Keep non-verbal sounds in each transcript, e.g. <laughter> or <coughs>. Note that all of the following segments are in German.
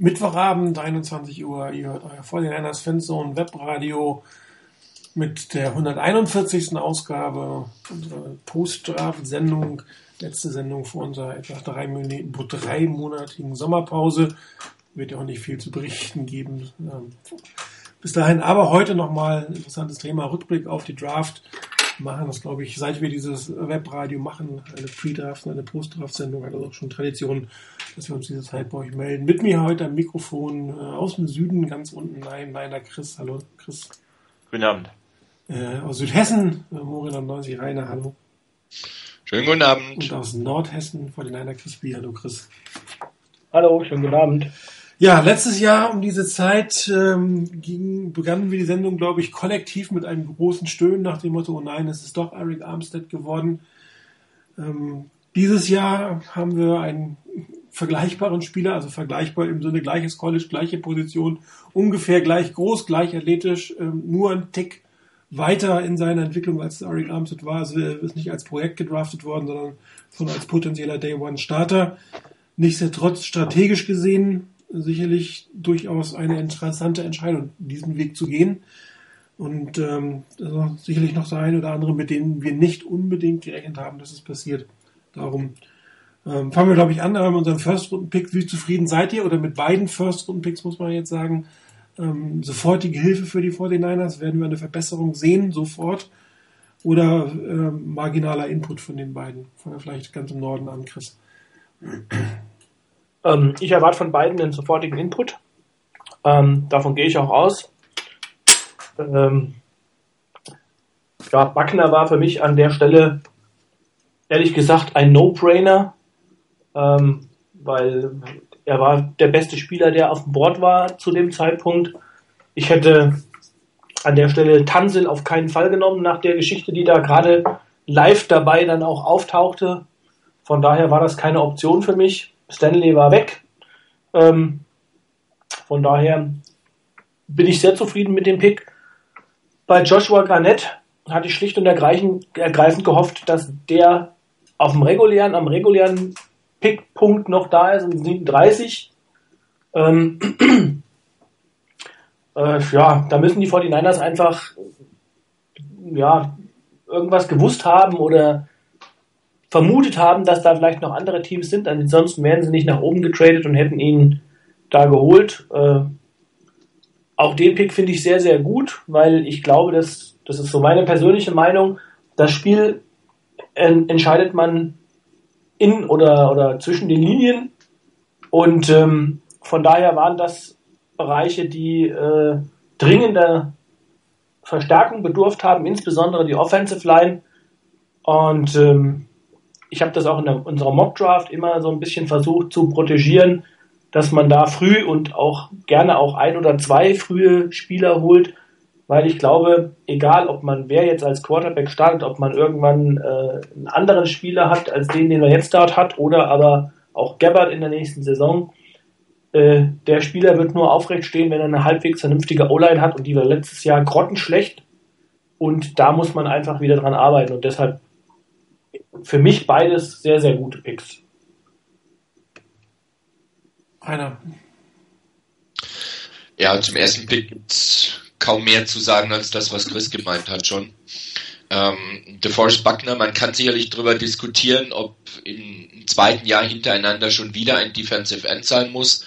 Mittwochabend, 21 Uhr. Ihr hört euer vor den Einers Fanzone Webradio mit der 141. Ausgabe unserer Post-Draft-Sendung. Letzte Sendung vor unserer etwa drei dreimonatigen Sommerpause. Wird ja auch nicht viel zu berichten geben. Ähm, bis dahin aber heute nochmal ein interessantes Thema. Rückblick auf die Draft machen das, glaube ich, seit wir dieses Webradio machen, eine Pre-Draft eine Post-Draft-Sendung, hat das auch schon Tradition, dass wir uns diese Zeit bei euch melden. Mit mir heute am Mikrofon äh, aus dem Süden, ganz unten, nein, leider Chris. Hallo, Chris. Guten Abend. Äh, aus Südhessen, äh, Morin 90, Rainer, hallo. Schönen guten Abend. Und aus Nordhessen, vor den einer Chris B. Hallo, Chris. Hallo, schönen guten Abend. Ja, letztes Jahr um diese Zeit ähm, ging, begannen wir die Sendung, glaube ich, kollektiv mit einem großen Stöhnen nach dem Motto, oh nein, es ist doch Eric Armstead geworden. Ähm, dieses Jahr haben wir einen vergleichbaren Spieler, also vergleichbar im Sinne gleiches College, gleiche Position, ungefähr gleich groß, gleich athletisch, ähm, nur ein Tick weiter in seiner Entwicklung als Eric Armstead war. Also ist nicht als Projekt gedraftet worden, sondern schon als potenzieller Day One Starter. Nichtsdestotrotz strategisch gesehen sicherlich durchaus eine interessante Entscheidung, diesen Weg zu gehen. Und ähm, also sicherlich noch der eine oder andere, mit denen wir nicht unbedingt gerechnet haben, dass es passiert. Darum ähm, fangen wir, glaube ich, an mit unserem First-Runden-Pick. Wie zufrieden seid ihr? Oder mit beiden First-Runden-Picks muss man jetzt sagen. Ähm, sofortige Hilfe für die 49ers. Werden wir eine Verbesserung sehen, sofort? Oder ähm, marginaler Input von den beiden? Fangen wir vielleicht ganz im Norden an, Chris. Ähm, ich erwarte von beiden einen sofortigen Input. Ähm, davon gehe ich auch aus. Ähm, ja, Backner war für mich an der Stelle ehrlich gesagt ein No-Brainer, ähm, weil er war der beste Spieler, der auf dem Board war zu dem Zeitpunkt. Ich hätte an der Stelle Tansil auf keinen Fall genommen, nach der Geschichte, die da gerade live dabei dann auch auftauchte. Von daher war das keine Option für mich. Stanley war weg. Ähm, von daher bin ich sehr zufrieden mit dem Pick. Bei Joshua Garnett hatte ich schlicht und ergreifend gehofft, dass der auf dem regulären, am regulären Pickpunkt noch da ist, um 37. Ähm, <clears throat> äh, ja, da müssen die 49ers einfach ja, irgendwas gewusst haben oder vermutet haben, dass da vielleicht noch andere Teams sind. Ansonsten wären sie nicht nach oben getradet und hätten ihn da geholt. Äh, auch den Pick finde ich sehr, sehr gut, weil ich glaube, dass, das ist so meine persönliche Meinung, das Spiel en entscheidet man in oder, oder zwischen den Linien. Und ähm, von daher waren das Bereiche, die äh, dringender Verstärkung bedurft haben, insbesondere die Offensive Line. Und ähm, ich habe das auch in der, unserer Mock Draft immer so ein bisschen versucht zu protegieren, dass man da früh und auch gerne auch ein oder zwei frühe Spieler holt, weil ich glaube, egal ob man wer jetzt als Quarterback startet, ob man irgendwann äh, einen anderen Spieler hat als den, den er jetzt dort hat, oder aber auch Gabbard in der nächsten Saison, äh, der Spieler wird nur aufrecht stehen, wenn er eine halbwegs vernünftige O-Line hat und die war letztes Jahr grottenschlecht und da muss man einfach wieder dran arbeiten und deshalb für mich beides sehr, sehr gute Picks. Einer. Ja, zum ersten Pick gibt's kaum mehr zu sagen als das, was Chris gemeint hat schon. Ähm, DeForest Buckner, man kann sicherlich darüber diskutieren, ob im zweiten Jahr hintereinander schon wieder ein Defensive End sein muss.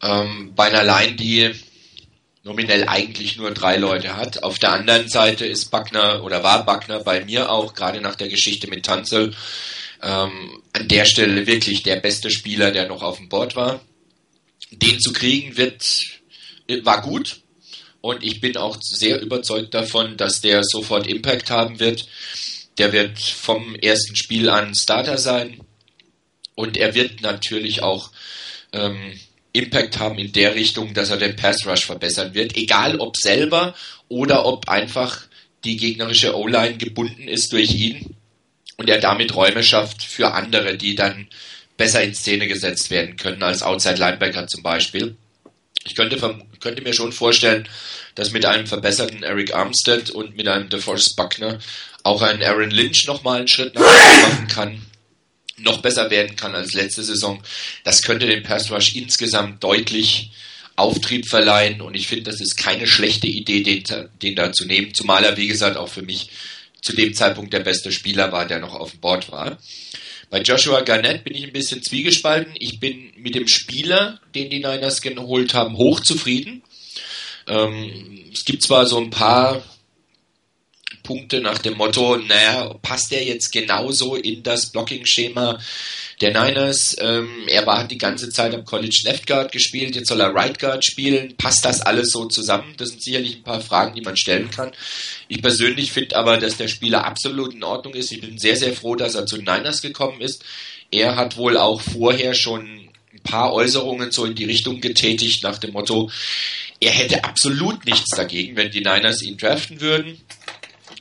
Ähm, bei einer Line, die nominell eigentlich nur drei Leute hat. Auf der anderen Seite ist Buckner oder war Buckner bei mir auch, gerade nach der Geschichte mit Tanzel, ähm, an der Stelle wirklich der beste Spieler, der noch auf dem Board war. Den zu kriegen wird, war gut. Und ich bin auch sehr überzeugt davon, dass der sofort Impact haben wird. Der wird vom ersten Spiel an Starter sein. Und er wird natürlich auch ähm, Impact haben in der Richtung, dass er den Pass Rush verbessern wird, egal ob selber oder ob einfach die gegnerische O-Line gebunden ist durch ihn und er damit Räume schafft für andere, die dann besser in Szene gesetzt werden können als Outside Linebacker zum Beispiel. Ich könnte, könnte mir schon vorstellen, dass mit einem verbesserten Eric Armstead und mit einem DeForest Buckner auch ein Aaron Lynch nochmal einen Schritt nach vorne machen kann. noch besser werden kann als letzte Saison. Das könnte dem Pass Rush insgesamt deutlich Auftrieb verleihen und ich finde, das ist keine schlechte Idee, den, den da zu nehmen, zumal er, wie gesagt, auch für mich zu dem Zeitpunkt der beste Spieler war, der noch auf dem Board war. Bei Joshua Garnett bin ich ein bisschen zwiegespalten. Ich bin mit dem Spieler, den die Niners geholt haben, hochzufrieden. Ähm, es gibt zwar so ein paar Punkte nach dem Motto, naja, passt der jetzt genauso in das Blocking-Schema der Niners? Ähm, er war die ganze Zeit am College Left Guard gespielt, jetzt soll er Right Guard spielen. Passt das alles so zusammen? Das sind sicherlich ein paar Fragen, die man stellen kann. Ich persönlich finde aber, dass der Spieler absolut in Ordnung ist. Ich bin sehr, sehr froh, dass er zu den Niners gekommen ist. Er hat wohl auch vorher schon ein paar Äußerungen so in die Richtung getätigt nach dem Motto, er hätte absolut nichts dagegen, wenn die Niners ihn draften würden.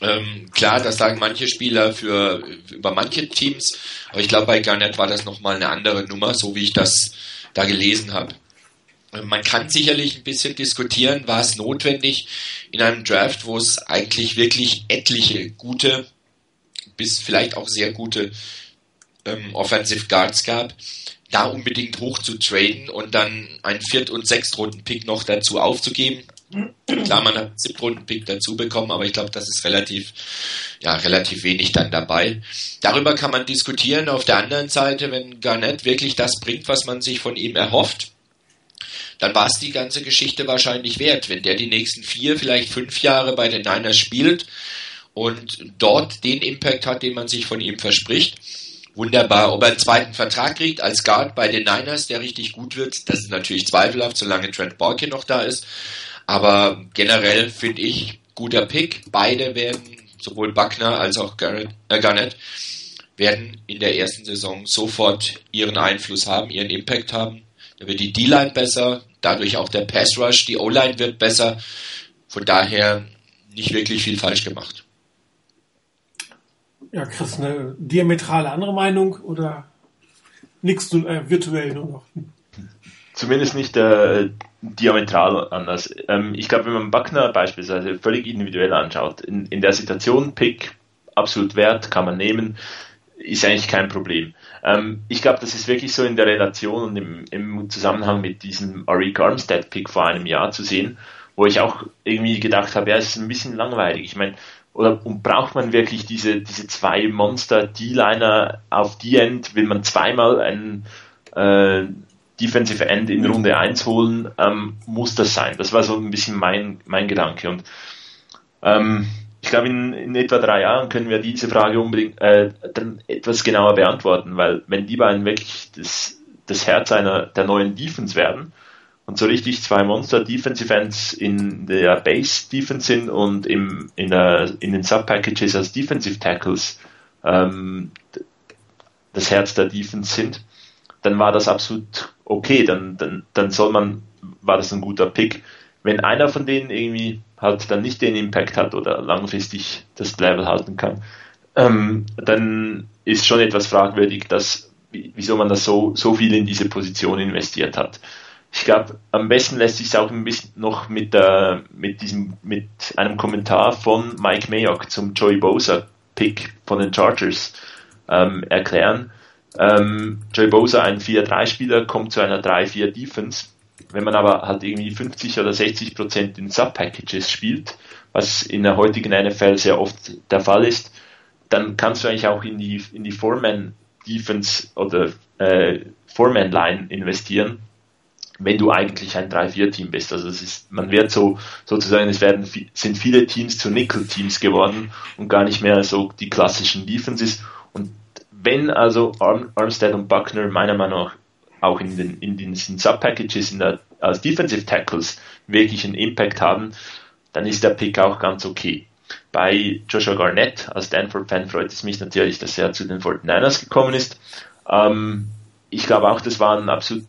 Ähm, klar, das sagen manche Spieler für über manche Teams, aber ich glaube, bei Garnett war das nochmal eine andere Nummer, so wie ich das da gelesen habe. Ähm, man kann sicherlich ein bisschen diskutieren, war es notwendig in einem Draft, wo es eigentlich wirklich etliche gute, bis vielleicht auch sehr gute ähm, Offensive Guards gab, da unbedingt hoch zu traden und dann einen Viert- und Sechstrunden-Pick noch dazu aufzugeben. Klar, man hat einen Siebtrunden-Pick dazu bekommen, aber ich glaube, das ist relativ, ja, relativ wenig dann dabei. Darüber kann man diskutieren. Auf der anderen Seite, wenn Garnett wirklich das bringt, was man sich von ihm erhofft, dann war es die ganze Geschichte wahrscheinlich wert. Wenn der die nächsten vier, vielleicht fünf Jahre bei den Niners spielt und dort den Impact hat, den man sich von ihm verspricht, wunderbar. Ob er einen zweiten Vertrag kriegt als Guard bei den Niners, der richtig gut wird, das ist natürlich zweifelhaft, solange Trent Borke noch da ist. Aber generell finde ich guter Pick. Beide werden, sowohl Buckner als auch Garrett, äh Garnett, werden in der ersten Saison sofort ihren Einfluss haben, ihren Impact haben. Da wird die D-Line besser, dadurch auch der Pass Rush, die O-Line wird besser. Von daher nicht wirklich viel falsch gemacht. Ja, Chris, eine diametrale andere Meinung oder nichts äh, virtuell nur noch? Zumindest nicht äh, diametral anders. Ähm, ich glaube, wenn man Buckner beispielsweise völlig individuell anschaut, in, in der Situation Pick absolut wert, kann man nehmen, ist eigentlich kein Problem. Ähm, ich glaube, das ist wirklich so in der Relation und im, im Zusammenhang mit diesem Arik Armstead Pick vor einem Jahr zu sehen, wo ich auch irgendwie gedacht habe, ja, es ist ein bisschen langweilig. Ich meine, oder und braucht man wirklich diese, diese zwei Monster D-Liner auf die End? Will man zweimal einen äh, Defensive End in Runde 1 holen, ähm, muss das sein. Das war so ein bisschen mein, mein Gedanke. Und ähm, ich glaube, in, in etwa drei Jahren können wir diese Frage unbedingt äh, dann etwas genauer beantworten, weil wenn die beiden wirklich das, das Herz einer der neuen Defense werden und so richtig zwei Monster Defensive Ends in der Base Defense sind und im, in, der, in den Sub-Packages als Defensive Tackles ähm, das Herz der Defense sind, dann war das absolut okay, dann, dann, dann soll man, war das ein guter Pick. Wenn einer von denen irgendwie halt dann nicht den Impact hat oder langfristig das Level halten kann, ähm, dann ist schon etwas fragwürdig, dass, wieso man das so, so viel in diese Position investiert hat. Ich glaube, am besten lässt sich es auch ein bisschen noch mit, äh, mit diesem, mit einem Kommentar von Mike Mayock zum Joey Bosa Pick von den Chargers ähm, erklären ähm, Joey Bosa, ein 4-3-Spieler, kommt zu einer 3-4-Defense. Wenn man aber halt irgendwie 50 oder 60 Prozent in Sub-Packages spielt, was in der heutigen NFL sehr oft der Fall ist, dann kannst du eigentlich auch in die, in die Foreman-Defense oder äh, Foreman-Line investieren, wenn du eigentlich ein 3-4-Team bist. Also es ist, man wird so, sozusagen, es werden, sind viele Teams zu Nickel-Teams geworden und gar nicht mehr so die klassischen Defenses. Und wenn also Arm, Armstead und Buckner meiner Meinung nach auch in den, in diesen Sub-Packages in der, als Defensive Tackles wirklich einen Impact haben, dann ist der Pick auch ganz okay. Bei Joshua Garnett als Stanford-Fan freut es mich natürlich, dass er zu den 49ers gekommen ist. Ähm, ich glaube auch, das war ein absolut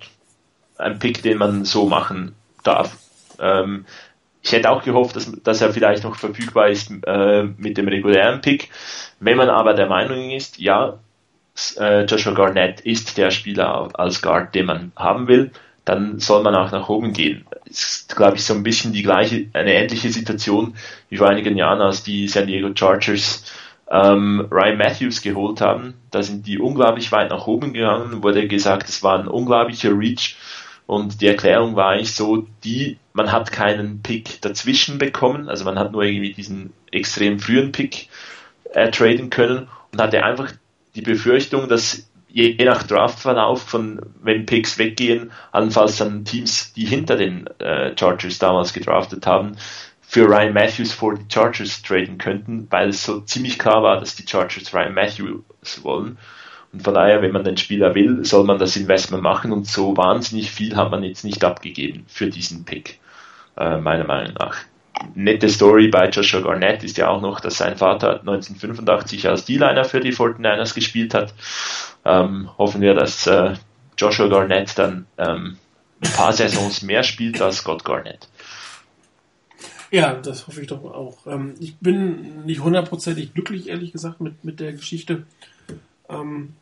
ein Pick, den man so machen darf. Ähm, ich hätte auch gehofft, dass, dass er vielleicht noch verfügbar ist äh, mit dem regulären Pick. Wenn man aber der Meinung ist, ja, Joshua Garnett ist der Spieler als Guard, den man haben will, dann soll man auch nach oben gehen. Ist, glaube ich, so ein bisschen die gleiche, eine ähnliche Situation wie vor einigen Jahren, als die San Diego Chargers ähm, Ryan Matthews geholt haben. Da sind die unglaublich weit nach oben gegangen, wurde gesagt, es war ein unglaublicher Reach. Und die Erklärung war eigentlich so, die, man hat keinen Pick dazwischen bekommen, also man hat nur irgendwie diesen extrem frühen Pick äh, traden können und hatte einfach die Befürchtung, dass je, nach Draftverlauf von wenn Picks weggehen, allenfalls dann Teams, die hinter den äh, Chargers damals gedraftet haben, für Ryan Matthews vor die Chargers traden könnten, weil es so ziemlich klar war, dass die Chargers Ryan Matthews wollen. Und von daher, wenn man den Spieler will, soll man das Investment machen und so wahnsinnig viel hat man jetzt nicht abgegeben für diesen Pick, äh, meiner Meinung nach. Nette Story bei Joshua Garnett ist ja auch noch, dass sein Vater 1985 als D-Liner für die 49ers gespielt hat. Ähm, hoffen wir, dass äh, Joshua Garnett dann ähm, ein paar Saisons mehr spielt als Scott Garnett. Ja, das hoffe ich doch auch. Ähm, ich bin nicht hundertprozentig glücklich, ehrlich gesagt, mit, mit der Geschichte. Ähm,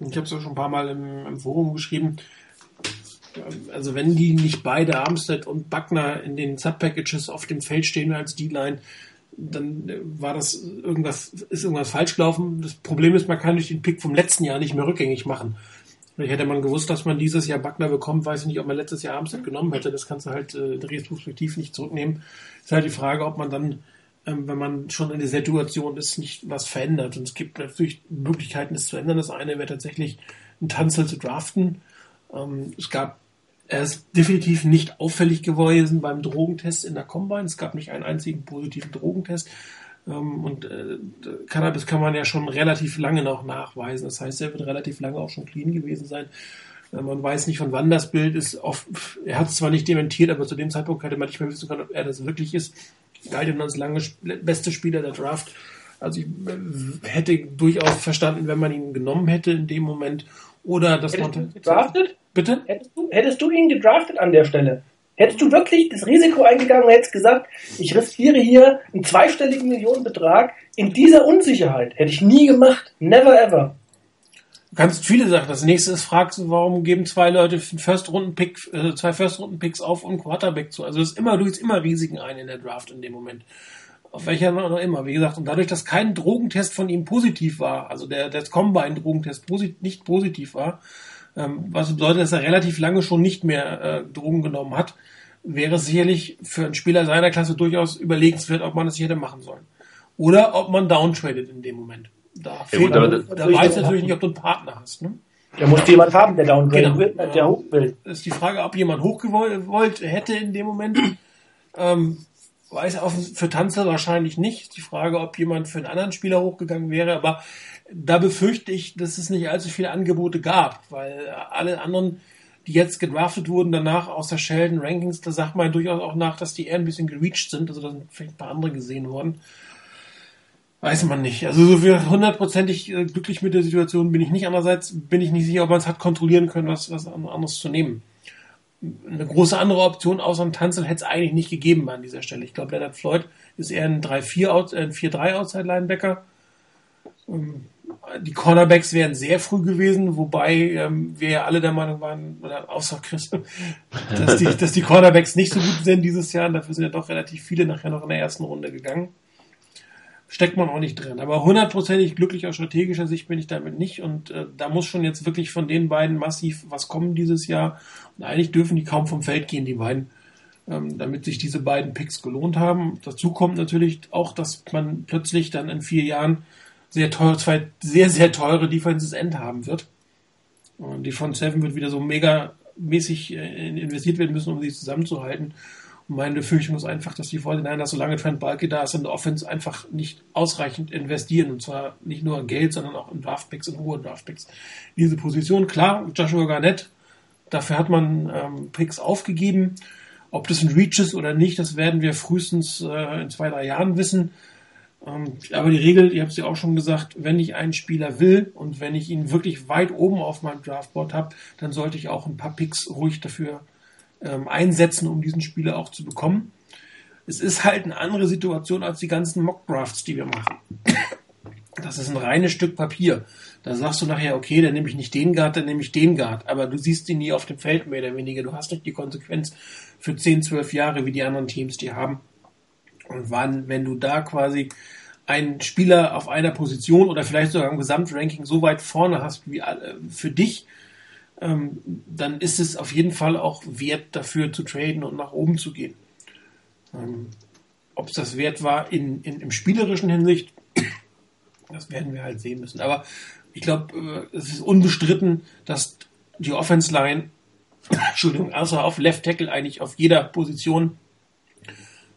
ich habe es ja schon ein paar Mal im, im, Forum geschrieben. Also wenn die nicht beide Armstead und Buckner in den Sub-Packages auf dem Feld stehen als D-Line, dann war das irgendwas, ist irgendwas falsch gelaufen. Das Problem ist, man kann durch den Pick vom letzten Jahr nicht mehr rückgängig machen. Vielleicht hätte man gewusst, dass man dieses Jahr Buckner bekommt, weiß ich nicht, ob man letztes Jahr Armstead genommen hätte. Das kannst du halt äh, retrospektiv nicht zurücknehmen. Ist halt die Frage, ob man dann ähm, wenn man schon in der Situation ist, nicht was verändert. Und es gibt natürlich Möglichkeiten, es zu ändern. Das eine wäre tatsächlich ein Tanzel zu draften. Ähm, es gab, er ist definitiv nicht auffällig gewesen beim Drogentest in der Combine. Es gab nicht einen einzigen positiven Drogentest. Ähm, und äh, Cannabis kann man ja schon relativ lange noch nachweisen. Das heißt, er wird relativ lange auch schon clean gewesen sein. Äh, man weiß nicht, von wann das Bild ist. Oft, er hat es zwar nicht dementiert, aber zu dem Zeitpunkt hätte man nicht mehr wissen können, ob er das wirklich ist galt ihm als lange beste Spieler der Draft. Also ich äh, hätte durchaus verstanden, wenn man ihn genommen hätte in dem Moment. Oder dass hättest man. Du gedraftet? Bitte? Hättest du, hättest du ihn gedraftet an der Stelle? Hättest du wirklich das Risiko eingegangen und hättest gesagt, ich riskiere hier einen zweistelligen Millionenbetrag in dieser Unsicherheit? Hätte ich nie gemacht. Never ever. Du kannst viele Sachen. Das nächste ist, fragst du, warum geben zwei Leute First-Runden-Pick, äh, zwei First-Runden-Picks auf und Quarterback zu? Also es ist immer, du gehst immer Risiken ein in der Draft in dem Moment. Auf welcher noch immer, wie gesagt. Und dadurch, dass kein Drogentest von ihm positiv war, also der, der Combine-Drogentest posit nicht positiv war, was bedeutet, dass er relativ lange schon nicht mehr äh, Drogen genommen hat, wäre es sicherlich für einen Spieler seiner Klasse durchaus überlegenswert, ob man es hätte machen sollen. Oder ob man downtradet in dem Moment. Da, fehlt, ja, gut, da weiß natürlich nicht, ob du einen Partner hast. Ne? Da muss jemand haben, der downgraden genau. will, der hoch will. Das ist die Frage, ob jemand hochgewollt hätte in dem Moment. Ähm, weiß auch für Tanzel wahrscheinlich nicht. Die Frage, ob jemand für einen anderen Spieler hochgegangen wäre, aber da befürchte ich, dass es nicht allzu viele Angebote gab, weil alle anderen, die jetzt gedraftet wurden, danach aus der Sheldon Rankings, da sagt man durchaus auch nach, dass die eher ein bisschen gereached sind, also da sind vielleicht ein paar andere gesehen worden. Weiß man nicht. Also so viel hundertprozentig äh, glücklich mit der Situation bin ich nicht. Andererseits bin ich nicht sicher, ob man es hat kontrollieren können, was, was anderes zu nehmen. Eine große andere Option außer ein Tanzel hätte es eigentlich nicht gegeben an dieser Stelle. Ich glaube, Leonard Floyd ist eher ein 3-4, äh, Outside-Linebacker. Ähm, die Cornerbacks wären sehr früh gewesen, wobei ähm, wir ja alle der Meinung waren, oder außer Chris, <laughs> dass die, dass die Cornerbacks nicht so gut sind dieses Jahr. Und dafür sind ja doch relativ viele nachher noch in der ersten Runde gegangen steckt man auch nicht drin. Aber hundertprozentig glücklich aus strategischer Sicht bin ich damit nicht. Und äh, da muss schon jetzt wirklich von den beiden massiv was kommen dieses Jahr. Und eigentlich dürfen die kaum vom Feld gehen, die beiden, ähm, damit sich diese beiden Picks gelohnt haben. Dazu kommt natürlich auch, dass man plötzlich dann in vier Jahren sehr teure, zwei sehr, sehr teure Defenses End haben wird. Und die Front Seven wird wieder so mega mäßig äh, investiert werden müssen, um sie zusammenzuhalten. Und meine Befürchtung ist einfach, dass die 49ers, solange Trent Balke da ist, in der Offense einfach nicht ausreichend investieren. Und zwar nicht nur in Geld, sondern auch in Draftpicks, in hohe Draftpicks. Diese Position, klar, Joshua Garnett, dafür hat man ähm, Picks aufgegeben. Ob das ein Reach ist oder nicht, das werden wir frühestens äh, in zwei, drei Jahren wissen. Ähm, aber die Regel, ihr habt es ja auch schon gesagt, wenn ich einen Spieler will und wenn ich ihn wirklich weit oben auf meinem Draftboard habe, dann sollte ich auch ein paar Picks ruhig dafür ähm, einsetzen, um diesen Spieler auch zu bekommen. Es ist halt eine andere Situation als die ganzen Mock-Drafts, die wir machen. Das ist ein reines Stück Papier. Da sagst du nachher, okay, dann nehme ich nicht den Guard, dann nehme ich den Guard. Aber du siehst ihn nie auf dem Feld mehr oder weniger. Du hast nicht die Konsequenz für 10, 12 Jahre, wie die anderen Teams die haben. Und wann, wenn du da quasi einen Spieler auf einer Position oder vielleicht sogar im Gesamtranking so weit vorne hast wie äh, für dich, ähm, dann ist es auf jeden Fall auch wert dafür zu traden und nach oben zu gehen. Ähm, Ob es das wert war in, in, im spielerischen Hinsicht, das werden wir halt sehen müssen. Aber ich glaube, äh, es ist unbestritten, dass die Offense Line, <coughs> Entschuldigung, außer auf Left Tackle eigentlich auf jeder Position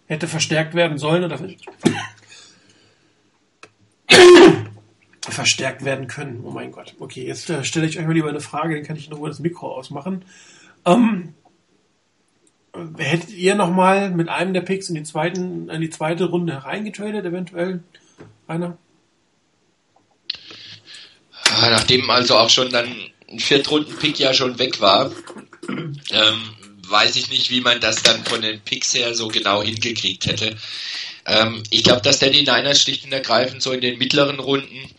hätte verstärkt werden sollen oder <coughs> verstärkt werden können. Oh mein Gott. Okay, jetzt äh, stelle ich euch mal lieber eine Frage, dann kann ich nur das Mikro ausmachen. Ähm, hättet ihr nochmal mit einem der Picks in die, zweiten, in die zweite Runde hereingetradet, eventuell? Einer? Ah, nachdem also auch schon dann ein Viertrunden-Pick ja schon weg war, ähm, weiß ich nicht, wie man das dann von den Picks her so genau hingekriegt hätte. Ähm, ich glaube, dass der die Niners schlicht und ergreifend so in den mittleren Runden,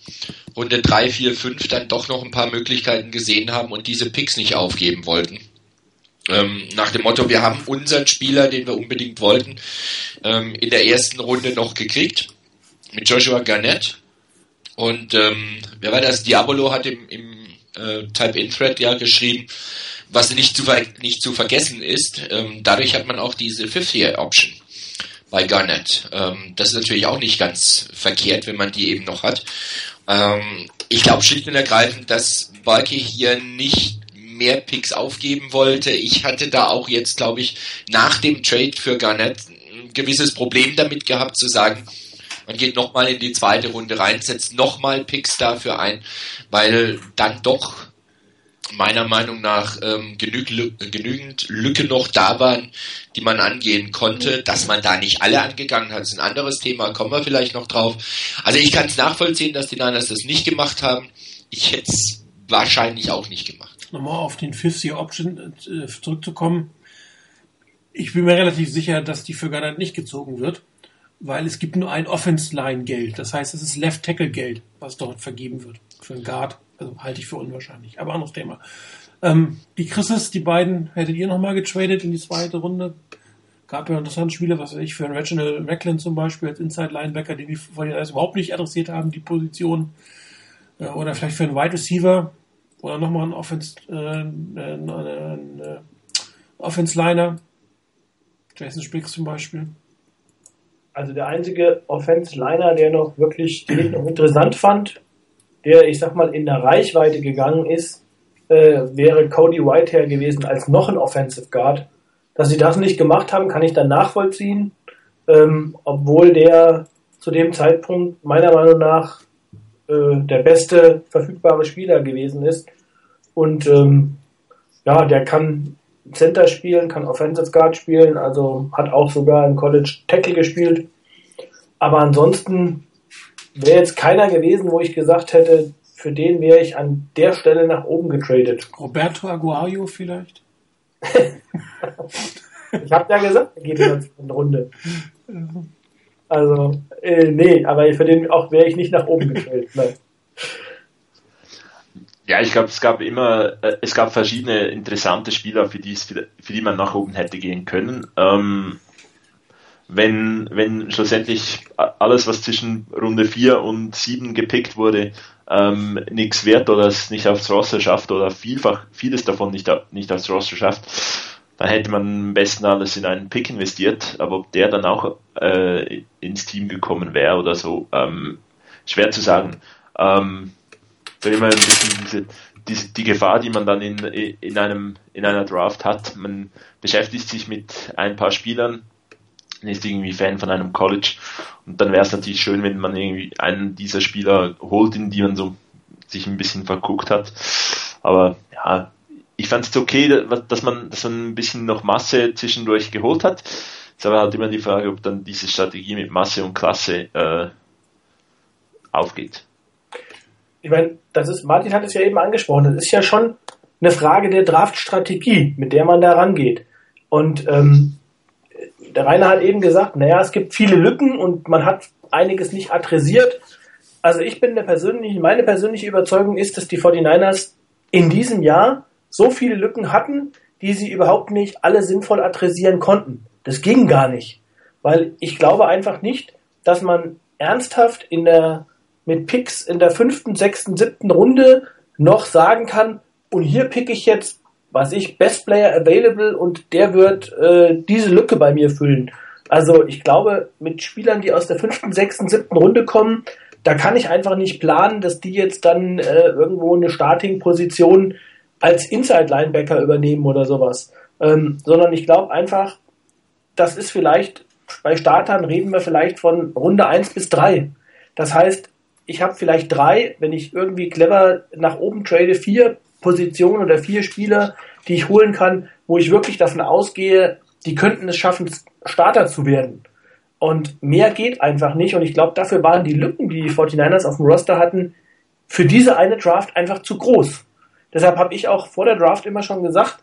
Runde 3, 4, 5, dann doch noch ein paar Möglichkeiten gesehen haben und diese Picks nicht aufgeben wollten. Ähm, nach dem Motto, wir haben unseren Spieler, den wir unbedingt wollten, ähm, in der ersten Runde noch gekriegt mit Joshua Garnett. Und ähm, wer war das? Diabolo hat im, im äh, Type-In-Thread ja geschrieben, was nicht zu, nicht zu vergessen ist, ähm, dadurch hat man auch diese Fifth-Year-Option bei Garnett. Ähm, das ist natürlich auch nicht ganz verkehrt, wenn man die eben noch hat. Ähm, ich glaube schlicht und ergreifend, dass Balke hier nicht mehr Picks aufgeben wollte. Ich hatte da auch jetzt, glaube ich, nach dem Trade für Garnett ein gewisses Problem damit gehabt zu sagen, man geht nochmal in die zweite Runde rein, setzt nochmal Picks dafür ein, weil dann doch meiner Meinung nach ähm, genüg, genügend Lücke noch da waren, die man angehen konnte. Dass man da nicht alle angegangen hat, ist ein anderes Thema, kommen wir vielleicht noch drauf. Also ich kann es nachvollziehen, dass die Niners das nicht gemacht haben. Ich hätte es wahrscheinlich auch nicht gemacht. Nochmal auf den 50-Option äh, zurückzukommen. Ich bin mir relativ sicher, dass die für Garland nicht gezogen wird, weil es gibt nur ein Offense-Line-Geld. Das heißt, es ist Left-Tackle-Geld, was dort vergeben wird für einen Guard. Also halte ich für unwahrscheinlich. Aber anderes Thema. Ähm, die Chrises, die beiden, hättet ihr nochmal getradet in die zweite Runde? Gab ja interessante Spiele, was weiß ich, für einen Reginald Macklin zum Beispiel als Inside-Linebacker, den wir vorhin alles überhaupt nicht adressiert haben, die Position. Äh, oder vielleicht für einen Wide Receiver. Oder nochmal einen Offense, äh, einen, einen, äh, Offense-Liner. Jason Spriggs zum Beispiel. Also der einzige Offense-Liner, der noch wirklich, den interessant fand, der, ich sag mal, in der Reichweite gegangen ist, äh, wäre Cody Whitehair gewesen als noch ein Offensive Guard. Dass sie das nicht gemacht haben, kann ich dann nachvollziehen, ähm, obwohl der zu dem Zeitpunkt meiner Meinung nach äh, der beste verfügbare Spieler gewesen ist. Und ähm, ja, der kann Center spielen, kann Offensive Guard spielen, also hat auch sogar im College Tackle gespielt. Aber ansonsten wäre jetzt keiner gewesen, wo ich gesagt hätte, für den wäre ich an der Stelle nach oben getradet. Roberto Aguayo vielleicht? <laughs> ich habe ja gesagt, er geht in der zweiten Runde. Also, äh, nee, aber für den auch wäre ich nicht nach oben getradet. Nein. Ja, ich glaube, es gab immer, äh, es gab verschiedene interessante Spieler, für die, für die man nach oben hätte gehen können. Ähm, wenn, wenn schlussendlich alles, was zwischen Runde 4 und 7 gepickt wurde, ähm, nichts wert oder es nicht aufs Roster schafft oder vielfach vieles davon nicht, nicht aufs Roster schafft, dann hätte man am besten alles in einen Pick investiert, aber ob der dann auch äh, ins Team gekommen wäre oder so, ähm, schwer zu sagen. Ähm, immer ein bisschen diese, die, die Gefahr, die man dann in, in, einem, in einer Draft hat. Man beschäftigt sich mit ein paar Spielern, ist irgendwie Fan von einem College. Und dann wäre es natürlich schön, wenn man irgendwie einen dieser Spieler holt, in die man so sich ein bisschen verguckt hat. Aber ja, ich fand es okay, dass man, dass man ein bisschen noch Masse zwischendurch geholt hat. Ist aber halt immer die Frage, ob dann diese Strategie mit Masse und Klasse äh, aufgeht. Ich meine, das ist, Martin hat es ja eben angesprochen, das ist ja schon eine Frage der Draftstrategie, mit der man da rangeht. Und ähm, der Rainer hat eben gesagt, naja, es gibt viele Lücken und man hat einiges nicht adressiert. Also ich bin der persönliche, meine persönliche Überzeugung ist, dass die 49ers in diesem Jahr so viele Lücken hatten, die sie überhaupt nicht alle sinnvoll adressieren konnten. Das ging gar nicht. Weil ich glaube einfach nicht, dass man ernsthaft in der, mit Picks in der fünften, sechsten, siebten Runde noch sagen kann, und hier pick ich jetzt, was ich, Best Player Available und der wird äh, diese Lücke bei mir füllen. Also ich glaube, mit Spielern, die aus der fünften, sechsten, siebten Runde kommen, da kann ich einfach nicht planen, dass die jetzt dann äh, irgendwo eine Starting-Position als Inside-Linebacker übernehmen oder sowas. Ähm, sondern ich glaube einfach, das ist vielleicht, bei Startern reden wir vielleicht von Runde 1 bis 3. Das heißt, ich habe vielleicht drei, wenn ich irgendwie clever nach oben trade, vier Positionen oder vier Spieler, die ich holen kann, wo ich wirklich davon ausgehe, die könnten es schaffen, Starter zu werden. Und mehr geht einfach nicht. Und ich glaube, dafür waren die Lücken, die die 49ers auf dem Roster hatten, für diese eine Draft einfach zu groß. Deshalb habe ich auch vor der Draft immer schon gesagt,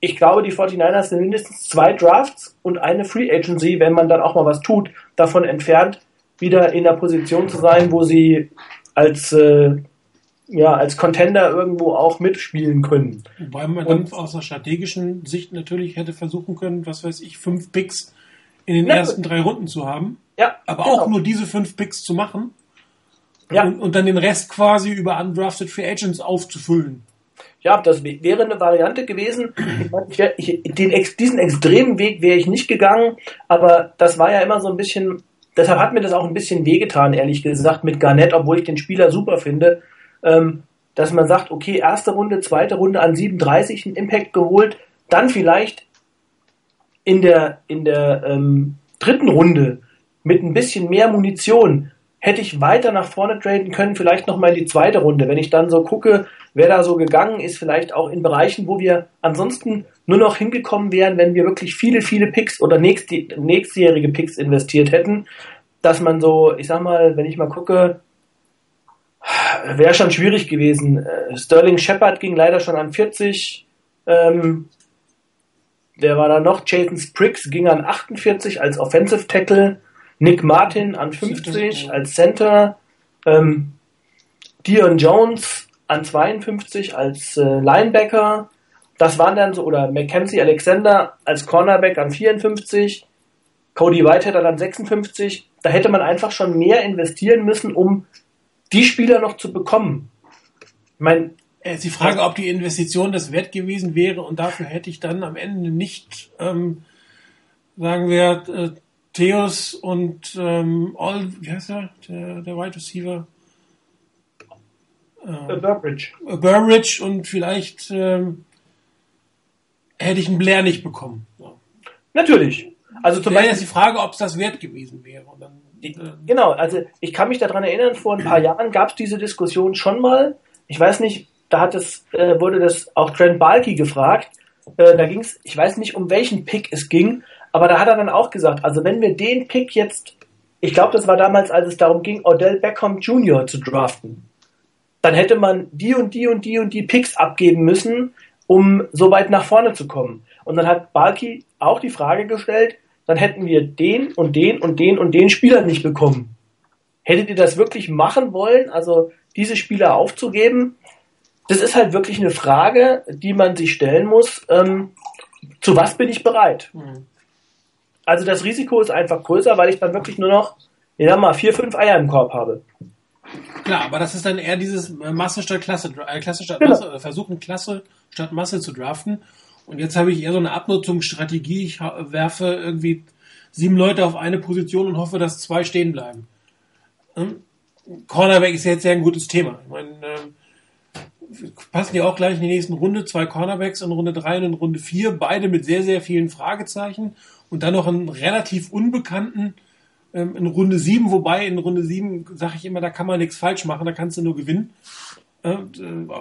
ich glaube, die 49ers sind mindestens zwei Drafts und eine Free Agency, wenn man dann auch mal was tut, davon entfernt, wieder in der Position zu sein, wo sie als, äh, ja, als Contender irgendwo auch mitspielen können. Wobei man dann aus einer strategischen Sicht natürlich hätte versuchen können, was weiß ich, fünf Picks in den ja, ersten drei Runden zu haben. Ja. Aber genau. auch nur diese fünf Picks zu machen. Ja. Und, und dann den Rest quasi über undrafted Free Agents aufzufüllen. Ja, das wäre eine Variante gewesen. Ich, ich, den, diesen extremen Weg wäre ich nicht gegangen, aber das war ja immer so ein bisschen, deshalb hat mir das auch ein bisschen wehgetan, ehrlich gesagt, mit Garnett, obwohl ich den Spieler super finde, ähm, dass man sagt, okay, erste Runde, zweite Runde an 37 einen Impact geholt, dann vielleicht in der, in der ähm, dritten Runde mit ein bisschen mehr Munition hätte ich weiter nach vorne traden können, vielleicht nochmal in die zweite Runde. Wenn ich dann so gucke, wer da so gegangen ist, vielleicht auch in Bereichen, wo wir ansonsten nur noch hingekommen wären, wenn wir wirklich viele, viele Picks oder nächst, nächstjährige Picks investiert hätten, dass man so, ich sag mal, wenn ich mal gucke, wäre schon schwierig gewesen. Äh, Sterling Shepard ging leider schon an 40. Ähm, wer war da noch? Jason Spriggs ging an 48 als Offensive Tackle. Nick Martin an 50 als Center, ähm, Dion Jones an 52 als äh, Linebacker, das waren dann so, oder Mackenzie Alexander als Cornerback an 54, Cody Whitehead an 56, da hätte man einfach schon mehr investieren müssen, um die Spieler noch zu bekommen. Ich meine, es ist die Frage, ob die Investition das wert gewesen wäre und dafür hätte ich dann am Ende nicht, ähm, sagen wir, äh, Theos und ähm, All, wie heißt er, der, der Wide Receiver? Ähm, Burbridge. Burbridge und vielleicht ähm, hätte ich einen Blair nicht bekommen. Ja. Natürlich. Also zum Beispiel ist die Frage, ob es das wert gewesen wäre. Dann, äh, genau, also ich kann mich daran erinnern, vor ein paar <clears throat> Jahren gab es diese Diskussion schon mal. Ich weiß nicht, da hat es, äh, wurde das auch Trent Balky gefragt. Äh, da ging es, ich weiß nicht, um welchen Pick es ging, aber da hat er dann auch gesagt, also wenn wir den Pick jetzt, ich glaube, das war damals, als es darum ging, Odell Beckham Jr. zu draften, dann hätte man die und die und die und die Picks abgeben müssen, um so weit nach vorne zu kommen. Und dann hat Balki auch die Frage gestellt, dann hätten wir den und den und den und den Spieler nicht bekommen. Hättet ihr das wirklich machen wollen, also diese Spieler aufzugeben? Das ist halt wirklich eine Frage, die man sich stellen muss. Ähm, zu was bin ich bereit? Mhm. Also das Risiko ist einfach größer, weil ich dann wirklich nur noch, ich sag mal, vier, fünf Eier im Korb habe. Klar, aber das ist dann eher dieses Masse statt Klasse, äh, Klasse statt genau. Masse, versuchen Klasse statt Masse zu draften. Und jetzt habe ich eher so eine Abnutzungsstrategie. Ich werfe irgendwie sieben Leute auf eine Position und hoffe, dass zwei stehen bleiben. Hm? Cornerback ist jetzt sehr ein gutes Thema. Ich meine, äh, passen ja auch gleich in die nächsten Runde. Zwei Cornerbacks in Runde drei und in Runde vier, beide mit sehr, sehr vielen Fragezeichen und dann noch einen relativ unbekannten ähm, in Runde 7, wobei in Runde 7 sage ich immer, da kann man nichts falsch machen, da kannst du nur gewinnen. Äh,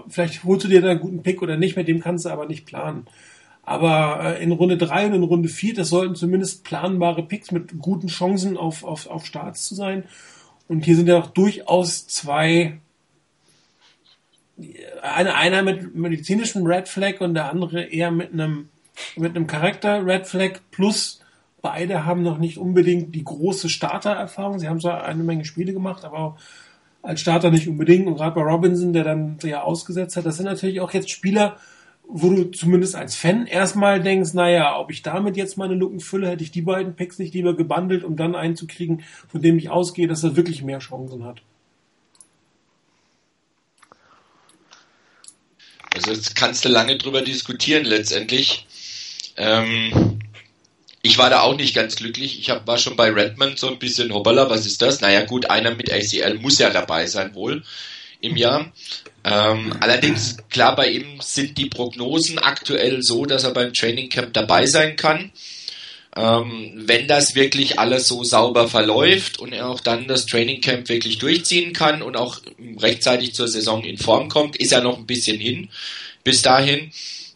vielleicht holst du dir da einen guten Pick oder nicht, mit dem kannst du aber nicht planen. Aber äh, in Runde 3 und in Runde 4, das sollten zumindest planbare Picks mit guten Chancen auf, auf, auf Starts zu sein. Und hier sind ja auch durchaus zwei eine, einer mit medizinischem Red Flag und der andere eher mit einem mit einem Charakter Red Flag plus beide haben noch nicht unbedingt die große Starter-Erfahrung. Sie haben zwar eine Menge Spiele gemacht, aber als Starter nicht unbedingt. Und gerade bei Robinson, der dann ja ausgesetzt hat, das sind natürlich auch jetzt Spieler, wo du zumindest als Fan erstmal denkst, naja, ob ich damit jetzt meine Lücken fülle, hätte ich die beiden Picks nicht lieber gebundelt, um dann einen zu kriegen, von dem ich ausgehe, dass er wirklich mehr Chancen hat. Also jetzt kannst du lange drüber diskutieren letztendlich. Ähm, ich war da auch nicht ganz glücklich. Ich hab, war schon bei Redmond so ein bisschen, hoppala, was ist das? Naja gut, einer mit ACL muss ja dabei sein wohl im Jahr. Ähm, allerdings, klar, bei ihm sind die Prognosen aktuell so, dass er beim Training Camp dabei sein kann. Ähm, wenn das wirklich alles so sauber verläuft und er auch dann das Training Camp wirklich durchziehen kann und auch rechtzeitig zur Saison in Form kommt, ist er noch ein bisschen hin bis dahin,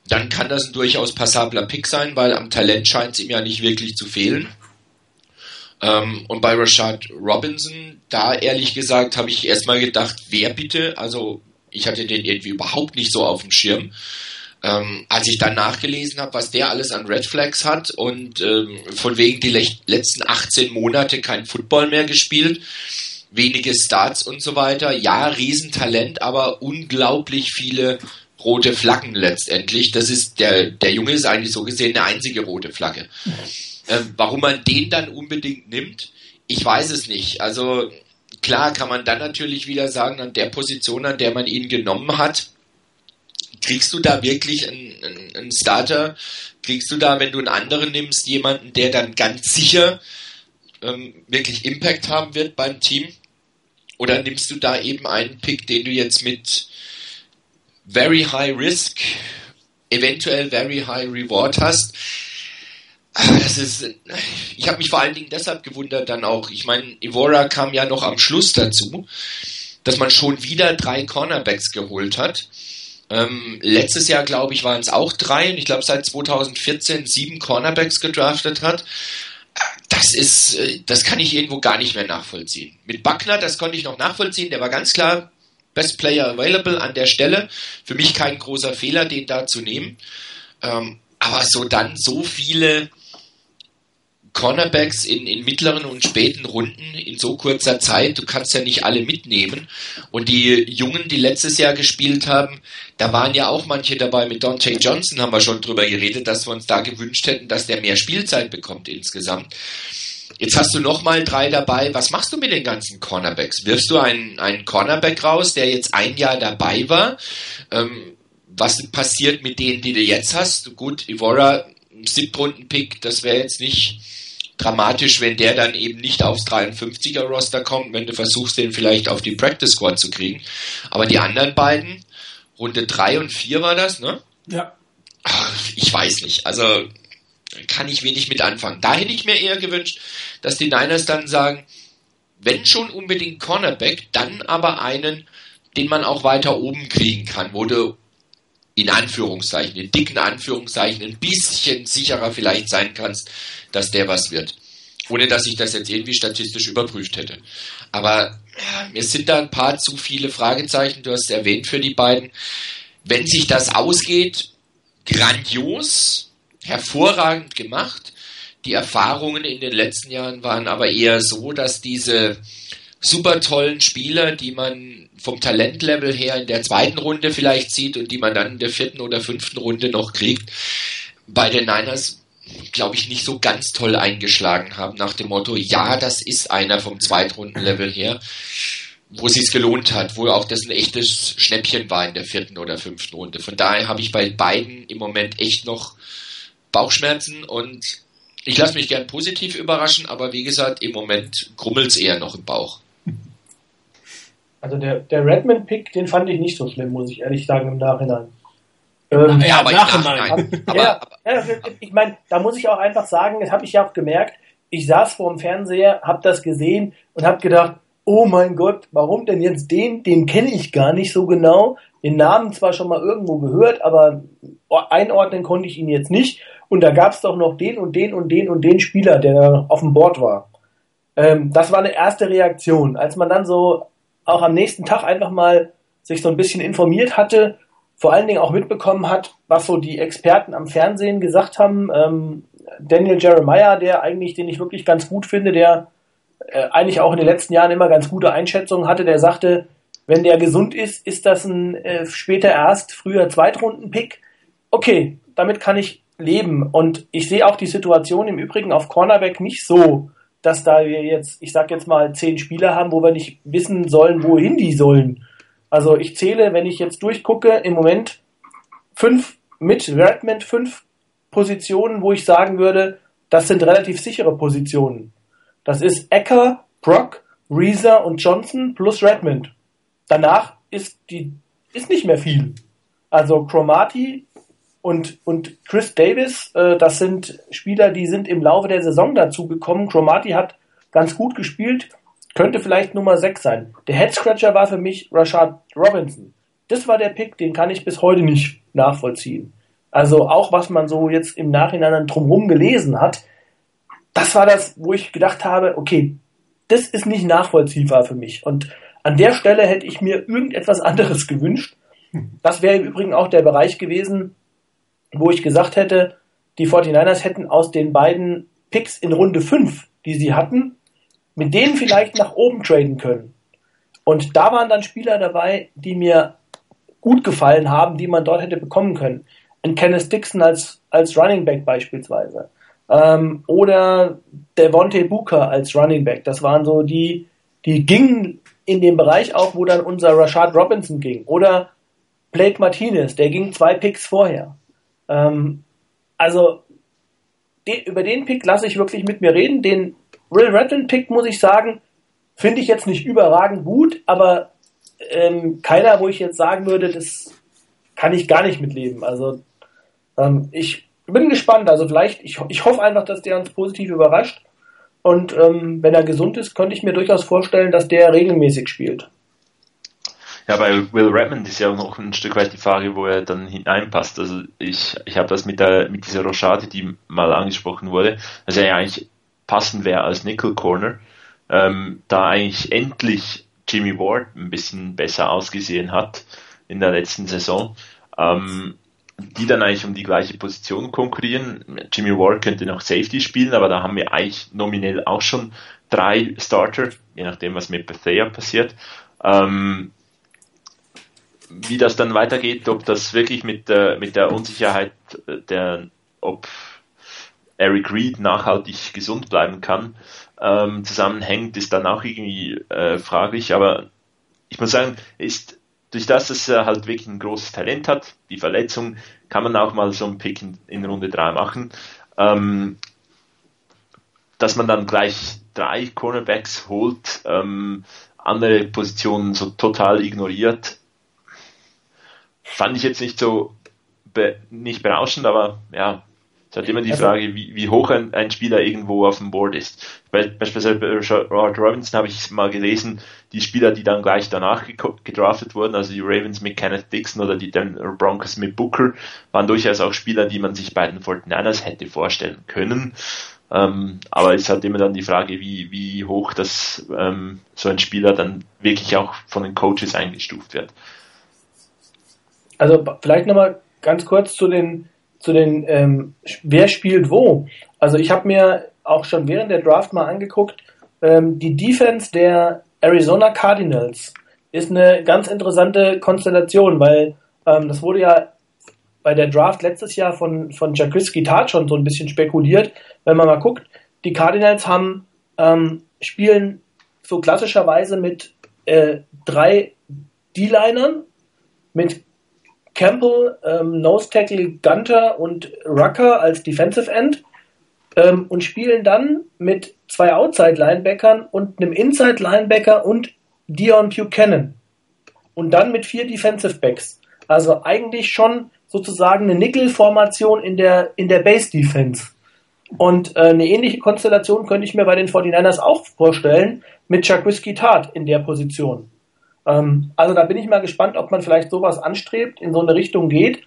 dann kann das ein durchaus passabler Pick sein, weil am Talent scheint es ihm ja nicht wirklich zu fehlen. Ähm, und bei Rashad Robinson, da ehrlich gesagt, habe ich erstmal gedacht, wer bitte? Also ich hatte den irgendwie überhaupt nicht so auf dem Schirm. Ähm, als ich dann nachgelesen habe, was der alles an Red Flags hat und ähm, von wegen die letzten 18 Monate kein Football mehr gespielt, wenige Starts und so weiter. Ja, Riesentalent, aber unglaublich viele rote Flaggen letztendlich. Das ist der, der Junge ist eigentlich so gesehen eine einzige rote Flagge. Ähm, warum man den dann unbedingt nimmt, ich weiß es nicht. Also klar kann man dann natürlich wieder sagen, an der Position, an der man ihn genommen hat, kriegst du da wirklich einen, einen, einen Starter? Kriegst du da, wenn du einen anderen nimmst, jemanden, der dann ganz sicher ähm, wirklich Impact haben wird beim Team? Oder nimmst du da eben einen Pick, den du jetzt mit very high risk, eventuell very high reward hast? Das ist, ich habe mich vor allen Dingen deshalb gewundert dann auch. Ich meine, Evora kam ja noch am Schluss dazu, dass man schon wieder drei Cornerbacks geholt hat. Ähm, letztes Jahr, glaube ich, waren es auch drei und ich glaube seit 2014 sieben Cornerbacks gedraftet hat. Das ist, äh, das kann ich irgendwo gar nicht mehr nachvollziehen. Mit Buckner, das konnte ich noch nachvollziehen, der war ganz klar Best Player Available an der Stelle. Für mich kein großer Fehler, den da zu nehmen. Ähm, aber so dann so viele Cornerbacks in, in mittleren und späten Runden in so kurzer Zeit, du kannst ja nicht alle mitnehmen. Und die Jungen, die letztes Jahr gespielt haben, da waren ja auch manche dabei. Mit Dante Johnson haben wir schon drüber geredet, dass wir uns da gewünscht hätten, dass der mehr Spielzeit bekommt insgesamt. Jetzt hast du nochmal drei dabei. Was machst du mit den ganzen Cornerbacks? Wirfst du einen, einen Cornerback raus, der jetzt ein Jahr dabei war? Ähm, was passiert mit denen, die du jetzt hast? Gut, Ivora, Siebtrunden-Pick, das wäre jetzt nicht dramatisch, wenn der dann eben nicht aufs 53er Roster kommt, wenn du versuchst, den vielleicht auf die Practice Squad zu kriegen. Aber die anderen beiden, Runde 3 und 4 war das, ne? Ja. Ich weiß nicht. Also kann ich wenig mit anfangen. Da hätte ich mir eher gewünscht, dass die Niners dann sagen, wenn schon unbedingt Cornerback, dann aber einen, den man auch weiter oben kriegen kann, wo du in Anführungszeichen, in dicken Anführungszeichen, ein bisschen sicherer vielleicht sein kannst, dass der was wird. Ohne dass ich das jetzt irgendwie statistisch überprüft hätte. Aber ja, mir sind da ein paar zu viele Fragezeichen, du hast es erwähnt für die beiden. Wenn sich das ausgeht, grandios, hervorragend gemacht. Die Erfahrungen in den letzten Jahren waren aber eher so, dass diese super tollen Spieler, die man vom Talentlevel her in der zweiten Runde vielleicht sieht und die man dann in der vierten oder fünften Runde noch kriegt, bei den Niners glaube ich, nicht so ganz toll eingeschlagen haben nach dem Motto, ja, das ist einer vom Zweitrundenlevel her, wo es sich gelohnt hat, wo auch das ein echtes Schnäppchen war in der vierten oder fünften Runde. Von daher habe ich bei beiden im Moment echt noch Bauchschmerzen und ich lasse mich gern positiv überraschen, aber wie gesagt, im Moment grummelt es eher noch im Bauch. Also der, der Redmond-Pick, den fand ich nicht so schlimm, muss ich ehrlich sagen, im Nachhinein. Ähm, ja, aber Nachhinein. Aber, ja, ja, ich meine, da muss ich auch einfach sagen, das habe ich ja auch gemerkt, ich saß vor dem Fernseher, habe das gesehen und habe gedacht, oh mein Gott, warum denn jetzt den? Den kenne ich gar nicht so genau. Den Namen zwar schon mal irgendwo gehört, aber einordnen konnte ich ihn jetzt nicht. Und da gab es doch noch den und den und den und den Spieler, der auf dem Board war. Ähm, das war eine erste Reaktion. Als man dann so auch am nächsten Tag einfach mal sich so ein bisschen informiert hatte, vor allen Dingen auch mitbekommen hat, was so die Experten am Fernsehen gesagt haben. Ähm, Daniel Jeremiah, der eigentlich, den ich wirklich ganz gut finde, der äh, eigentlich auch in den letzten Jahren immer ganz gute Einschätzungen hatte, der sagte, wenn der gesund ist, ist das ein äh, später erst, früher Zweitrunden-Pick. okay, damit kann ich leben. Und ich sehe auch die Situation im Übrigen auf Cornerback nicht so, dass da wir jetzt, ich sag jetzt mal, zehn Spieler haben, wo wir nicht wissen sollen, wohin die sollen. Also ich zähle, wenn ich jetzt durchgucke, im Moment fünf mit Redmond fünf Positionen, wo ich sagen würde, das sind relativ sichere Positionen. Das ist Ecker, Brock, Reeser und Johnson plus Redmond. Danach ist die ist nicht mehr viel. Also Chromati und, und Chris Davis, äh, das sind Spieler, die sind im Laufe der Saison dazu gekommen. Chromati hat ganz gut gespielt, könnte vielleicht Nummer 6 sein. Der Headscratcher war für mich Rashad Robinson. Das war der Pick, den kann ich bis heute nicht nachvollziehen. Also auch was man so jetzt im Nachhinein drumherum gelesen hat, das war das, wo ich gedacht habe, okay, das ist nicht nachvollziehbar für mich. Und an der Stelle hätte ich mir irgendetwas anderes gewünscht. Das wäre im Übrigen auch der Bereich gewesen, wo ich gesagt hätte, die 49ers hätten aus den beiden Picks in Runde 5, die sie hatten, mit denen vielleicht nach oben traden können. Und da waren dann Spieler dabei, die mir gut gefallen haben, die man dort hätte bekommen können. Ein Kenneth Dixon als, als Running Back beispielsweise. Ähm, oder Devontae Booker als Running Back. Das waren so die, die gingen in dem Bereich auch, wo dann unser Rashad Robinson ging. Oder Blake Martinez, der ging zwei Picks vorher. Ähm, also den, über den Pick lasse ich wirklich mit mir reden. Den Will Redmond Pick muss ich sagen, finde ich jetzt nicht überragend gut, aber ähm, keiner, wo ich jetzt sagen würde, das kann ich gar nicht mitleben. Also ähm, ich bin gespannt. Also vielleicht, ich, ich hoffe einfach, dass der uns positiv überrascht. Und ähm, wenn er gesund ist, könnte ich mir durchaus vorstellen, dass der regelmäßig spielt. Ja, bei Will Redmond ist ja auch noch ein Stück weit die Frage, wo er dann hineinpasst. Also ich, ich habe das mit der mit dieser Rochade, die mal angesprochen wurde, dass er ja eigentlich passend wäre als Nickel Corner, ähm, da eigentlich endlich Jimmy Ward ein bisschen besser ausgesehen hat in der letzten Saison. Ähm, die dann eigentlich um die gleiche Position konkurrieren. Jimmy Ward könnte noch Safety spielen, aber da haben wir eigentlich nominell auch schon drei Starter, je nachdem, was mit Bethea passiert. Ähm, wie das dann weitergeht, ob das wirklich mit der, mit der Unsicherheit der, ob Eric Reed nachhaltig gesund bleiben kann, ähm, zusammenhängt, ist dann auch irgendwie äh, fraglich. Aber ich muss sagen, ist durch das, dass er halt wirklich ein großes Talent hat, die Verletzung, kann man auch mal so einen Pick in, in Runde 3 machen. Ähm, dass man dann gleich drei Cornerbacks holt, ähm, andere Positionen so total ignoriert, fand ich jetzt nicht so be nicht berauschend, aber ja, es hat immer die also, Frage, wie, wie hoch ein, ein, Spieler irgendwo auf dem Board ist. Be beispielsweise bei Robert Robinson habe ich mal gelesen, die Spieler, die dann gleich danach gedraftet wurden, also die Ravens mit Kenneth Dixon oder die Denver Broncos mit Booker, waren durchaus auch Spieler, die man sich bei den 49ers hätte vorstellen können. Ähm, aber es hat immer dann die Frage, wie, wie hoch das ähm, so ein Spieler dann wirklich auch von den Coaches eingestuft wird. Also vielleicht nochmal ganz kurz zu den, zu den ähm, wer spielt wo. Also ich habe mir auch schon während der Draft mal angeguckt, ähm, die Defense der Arizona Cardinals ist eine ganz interessante Konstellation, weil ähm, das wurde ja bei der Draft letztes Jahr von, von Jaquiski Tart schon so ein bisschen spekuliert. Wenn man mal guckt, die Cardinals haben, ähm, spielen so klassischerweise mit äh, drei D-Linern, mit Campbell, ähm, Nose Tackle Gunter und Rucker als Defensive End ähm, und spielen dann mit zwei Outside Linebackern und einem Inside Linebacker und Dion Buchanan und dann mit vier Defensive Backs. Also eigentlich schon sozusagen eine Nickel-Formation in der, in der Base Defense. Und äh, eine ähnliche Konstellation könnte ich mir bei den 49ers auch vorstellen mit Chuck Whiskey Tart in der Position. Ähm, also da bin ich mal gespannt, ob man vielleicht sowas anstrebt, in so eine Richtung geht.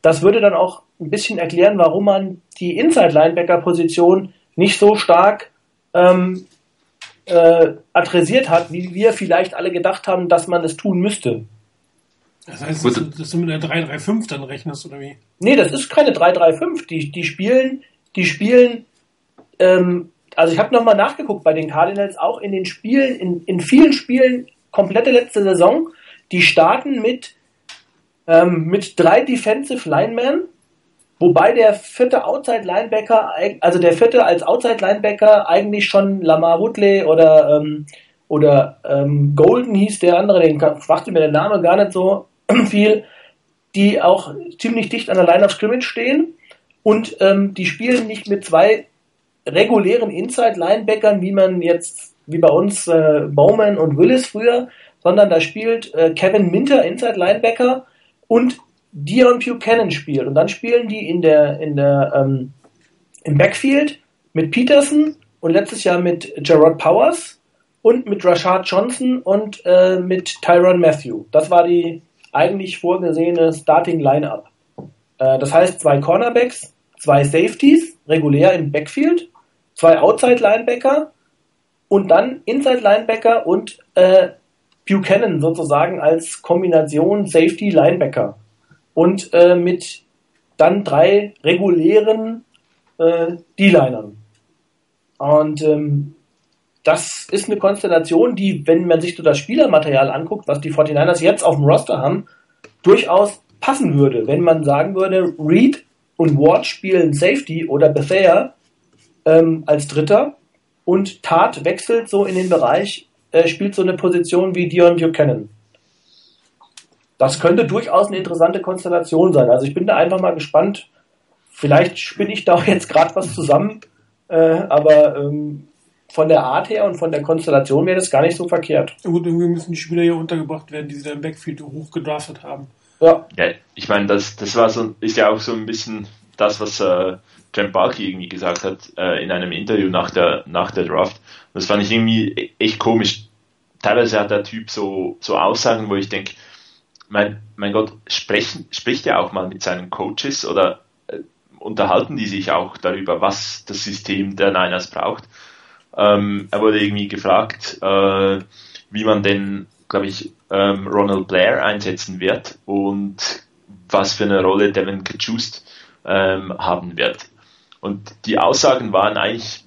Das würde dann auch ein bisschen erklären, warum man die Inside-Linebacker-Position nicht so stark ähm, äh, adressiert hat, wie wir vielleicht alle gedacht haben, dass man es tun müsste. Das heißt, dass, dass du mit einer 3-3-5 dann rechnest, oder wie? Nee, das ist keine 3-3-5. Die, die spielen, die spielen, ähm, also ich habe nochmal nachgeguckt bei den Cardinals, auch in den Spielen, in, in vielen Spielen komplette letzte Saison, die starten mit, ähm, mit drei Defensive Linemen Wobei der vierte Outside-Linebacker, also der vierte als Outside-Linebacker eigentlich schon Lamar Woodley oder, ähm, oder ähm, Golden hieß der andere, den brachte mir der Name gar nicht so <clears throat> viel, die auch ziemlich dicht an der Line of Scrimmage stehen und ähm, die spielen nicht mit zwei regulären Inside-Linebackern, wie man jetzt, wie bei uns äh, Bowman und Willis früher, sondern da spielt äh, Kevin Minter Inside-Linebacker und Dion Buchanan spielt. Und dann spielen die in der, in der, ähm, im Backfield mit Peterson und letztes Jahr mit Gerard Powers und mit Rashad Johnson und äh, mit Tyron Matthew. Das war die eigentlich vorgesehene Starting Lineup. Äh, das heißt zwei Cornerbacks, zwei Safeties, regulär im Backfield, zwei Outside Linebacker und dann Inside Linebacker und äh, Buchanan sozusagen als Kombination Safety Linebacker und äh, mit dann drei regulären äh, D-Linern. Und ähm, das ist eine Konstellation, die, wenn man sich so das Spielermaterial anguckt, was die 49ers jetzt auf dem Roster haben, durchaus passen würde. Wenn man sagen würde, Reed und Ward spielen Safety oder Bethea ähm, als Dritter und Tat wechselt so in den Bereich, äh, spielt so eine Position wie Dion Buchanan. Das könnte durchaus eine interessante Konstellation sein. Also ich bin da einfach mal gespannt. Vielleicht spinne ich da <laughs> auch jetzt gerade was zusammen, äh, aber ähm, von der Art her und von der Konstellation wäre das gar nicht so verkehrt. Ja gut, irgendwie müssen die Spieler hier untergebracht werden, die sie da im Backfield hochgedraftet haben. Ja. ja ich meine, das, das war so, ist ja auch so ein bisschen das, was äh, Trent Barkley irgendwie gesagt hat äh, in einem Interview nach der, nach der Draft. Das fand ich irgendwie echt komisch. Teilweise hat der Typ so, so Aussagen, wo ich denke, mein, mein Gott, sprechen, spricht er auch mal mit seinen Coaches oder äh, unterhalten die sich auch darüber, was das System der Niners braucht? Ähm, er wurde irgendwie gefragt, äh, wie man denn, glaube ich, ähm, Ronald Blair einsetzen wird und was für eine Rolle Devin Kajust ähm, haben wird. Und die Aussagen waren eigentlich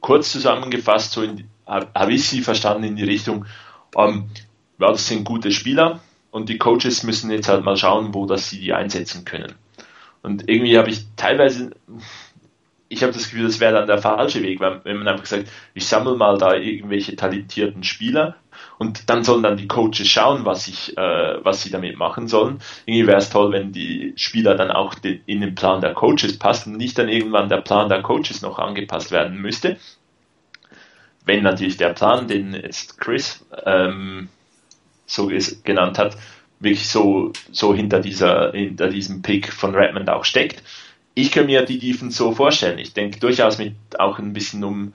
kurz zusammengefasst, so habe hab ich sie verstanden in die Richtung, ähm, ja, das sind gute Spieler und die Coaches müssen jetzt halt mal schauen, wo das sie die einsetzen können. Und irgendwie habe ich teilweise ich habe das Gefühl, das wäre dann der falsche Weg, wenn, wenn man einfach sagt, ich sammle mal da irgendwelche talentierten Spieler und dann sollen dann die Coaches schauen, was ich, äh, was sie damit machen sollen. Irgendwie wäre es toll, wenn die Spieler dann auch de, in den Plan der Coaches passen und nicht dann irgendwann der Plan der Coaches noch angepasst werden müsste. Wenn natürlich der Plan, den jetzt Chris ähm, so genannt hat, wirklich so, so hinter dieser, hinter diesem Pick von Redmond auch steckt ich kann mir die Defense so vorstellen. Ich denke durchaus mit auch ein bisschen um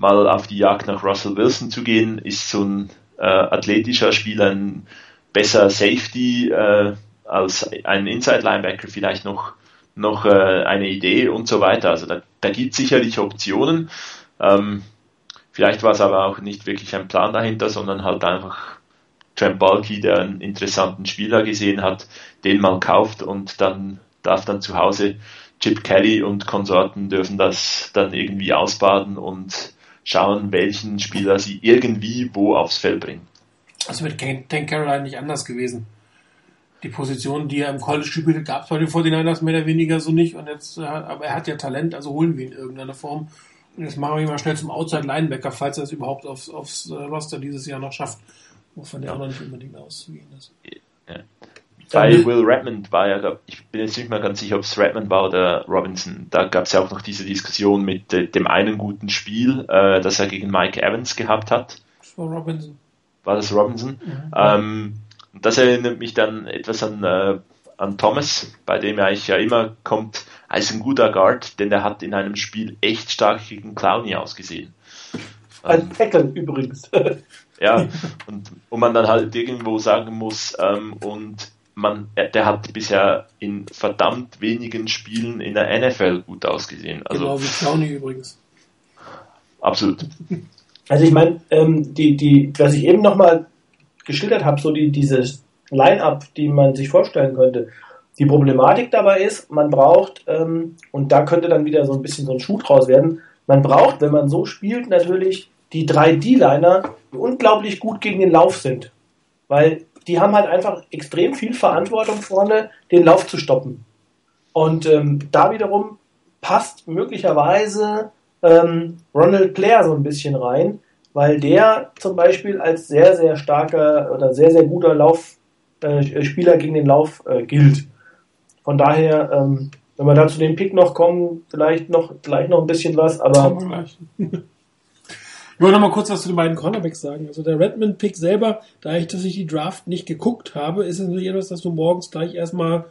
mal auf die Jagd nach Russell Wilson zu gehen, ist so ein äh, athletischer Spieler ein besser Safety äh, als ein Inside Linebacker vielleicht noch noch äh, eine Idee und so weiter. Also da, da gibt sicherlich Optionen. Ähm, vielleicht war es aber auch nicht wirklich ein Plan dahinter, sondern halt einfach Trent Balky, der einen interessanten Spieler gesehen hat, den man kauft und dann darf dann zu Hause Chip Kelly und Konsorten dürfen das dann irgendwie ausbaden und schauen, welchen Spieler sie irgendwie wo aufs Feld bringen. Das wird Tank Caroline nicht anders gewesen. Die Position, die er im College spielte, gab es bei den 49ers mehr oder weniger so nicht. Und jetzt, äh, aber er hat ja Talent, also holen wir ihn in irgendeiner Form. Und jetzt machen wir ihn mal schnell zum Outside Linebacker, falls er es überhaupt aufs, aufs Roster dieses Jahr noch schafft. Wovon der auch noch nicht unbedingt auszugehen ist. Ja. Bei Will Redmond war ja, ich bin jetzt nicht mehr ganz sicher, ob es Redmond war oder Robinson. Da gab es ja auch noch diese Diskussion mit äh, dem einen guten Spiel, äh, das er gegen Mike Evans gehabt hat. Das war Robinson. War das Robinson? Mhm. Ähm, das erinnert mich dann etwas an, äh, an Thomas, bei dem er eigentlich ja immer kommt als ein guter Guard, denn er hat in einem Spiel echt stark gegen Clowny ausgesehen. Ein ähm, Tackle übrigens. <laughs> ja, und, und man dann halt irgendwo sagen muss, ähm, und man, der hat bisher in verdammt wenigen Spielen in der NFL gut ausgesehen. Also, genau wie Clowney übrigens. Absolut. Also ich meine, ähm, die, die, was ich eben nochmal geschildert habe, so die, dieses Line-up, die man sich vorstellen könnte. Die Problematik dabei ist, man braucht, ähm, und da könnte dann wieder so ein bisschen so ein Schuh draus werden, man braucht, wenn man so spielt, natürlich die drei D-Liner, die unglaublich gut gegen den Lauf sind. Weil die haben halt einfach extrem viel Verantwortung vorne, den Lauf zu stoppen. Und ähm, da wiederum passt möglicherweise ähm, Ronald Blair so ein bisschen rein, weil der zum Beispiel als sehr, sehr starker oder sehr, sehr guter Laufspieler äh, gegen den Lauf äh, gilt. Von daher, ähm, wenn wir da zu dem Pick noch kommen, vielleicht noch, gleich noch ein bisschen was, aber. Ich wollte noch mal kurz was zu den beiden Cornerbacks sagen. Also der Redmond-Pick selber, da ich, dass ich die Draft nicht geguckt habe, ist es natürlich etwas, dass du morgens gleich erstmal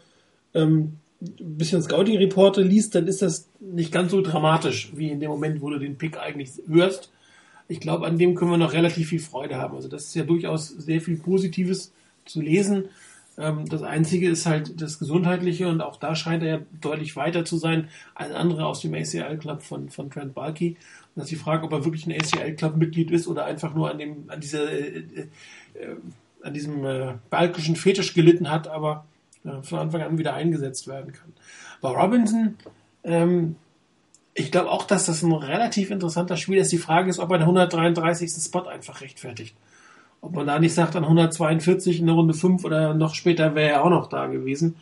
ähm, ein bisschen Scouting-Reporte liest, dann ist das nicht ganz so dramatisch, wie in dem Moment, wo du den Pick eigentlich hörst. Ich glaube, an dem können wir noch relativ viel Freude haben. Also das ist ja durchaus sehr viel Positives zu lesen. Ähm, das Einzige ist halt das Gesundheitliche und auch da scheint er ja deutlich weiter zu sein als andere aus dem ACL-Club von, von Trent Balky. Das ist die Frage, ob er wirklich ein ACL-Club-Mitglied ist oder einfach nur an dem, an dieser, äh, äh, äh, an diesem äh, balkischen Fetisch gelitten hat, aber äh, von Anfang an wieder eingesetzt werden kann. Bei Robinson, ähm, ich glaube auch, dass das ein relativ interessanter Spiel ist. Die Frage ist, ob er den 133. Spot einfach rechtfertigt. Ob man da nicht sagt, an 142 in der Runde 5 oder noch später wäre er auch noch da gewesen.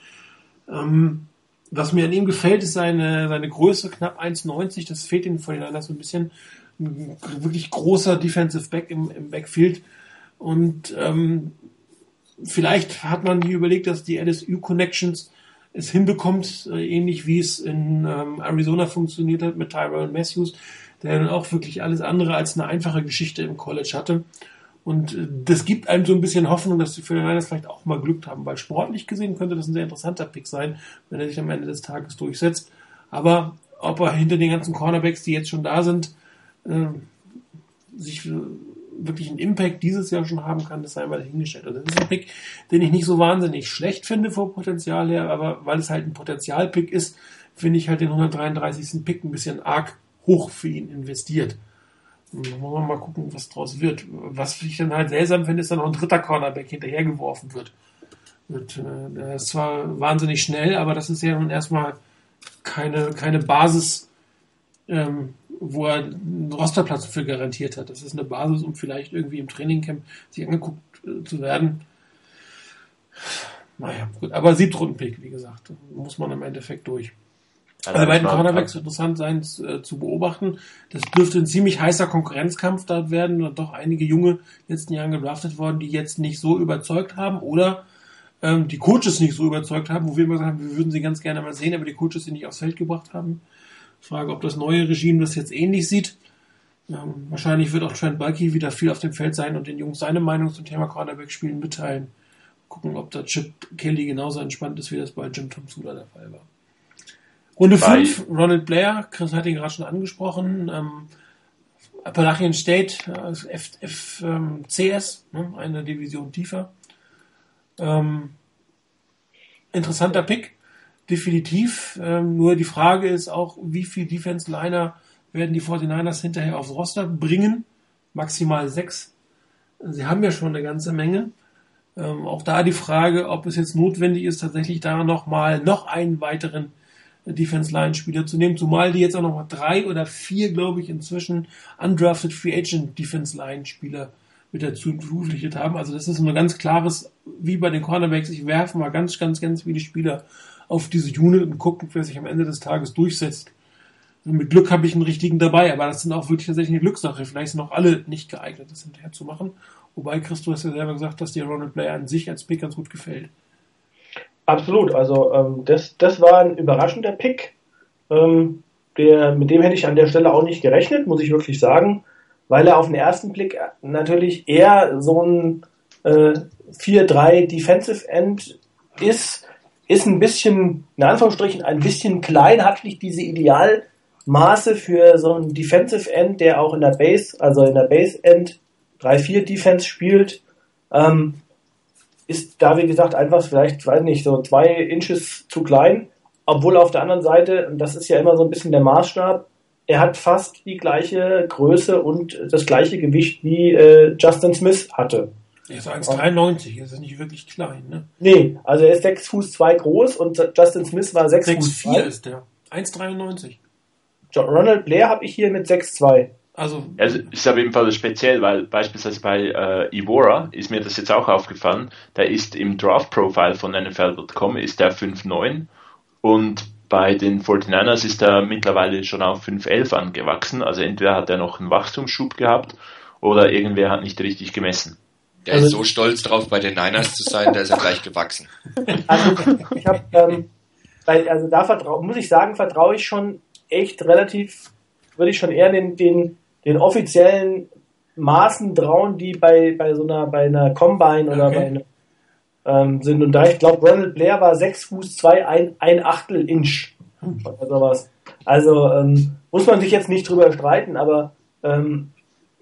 Ähm, was mir an ihm gefällt, ist seine, seine Größe, knapp 1,90. Das fehlt ihm von den so ein bisschen. Ein wirklich großer Defensive Back im, im Backfield. Und ähm, vielleicht hat man hier überlegt, dass die LSU Connections es hinbekommt, äh, ähnlich wie es in ähm, Arizona funktioniert hat mit Tyrone Matthews, der dann auch wirklich alles andere als eine einfache Geschichte im College hatte. Und äh, das gibt einem so ein bisschen Hoffnung, dass die 49ers vielleicht auch mal Glück haben, weil sportlich gesehen könnte das ein sehr interessanter Pick sein, wenn er sich am Ende des Tages durchsetzt. Aber ob er hinter den ganzen Cornerbacks, die jetzt schon da sind, äh, sich wirklich einen Impact dieses Jahr schon haben kann, das sei mal dahingestellt. Also das ist ein Pick, den ich nicht so wahnsinnig schlecht finde vor Potenzial her, aber weil es halt ein Potenzialpick ist, finde ich halt den 133. Pick ein bisschen arg hoch für ihn investiert. Da wir mal gucken, was draus wird. Was ich dann halt seltsam finde, ist dann noch ein dritter Cornerback hinterhergeworfen wird. wird äh, der ist zwar wahnsinnig schnell, aber das ist ja nun erstmal keine, keine Basis, ähm, wo er einen Rosterplatz für garantiert hat. Das ist eine Basis, um vielleicht irgendwie im Trainingcamp sich angeguckt äh, zu werden. Naja, gut. Aber Siebtrunden-Pick, wie gesagt, muss man im Endeffekt durch. Also bei den Cornerbacks interessant sein äh, zu beobachten. Das dürfte ein ziemlich heißer Konkurrenzkampf dort werden und doch einige junge in den letzten Jahren gedraftet worden, die jetzt nicht so überzeugt haben oder ähm, die Coaches nicht so überzeugt haben, wo wir immer gesagt haben, wir würden sie ganz gerne mal sehen, aber die Coaches sie nicht aufs Feld gebracht haben. Frage, ob das neue Regime das jetzt ähnlich sieht. Ähm, wahrscheinlich wird auch Trent Bulky wieder viel auf dem Feld sein und den Jungs seine Meinung zum Thema Cornerback-Spielen mitteilen. Gucken, ob da Chip Kelly genauso entspannt ist, wie das bei Jim Tom Sula der Fall war. Runde 5, Ronald Blair, Chris hat ihn gerade schon angesprochen. Ähm, Appalachian State, äh, F, F, ähm, CS, ne, eine Division tiefer. Ähm, interessanter Pick, definitiv. Ähm, nur die Frage ist auch, wie viel Defense Liner werden die 49ers hinterher aufs Roster bringen? Maximal sechs. Sie haben ja schon eine ganze Menge. Ähm, auch da die Frage, ob es jetzt notwendig ist, tatsächlich da nochmal noch einen weiteren Defense Line Spieler zu nehmen, zumal die jetzt auch noch mal drei oder vier, glaube ich, inzwischen undrafted Free Agent Defense Line Spieler mit dazu verpflichtet haben. Also das ist ein ganz klares, wie bei den Cornerbacks, ich werfe mal ganz, ganz, ganz viele Spieler auf diese Unit und gucken, wer sich am Ende des Tages durchsetzt. Und mit Glück habe ich einen richtigen dabei, aber das sind auch wirklich tatsächlich eine Glückssache. Vielleicht sind auch alle nicht geeignet, das hinterher zu machen. Wobei, Christo hast ja selber gesagt, dass dir Ronald Blair an sich als Pick ganz gut gefällt. Absolut, also ähm, das, das war ein überraschender Pick. Ähm, der, mit dem hätte ich an der Stelle auch nicht gerechnet, muss ich wirklich sagen, weil er auf den ersten Blick natürlich eher so ein äh, 4-3 Defensive End ist, ist ein bisschen, in Anführungsstrichen, ein bisschen klein, hat nicht diese Idealmaße für so ein Defensive End, der auch in der Base, also in der Base End 3-4 Defense spielt. Ähm, ist da, wie gesagt, einfach vielleicht, weiß nicht, so zwei Inches zu klein. Obwohl auf der anderen Seite, und das ist ja immer so ein bisschen der Maßstab, er hat fast die gleiche Größe und das gleiche Gewicht wie äh, Justin Smith hatte. Er ist 1,93, ist nicht wirklich klein, ne? Nee, also er ist 6 Fuß 2 groß und Justin Smith war 6, 6 Fuß 4 ist der. 1,93. Ronald Blair habe ich hier mit 6,2. Also, also ist auf jeden Fall speziell, weil beispielsweise bei äh, Ivora ist mir das jetzt auch aufgefallen, der ist im Draft Profile von NFL.com ist der 5'9 und bei den 49ers ist er mittlerweile schon auf 5'11 angewachsen. Also entweder hat er noch einen Wachstumsschub gehabt oder irgendwer hat nicht richtig gemessen. Der also, ist so stolz drauf, bei den Niners zu sein, der ist ja gleich gewachsen. <laughs> Also ich habe, ähm, also da vertrau, muss ich sagen, vertraue ich schon echt relativ, würde ich schon eher den, den, den offiziellen Maßen trauen, die bei, bei so einer, bei einer Combine oder okay. bei einer, ähm, sind. Und da ich glaube, Ronald Blair war 6 Fuß 2, ein, ein Achtel Inch oder sowas. Also ähm, muss man sich jetzt nicht drüber streiten, aber ähm,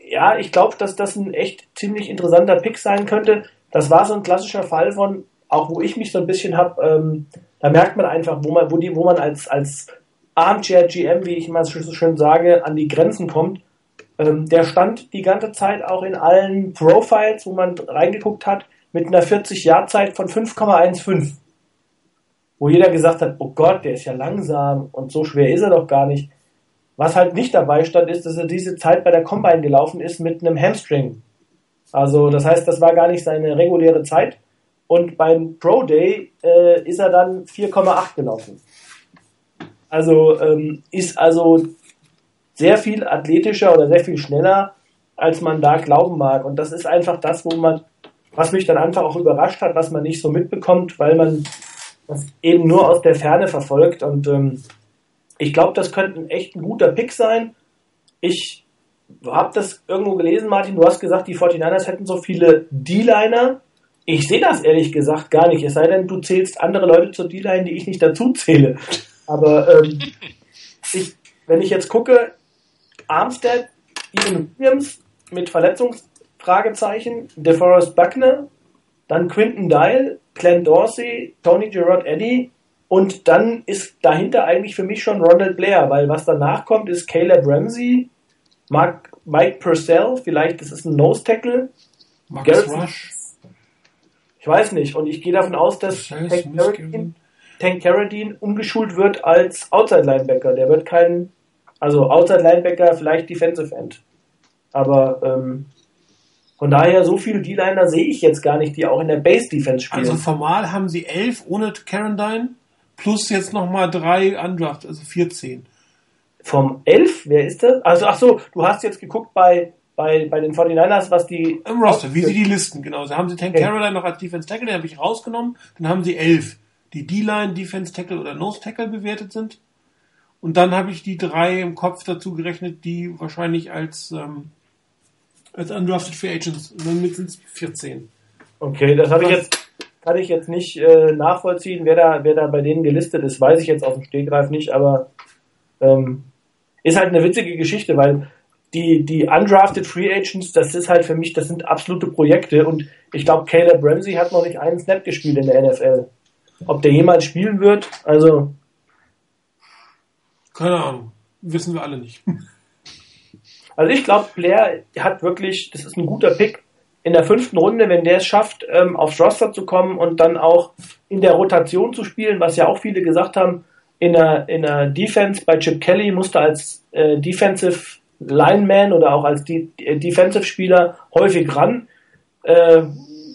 ja, ich glaube, dass das ein echt ziemlich interessanter Pick sein könnte. Das war so ein klassischer Fall von, auch wo ich mich so ein bisschen habe, ähm, da merkt man einfach, wo man, wo die, wo man als, als Armchair GM, wie ich immer so schön sage, an die Grenzen kommt. Ähm, der stand die ganze Zeit auch in allen Profiles, wo man reingeguckt hat, mit einer 40-Jahr-Zeit von 5,15. Wo jeder gesagt hat, oh Gott, der ist ja langsam und so schwer ist er doch gar nicht. Was halt nicht dabei stand, ist, dass er diese Zeit bei der Combine gelaufen ist mit einem Hamstring. Also das heißt, das war gar nicht seine reguläre Zeit. Und beim Pro Day äh, ist er dann 4,8 gelaufen. Also ähm, ist also sehr viel athletischer oder sehr viel schneller, als man da glauben mag. Und das ist einfach das, wo man, was mich dann einfach auch überrascht hat, was man nicht so mitbekommt, weil man das eben nur aus der Ferne verfolgt. Und ähm, ich glaube, das könnte ein echt ein guter Pick sein. Ich habe das irgendwo gelesen, Martin. Du hast gesagt, die 49ers hätten so viele D-Liner. Ich sehe das ehrlich gesagt gar nicht. Es sei denn, du zählst andere Leute zur D-Line, die ich nicht dazu zähle. Aber ähm, <laughs> ich, wenn ich jetzt gucke, Armstead, Ian Williams mit Verletzungsfragezeichen, DeForest Buckner, dann Quinton Dial, Glenn Dorsey, Tony Gerard Eddy, und dann ist dahinter eigentlich für mich schon Ronald Blair, weil was danach kommt, ist Caleb Ramsey, Mark, Mike Purcell, vielleicht das ist ein Nose Tackle. Marcus Rush. Ich weiß nicht. Und ich gehe davon aus, dass Tank Carradine, Tank Carradine umgeschult wird als Outside Linebacker. Der wird kein, also Outside Linebacker, vielleicht Defensive End. Aber ähm, von daher, so viele D-Liner sehe ich jetzt gar nicht, die auch in der Base Defense spielen. Also formal haben sie elf ohne Carradine plus jetzt nochmal drei Undraft, also 14. Vom 11? Wer ist das? Also, ach so, du hast jetzt geguckt bei, bei, bei den 49ers, was die. Im Roster, wie sie die listen, genau. Sie haben sie Tank okay. Caroline noch als Defense Tackle, den habe ich rausgenommen. Dann haben sie 11, die D-Line, Defense Tackle oder Nose Tackle bewertet sind. Und dann habe ich die drei im Kopf dazu gerechnet, die wahrscheinlich als, ähm, als Undrafted Free Agents, und dann sind es 14. Okay, das habe ich jetzt kann ich jetzt nicht äh, nachvollziehen, wer da, wer da bei denen gelistet ist, weiß ich jetzt auf dem Stegreif nicht, aber ähm, ist halt eine witzige Geschichte, weil die, die undrafted Free Agents, das ist halt für mich, das sind absolute Projekte und ich glaube, Caleb Ramsey hat noch nicht einen Snap gespielt in der NFL. Ob der jemals spielen wird, also. Keine Ahnung. Wissen wir alle nicht. <laughs> Also ich glaube, Blair hat wirklich, das ist ein guter Pick in der fünften Runde, wenn der es schafft, ähm, aufs Roster zu kommen und dann auch in der Rotation zu spielen, was ja auch viele gesagt haben, in der, in der Defense bei Chip Kelly musste als äh, Defensive Lineman oder auch als De äh, Defensive Spieler häufig ran. Äh,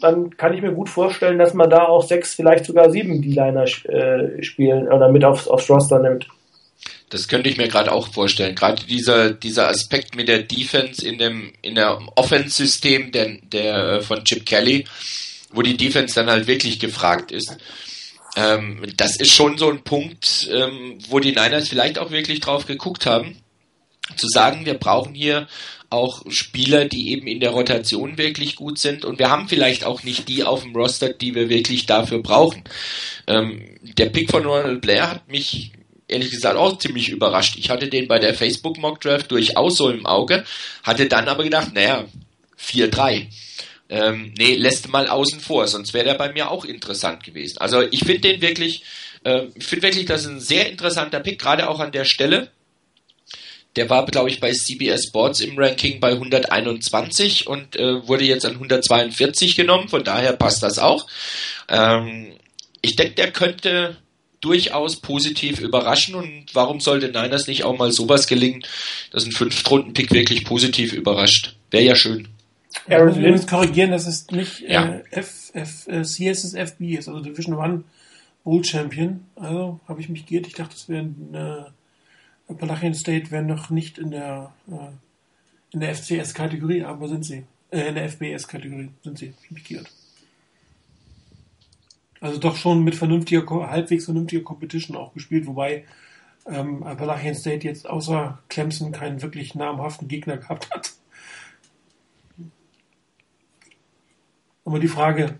dann kann ich mir gut vorstellen, dass man da auch sechs, vielleicht sogar sieben D-Liner äh, spielen oder mit aufs, aufs Roster nimmt. Das könnte ich mir gerade auch vorstellen. Gerade dieser, dieser Aspekt mit der Defense in dem, in der Offense-System der, der, äh, von Chip Kelly, wo die Defense dann halt wirklich gefragt ist. Ähm, das ist schon so ein Punkt, ähm, wo die Niners vielleicht auch wirklich drauf geguckt haben, zu sagen, wir brauchen hier auch Spieler, die eben in der Rotation wirklich gut sind und wir haben vielleicht auch nicht die auf dem Roster, die wir wirklich dafür brauchen. Ähm, der Pick von Ronald Blair hat mich ehrlich gesagt auch ziemlich überrascht. Ich hatte den bei der Facebook Mock Draft durchaus so im Auge, hatte dann aber gedacht, naja, 4-3. Ähm, nee, lässt mal außen vor, sonst wäre der bei mir auch interessant gewesen. Also ich finde den wirklich, äh, ich finde wirklich, das ist ein sehr interessanter Pick, gerade auch an der Stelle. Der war, glaube ich, bei CBS Sports im Ranking bei 121 und äh, wurde jetzt an 142 genommen, von daher passt das auch. Ähm, ich denke, der könnte durchaus positiv überraschen und warum sollte Niners nicht auch mal sowas gelingen, dass ein Fünftrunden-Pick wirklich positiv überrascht? Wäre ja schön. Aaron Lynn korrigieren, dass es nicht ja. äh, F, F, äh, CSS FB ist, also Division One Old Champion. Also habe ich mich geirrt. Ich dachte, das wären äh, Appalachian State wären noch nicht in der äh, in der FCS-Kategorie, aber sind sie. Äh, in der FBS-Kategorie sind sie. Ich mich geirrt. Also doch schon mit vernünftiger, halbwegs vernünftiger Competition auch gespielt, wobei ähm, Appalachian State jetzt außer Clemson keinen wirklich namhaften Gegner gehabt hat. Aber die Frage,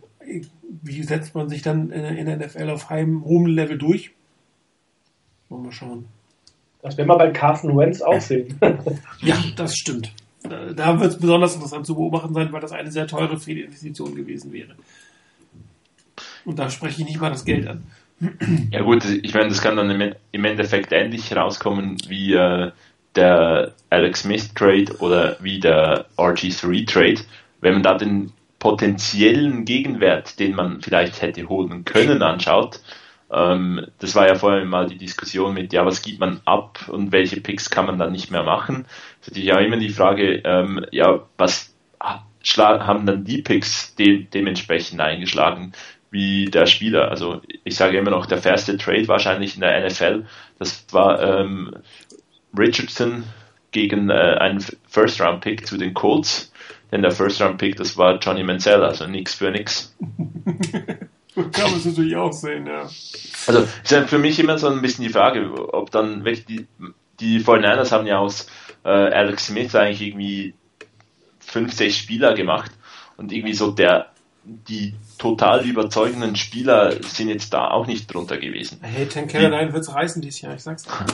wie setzt man sich dann in, der NFL auf hohem Level durch? Wollen wir schauen. Das werden wir bei Carson Wentz auch sehen. <laughs> ja, das stimmt. Da wird es besonders interessant zu beobachten sein, weil das eine sehr teure Fehlinvestition gewesen wäre. Und da spreche ich nicht mal das Geld an. Ja gut, ich meine, das kann dann im Endeffekt ähnlich rauskommen wie äh, der Alex Smith Trade oder wie der RG3 Trade. Wenn man da den potenziellen Gegenwert, den man vielleicht hätte holen können, anschaut, ähm, das war ja vorher mal die Diskussion mit, ja, was gibt man ab und welche Picks kann man dann nicht mehr machen. Das ist natürlich auch immer die Frage, ähm, ja, was haben dann die Picks de dementsprechend eingeschlagen? Wie der Spieler. Also ich sage immer noch, der fairste Trade wahrscheinlich in der NFL, das war ähm, Richardson gegen äh, einen First-Round-Pick zu den Colts. Denn der First-Round-Pick, das war Johnny Mansell, also nix für nix. <laughs> Kann man es natürlich auch sehen, ja. Also ist ja für mich immer so ein bisschen die Frage, ob dann wirklich die, die 49ers haben ja aus äh, Alex Smith eigentlich irgendwie 50 Spieler gemacht und irgendwie so der die total überzeugenden Spieler sind jetzt da auch nicht drunter gewesen. Hey, Ten Caroline wird es reißen dieses Jahr, ich sag's dir. <laughs>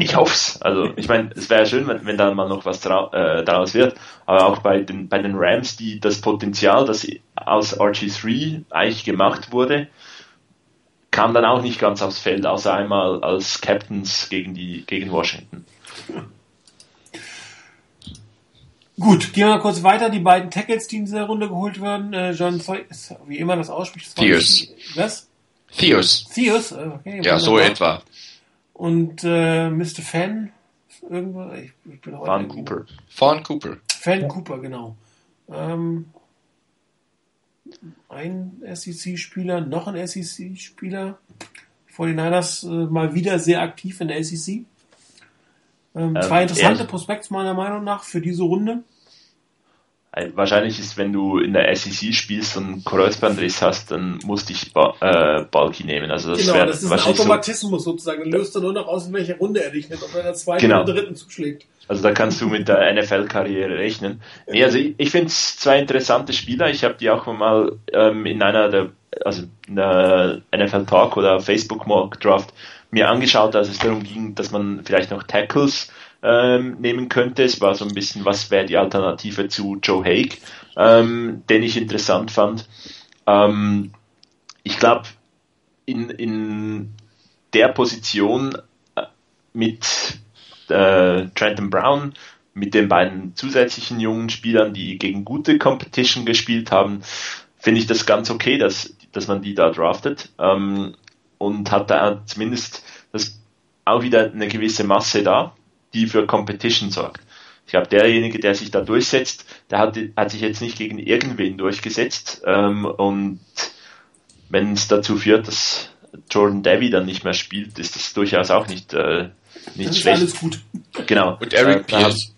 Ich hoff's. Also ich meine, es wäre schön, wenn, wenn da mal noch was äh, daraus wird. Aber auch bei den bei den Rams, die das Potenzial, das aus RG3 eigentlich gemacht wurde, kam dann auch nicht ganz aufs Feld, außer einmal als Captains gegen die gegen Washington. Gut, gehen wir kurz weiter. Die beiden Tackles, die in dieser Runde geholt werden. Äh, John Zoy, wie immer das ausspricht. Theus. Was? Theus. Theus, äh, okay. Ja, so etwa. Und äh, Mr. Fan, irgendwo, ich, ich bin Fan Cooper. Fan Cooper. Fan ja. Cooper, genau. Ähm, ein SEC-Spieler, noch ein SEC-Spieler. Die 49ers äh, mal wieder sehr aktiv in der SEC. Ähm, ähm, zwei interessante Prospekts meiner Meinung nach für diese Runde. Wahrscheinlich ist, wenn du in der SEC spielst und Kreuzbandriss hast, dann musst dich ba äh, Balki nehmen. Also das genau, das ist ein Automatismus so, sozusagen. Dann löst du nur noch aus, in welcher Runde er dich nimmt, ob er in der zweiten genau. oder dritten zuschlägt. Also da kannst du mit der NFL-Karriere rechnen. Nee, also ich, ich finde es zwei interessante Spieler. Ich habe die auch mal ähm, in einer der, also der NFL Talk oder Facebook Mock Draft mir angeschaut, als es darum ging, dass man vielleicht noch Tackles ähm, nehmen könnte. Es war so ein bisschen, was wäre die Alternative zu Joe Haig, ähm, den ich interessant fand. Ähm, ich glaube, in, in der Position äh, mit äh, Trenton Brown, mit den beiden zusätzlichen jungen Spielern, die gegen gute Competition gespielt haben, finde ich das ganz okay, dass, dass man die da draftet. Ähm, und hat da zumindest das auch wieder eine gewisse Masse da, die für Competition sorgt. Ich glaube, derjenige, der sich da durchsetzt, der hat, hat sich jetzt nicht gegen irgendwen durchgesetzt. Ähm, und wenn es dazu führt, dass Jordan Davy dann nicht mehr spielt, ist das durchaus auch nicht, äh, nicht das schlecht. Ist alles gut. Genau. Und Eric äh, Pierce.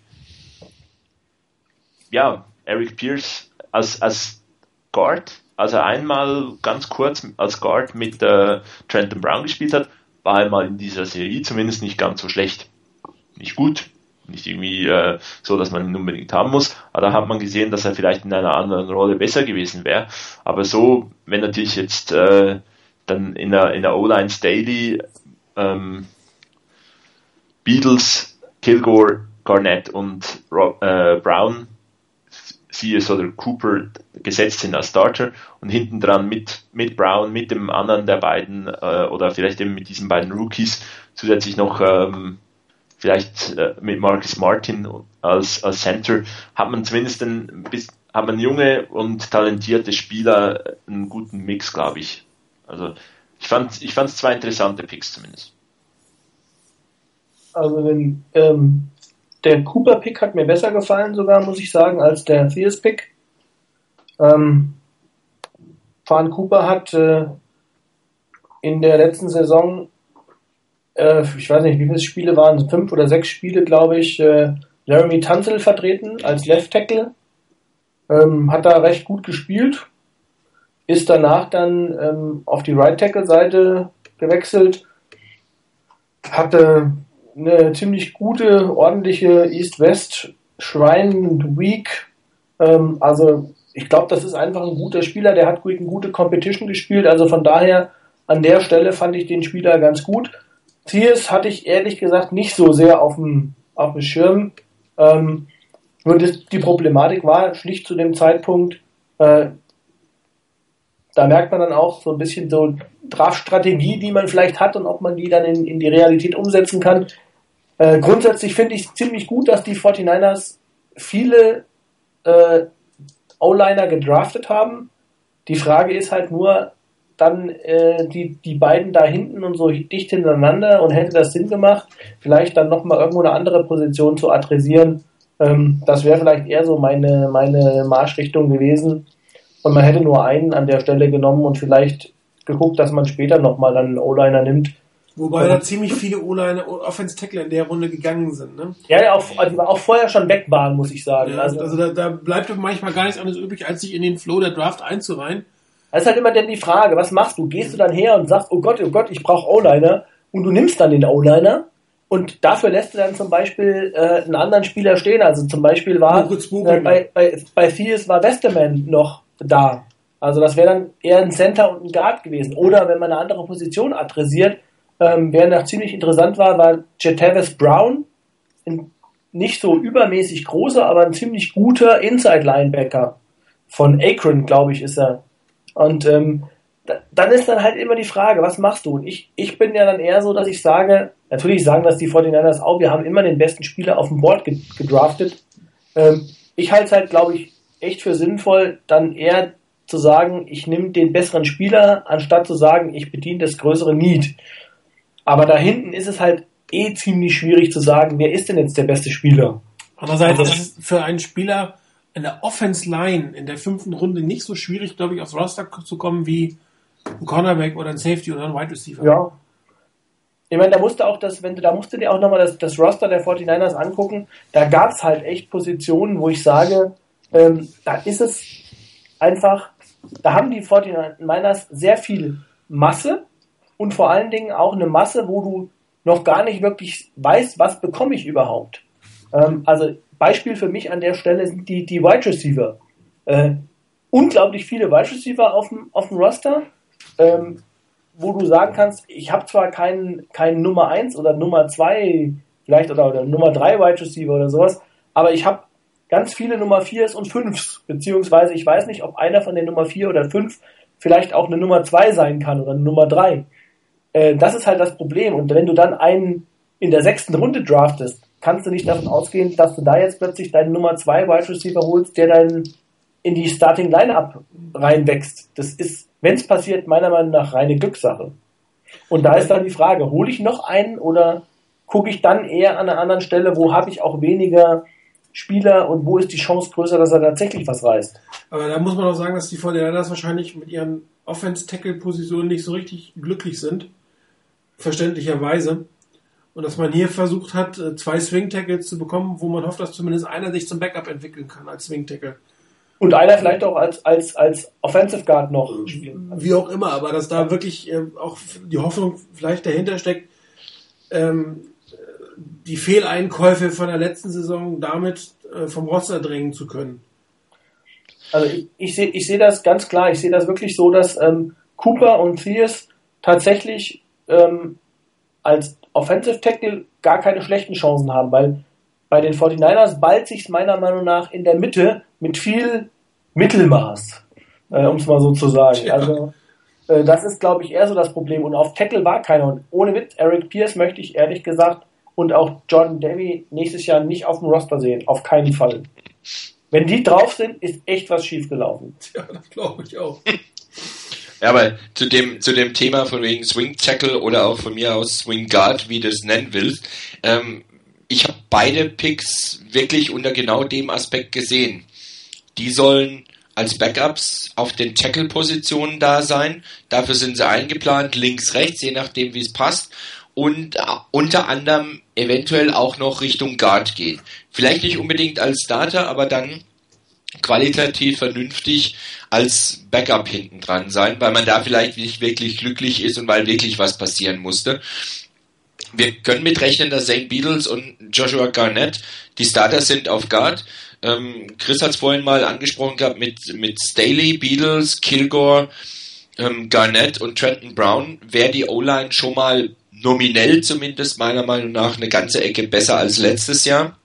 Ja, Eric Pierce als, als Guard als er einmal ganz kurz als Guard mit äh, Trenton Brown gespielt hat, war er mal in dieser Serie zumindest nicht ganz so schlecht. Nicht gut, nicht irgendwie äh, so, dass man ihn unbedingt haben muss, aber da hat man gesehen, dass er vielleicht in einer anderen Rolle besser gewesen wäre. Aber so, wenn natürlich jetzt äh, dann in der, in der O-Line Daily ähm, Beatles, Kilgore, Garnett und Rob, äh, Brown Sears oder Cooper gesetzt sind als Starter und hinten dran mit, mit Brown, mit dem anderen der beiden äh, oder vielleicht eben mit diesen beiden Rookies zusätzlich noch ähm, vielleicht äh, mit Marcus Martin als, als Center hat man zumindest ein, bis, hat man junge und talentierte Spieler einen guten Mix, glaube ich. Also ich fand ich fand zwei interessante Picks zumindest. Also wenn ähm, der Cooper-Pick hat mir besser gefallen, sogar, muss ich sagen, als der Theus-Pick. Ähm, Fahren Cooper hat äh, in der letzten Saison, äh, ich weiß nicht, wie viele Spiele waren es, fünf oder sechs Spiele, glaube ich, äh, Jeremy Tunzel vertreten als Left Tackle. Ähm, hat da recht gut gespielt. Ist danach dann ähm, auf die Right Tackle Seite gewechselt. Hatte eine ziemlich gute, ordentliche East-West Shrine Week. Ähm, also ich glaube, das ist einfach ein guter Spieler, der hat eine gute Competition gespielt. Also von daher an der Stelle fand ich den Spieler ganz gut. Thiers hatte ich ehrlich gesagt nicht so sehr auf dem, auf dem Schirm. Ähm, nur das, die Problematik war schlicht zu dem Zeitpunkt, äh, da merkt man dann auch so ein bisschen so Draftstrategie, die man vielleicht hat und ob man die dann in, in die Realität umsetzen kann. Äh, grundsätzlich finde ich ziemlich gut, dass die 49ers viele äh, O-Liner gedraftet haben. Die Frage ist halt nur, dann äh, die, die beiden da hinten und so dicht hintereinander und hätte das Sinn gemacht, vielleicht dann nochmal irgendwo eine andere Position zu adressieren. Ähm, das wäre vielleicht eher so meine, meine Marschrichtung gewesen. Und man hätte nur einen an der Stelle genommen und vielleicht geguckt, dass man später nochmal einen O-Liner nimmt. Wobei da ziemlich viele O-Liner Offense Tackler in der Runde gegangen sind, ne? Ja, ja auch, die auch vorher schon weg waren, muss ich sagen. Ja, also, also da, da bleibt manchmal gar nichts anderes übrig, als sich in den Flow der Draft einzureihen. Das ist halt immer dann die Frage, was machst du? Gehst du dann her und sagst, oh Gott, oh Gott, ich brauche O-Liner und du nimmst dann den O-Liner und dafür lässt du dann zum Beispiel äh, einen anderen Spieler stehen. Also zum Beispiel war äh, bei, bei, bei Thies war Westerman noch da. Also das wäre dann eher ein Center und ein Guard gewesen. Oder wenn man eine andere Position adressiert, ähm, wer noch ziemlich interessant war, war Jetavis Brown, ein nicht so übermäßig großer, aber ein ziemlich guter Inside-Linebacker. Von Akron, glaube ich, ist er. Und ähm, da, dann ist dann halt immer die Frage, was machst du? Und ich, ich bin ja dann eher so, dass ich sage, natürlich sagen das die 49ers auch, wir haben immer den besten Spieler auf dem Board gedraftet. Ähm, ich halte es halt, glaube ich, echt für sinnvoll, dann eher zu sagen, ich nehme den besseren Spieler, anstatt zu sagen, ich bediene das größere Need. Aber da hinten ist es halt eh ziemlich schwierig zu sagen, wer ist denn jetzt der beste Spieler? Andererseits also, ist es für einen Spieler in der Offense Line in der fünften Runde nicht so schwierig, glaube ich, aufs Roster zu kommen wie ein Cornerback oder ein Safety oder ein Wide Receiver. Ja. Ich meine, da musste auch das, wenn du, da musst du dir auch nochmal das, das Roster der 49ers angucken. Da gab es halt echt Positionen, wo ich sage, ähm, da ist es einfach, da haben die 49ers sehr viel Masse und vor allen Dingen auch eine Masse, wo du noch gar nicht wirklich weißt, was bekomme ich überhaupt. Ähm, also Beispiel für mich an der Stelle sind die, die Wide Receiver. Äh, unglaublich viele Wide Receiver auf dem, auf dem Roster, ähm, wo du sagen kannst, ich habe zwar keinen, keinen Nummer 1 oder Nummer 2, vielleicht oder, oder Nummer 3 Wide Receiver oder sowas, aber ich habe ganz viele Nummer 4s und 5s, beziehungsweise ich weiß nicht, ob einer von den Nummer 4 oder 5 vielleicht auch eine Nummer 2 sein kann oder eine Nummer 3. Äh, das ist halt das Problem. Und wenn du dann einen in der sechsten Runde draftest, kannst du nicht davon ausgehen, dass du da jetzt plötzlich deinen Nummer 2 Wide Receiver holst, der dann in die Starting Lineup reinwächst. Das ist, wenn es passiert, meiner Meinung nach reine Glückssache. Und da ist dann die Frage, hole ich noch einen oder gucke ich dann eher an einer anderen Stelle, wo habe ich auch weniger Spieler und wo ist die Chance größer, dass er tatsächlich was reißt. Aber da muss man auch sagen, dass die 49ers wahrscheinlich mit ihren Offense-Tackle-Positionen nicht so richtig glücklich sind. Verständlicherweise. Und dass man hier versucht hat, äh, zwei Swing-Tackles zu bekommen, wo man hofft, dass zumindest einer sich zum Backup entwickeln kann als Swing-Tackle. Und einer vielleicht auch als, als, als Offensive Guard noch spielen. Wie auch immer, aber dass da wirklich äh, auch die Hoffnung vielleicht dahinter steckt, ähm, die Fehleinkäufe von der letzten Saison damit äh, vom Roster drängen zu können. Also ich, ich sehe ich seh das ganz klar, ich sehe das wirklich so, dass ähm, Cooper und Thiers tatsächlich ähm, als Offensive Tackle gar keine schlechten Chancen haben, weil bei den 49ers ballt sich meiner Meinung nach in der Mitte mit viel Mittelmaß, äh, um es mal so zu sagen. Ja. Also äh, das ist, glaube ich, eher so das Problem. Und auf Tackle war keiner. Und ohne Witz, Eric Pierce möchte ich ehrlich gesagt und auch Jordan Davy nächstes Jahr nicht auf dem Roster sehen. Auf keinen Fall. Wenn die drauf sind, ist echt was schiefgelaufen. Ja, das glaube ich auch. Ja, aber zu dem, zu dem Thema von wegen Swing Tackle oder auch von mir aus Swing Guard, wie du es nennen willst, ähm, ich habe beide Picks wirklich unter genau dem Aspekt gesehen. Die sollen als Backups auf den Tackle-Positionen da sein. Dafür sind sie eingeplant, links, rechts, je nachdem, wie es passt. Und äh, unter anderem eventuell auch noch Richtung Guard gehen. Vielleicht nicht unbedingt als Starter, aber dann qualitativ vernünftig als Backup hinten dran sein, weil man da vielleicht nicht wirklich glücklich ist und weil wirklich was passieren musste. Wir können mitrechnen, dass Zane Beatles und Joshua Garnett die Starter sind auf Guard. Ähm, Chris hat es vorhin mal angesprochen gehabt mit, mit Staley, Beatles, Kilgore, ähm, Garnett und Trenton Brown wäre die O-Line schon mal nominell zumindest meiner Meinung nach eine ganze Ecke besser als letztes Jahr.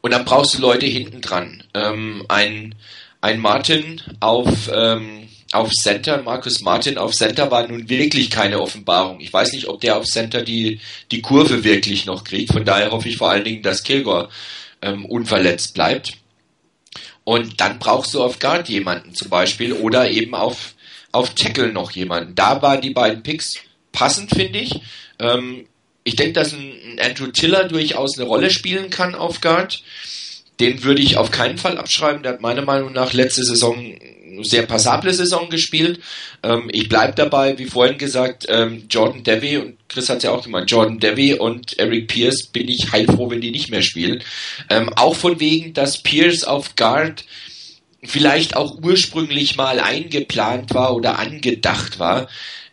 Und dann brauchst du Leute hinten dran. Ähm, ein, ein Martin auf, ähm, auf Center, Markus Martin auf Center war nun wirklich keine Offenbarung. Ich weiß nicht, ob der auf Center die, die Kurve wirklich noch kriegt. Von daher hoffe ich vor allen Dingen, dass Kilgore ähm, unverletzt bleibt. Und dann brauchst du auf Guard jemanden zum Beispiel oder eben auf, auf Tackle noch jemanden. Da waren die beiden Picks passend, finde ich. Ähm, ich denke, dass ein, Andrew Tiller durchaus eine Rolle spielen kann auf Guard. Den würde ich auf keinen Fall abschreiben. Der hat meiner Meinung nach letzte Saison eine sehr passable Saison gespielt. Ähm, ich bleibe dabei, wie vorhin gesagt, ähm, Jordan Devy und Chris hat es ja auch gemeint, Jordan Devy und Eric Pierce bin ich heilfroh, wenn die nicht mehr spielen. Ähm, auch von wegen, dass Pierce auf Guard vielleicht auch ursprünglich mal eingeplant war oder angedacht war.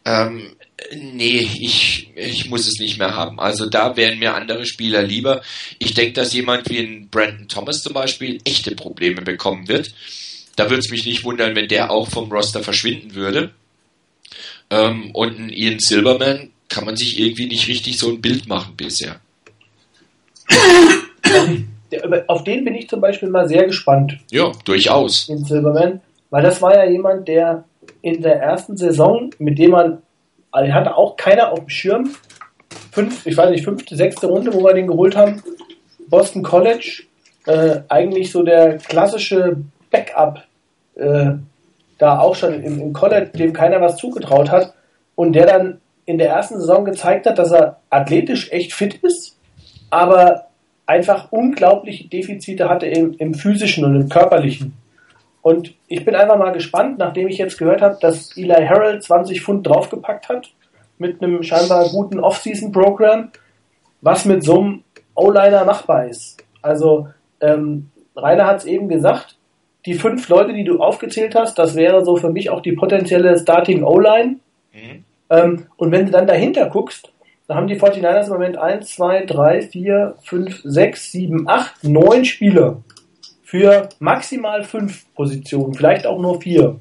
Ähm, Nee, ich, ich muss es nicht mehr haben. Also da wären mir andere Spieler lieber. Ich denke, dass jemand wie ein Brandon Thomas zum Beispiel echte Probleme bekommen wird. Da würde es mich nicht wundern, wenn der auch vom Roster verschwinden würde. Ähm, und ein Ian Silverman kann man sich irgendwie nicht richtig so ein Bild machen bisher. Auf den bin ich zum Beispiel mal sehr gespannt. Ja, durchaus. Ian Silverman, weil das war ja jemand, der in der ersten Saison, mit dem man also hatte auch keiner auf dem Schirm. Fünf, ich weiß nicht, fünfte, sechste Runde, wo wir den geholt haben. Boston College, äh, eigentlich so der klassische Backup, äh, da auch schon im, im College, dem keiner was zugetraut hat. Und der dann in der ersten Saison gezeigt hat, dass er athletisch echt fit ist, aber einfach unglaubliche Defizite hatte im, im physischen und im körperlichen. Und ich bin einfach mal gespannt, nachdem ich jetzt gehört habe, dass Eli Harrell 20 Pfund draufgepackt hat mit einem scheinbar guten Off-Season-Programm, was mit so einem O-Liner machbar ist. Also ähm, Rainer hat es eben gesagt, die fünf Leute, die du aufgezählt hast, das wäre so für mich auch die potenzielle Starting O-Line. Mhm. Ähm, und wenn du dann dahinter guckst, dann haben die 49ers im Moment 1, 2, 3, 4, 5, 6, 7, 8, 9 Spieler für maximal fünf Positionen, vielleicht auch nur vier.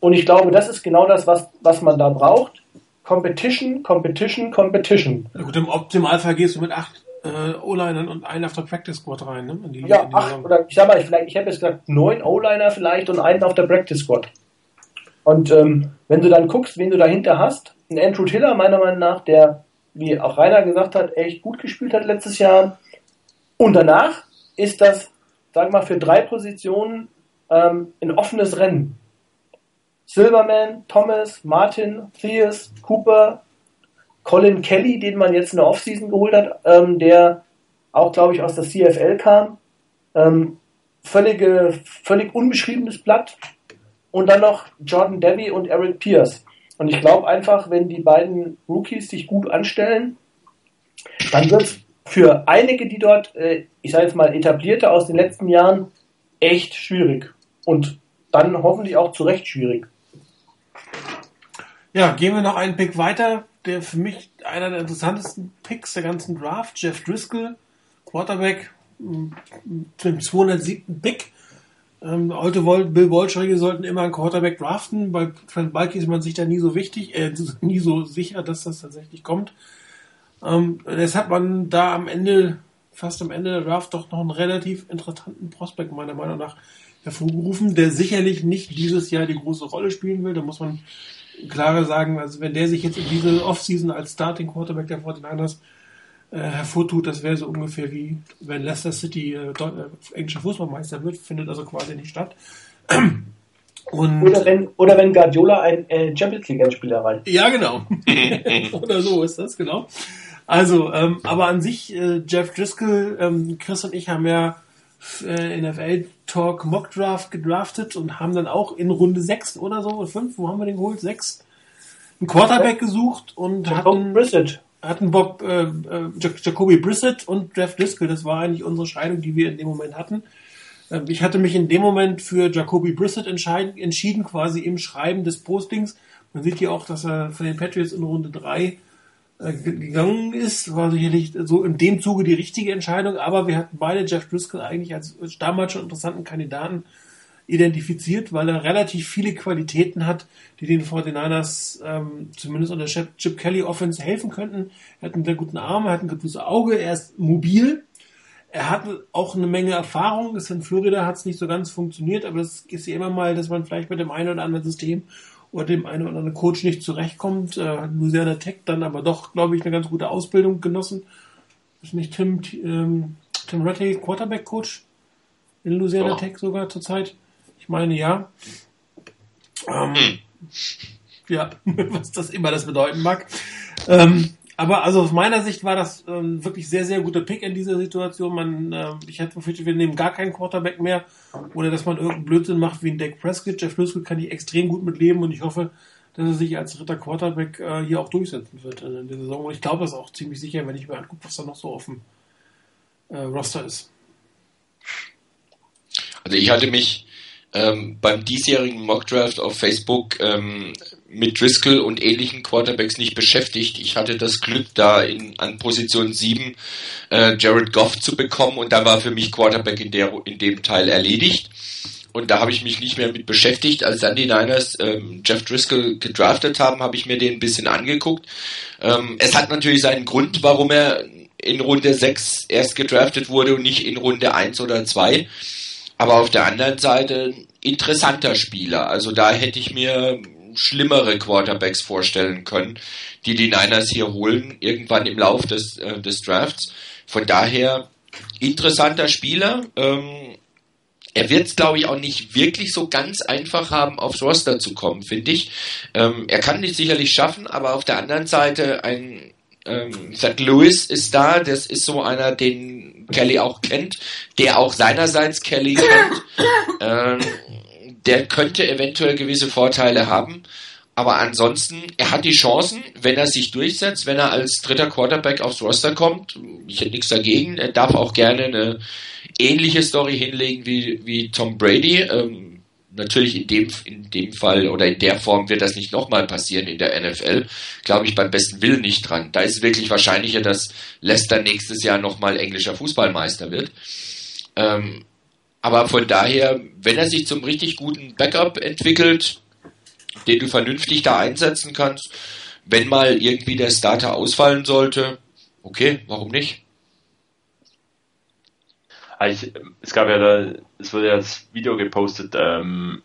Und ich glaube, das ist genau das, was, was man da braucht. Competition, Competition, Competition. Ja gut, im Optimalfall gehst du mit acht äh, O-Linern und einen auf der Practice Squad rein, ne? Die, ja, acht oder ich sag mal, ich, vielleicht, ich habe jetzt gesagt neun O-Liner vielleicht und einen auf der Practice Squad. Und ähm, wenn du dann guckst, wen du dahinter hast, ein Andrew Tiller meiner Meinung nach, der, wie auch Rainer gesagt hat, echt gut gespielt hat letztes Jahr. Und danach ist das sag mal, für drei Positionen ähm, ein offenes Rennen. Silverman, Thomas, Martin, Theus, Cooper, Colin Kelly, den man jetzt in der Offseason geholt hat, ähm, der auch, glaube ich, aus der CFL kam. Ähm, völlige, völlig unbeschriebenes Blatt. Und dann noch Jordan Debbie und Eric Pierce. Und ich glaube einfach, wenn die beiden Rookies sich gut anstellen, dann wird es für einige, die dort, äh, ich sage jetzt mal, etablierte aus den letzten Jahren, echt schwierig. Und dann hoffentlich auch zu Recht schwierig. Ja, gehen wir noch einen Pick weiter. Der für mich einer der interessantesten Picks der ganzen Draft, Jeff Driscoll, Quarterback, dem 207. Pick. Ähm, alte Bill Walsh-Regel sollten immer einen Quarterback draften. Bei Trent Balky ist man sich da nie so wichtig, äh, <laughs> nie so sicher, dass das tatsächlich kommt. Ähm, jetzt hat man da am Ende, fast am Ende der Draft, doch noch einen relativ interessanten Prospekt meiner Meinung nach hervorgerufen, der sicherlich nicht dieses Jahr die große Rolle spielen will. Da muss man klarer sagen, also wenn der sich jetzt in diese Offseason als Starting Quarterback der 49ers äh, hervortut, das wäre so ungefähr wie wenn Leicester City äh, äh, englischer Fußballmeister wird, findet also quasi nicht statt. <clears throat> Und oder, wenn, oder wenn Guardiola ein äh, Champions League Endspiel erreicht. Ja, genau. <laughs> oder so ist das, genau. Also, ähm, aber an sich, äh, Jeff Driscoll, ähm, Chris und ich haben ja äh, NFL Talk Mock Draft gedraftet und haben dann auch in Runde 6 oder so, oder 5, wo haben wir den geholt? 6? Einen Quarterback gesucht und hatten, Brissett. hatten Bob äh, äh, Jacoby Brissett und Jeff Driscoll. Das war eigentlich unsere Scheidung, die wir in dem Moment hatten. Ähm, ich hatte mich in dem Moment für Jacoby Brissett entschieden, quasi im Schreiben des Postings. Man sieht hier auch, dass er von den Patriots in Runde 3 äh, gegangen ist, war sicherlich so in dem Zuge die richtige Entscheidung, aber wir hatten beide Jeff Driscoll eigentlich als damals schon interessanten Kandidaten identifiziert, weil er relativ viele Qualitäten hat, die den 49ers ähm, zumindest unter Chip Kelly Offense helfen könnten. Er hat einen sehr guten Arm, er hat ein gutes Auge, er ist mobil, er hat auch eine Menge Erfahrung. in Florida hat es nicht so ganz funktioniert, aber das ist ja immer mal, dass man vielleicht mit dem einen oder anderen System oder dem einen oder anderen Coach nicht zurechtkommt. Äh, hat Louisiana Tech dann aber doch, glaube ich, eine ganz gute Ausbildung genossen. Ist nicht Tim, ähm, Tim Ratty Quarterback-Coach in Louisiana oh. Tech sogar zurzeit? Ich meine, ja. Ähm, hm. ja, <laughs> was das immer das bedeuten mag. Ähm, aber also aus meiner Sicht war das ähm, wirklich sehr, sehr guter Pick in dieser Situation. Man, äh, ich hätte befürchtet, wir nehmen gar keinen Quarterback mehr oder dass man irgendeinen Blödsinn macht wie ein Dak Prescott. Jeff Prescott kann ich extrem gut mit leben und ich hoffe, dass er sich als dritter Quarterback äh, hier auch durchsetzen wird in der Saison. Und ich glaube das auch ziemlich sicher, wenn ich mir angucke, was da noch so auf dem äh, Roster ist. Also ich hatte mich ähm, beim diesjährigen Mockdraft auf Facebook ähm, mit Driscoll und ähnlichen Quarterbacks nicht beschäftigt. Ich hatte das Glück, da in, an Position 7 äh, Jared Goff zu bekommen und da war für mich Quarterback in, der, in dem Teil erledigt. Und da habe ich mich nicht mehr mit beschäftigt. Als dann die Niners ähm, Jeff Driscoll gedraftet haben, habe ich mir den ein bisschen angeguckt. Ähm, es hat natürlich seinen Grund, warum er in Runde 6 erst gedraftet wurde und nicht in Runde 1 oder 2. Aber auf der anderen Seite interessanter Spieler. Also da hätte ich mir schlimmere Quarterbacks vorstellen können, die die Niners hier holen, irgendwann im Lauf des, äh, des Drafts. Von daher interessanter Spieler. Ähm, er wird es, glaube ich, auch nicht wirklich so ganz einfach haben, aufs Roster zu kommen, finde ich. Ähm, er kann nicht sicherlich schaffen, aber auf der anderen Seite ein ähm, St. Louis ist da, das ist so einer, den Kelly auch kennt, der auch seinerseits Kelly kennt. Ähm, der könnte eventuell gewisse Vorteile haben. Aber ansonsten, er hat die Chancen, wenn er sich durchsetzt, wenn er als dritter Quarterback aufs Roster kommt. Ich hätte nichts dagegen. Er darf auch gerne eine ähnliche Story hinlegen wie, wie Tom Brady. Ähm, natürlich in dem, in dem Fall oder in der Form wird das nicht nochmal passieren in der NFL. Glaube ich beim besten Willen nicht dran. Da ist es wirklich wahrscheinlicher, dass Leicester nächstes Jahr nochmal englischer Fußballmeister wird. Ähm, aber von daher, wenn er sich zum richtig guten Backup entwickelt, den du vernünftig da einsetzen kannst, wenn mal irgendwie der Starter ausfallen sollte, okay, warum nicht? Ich, es gab ja da, es wurde ja das Video gepostet, ähm,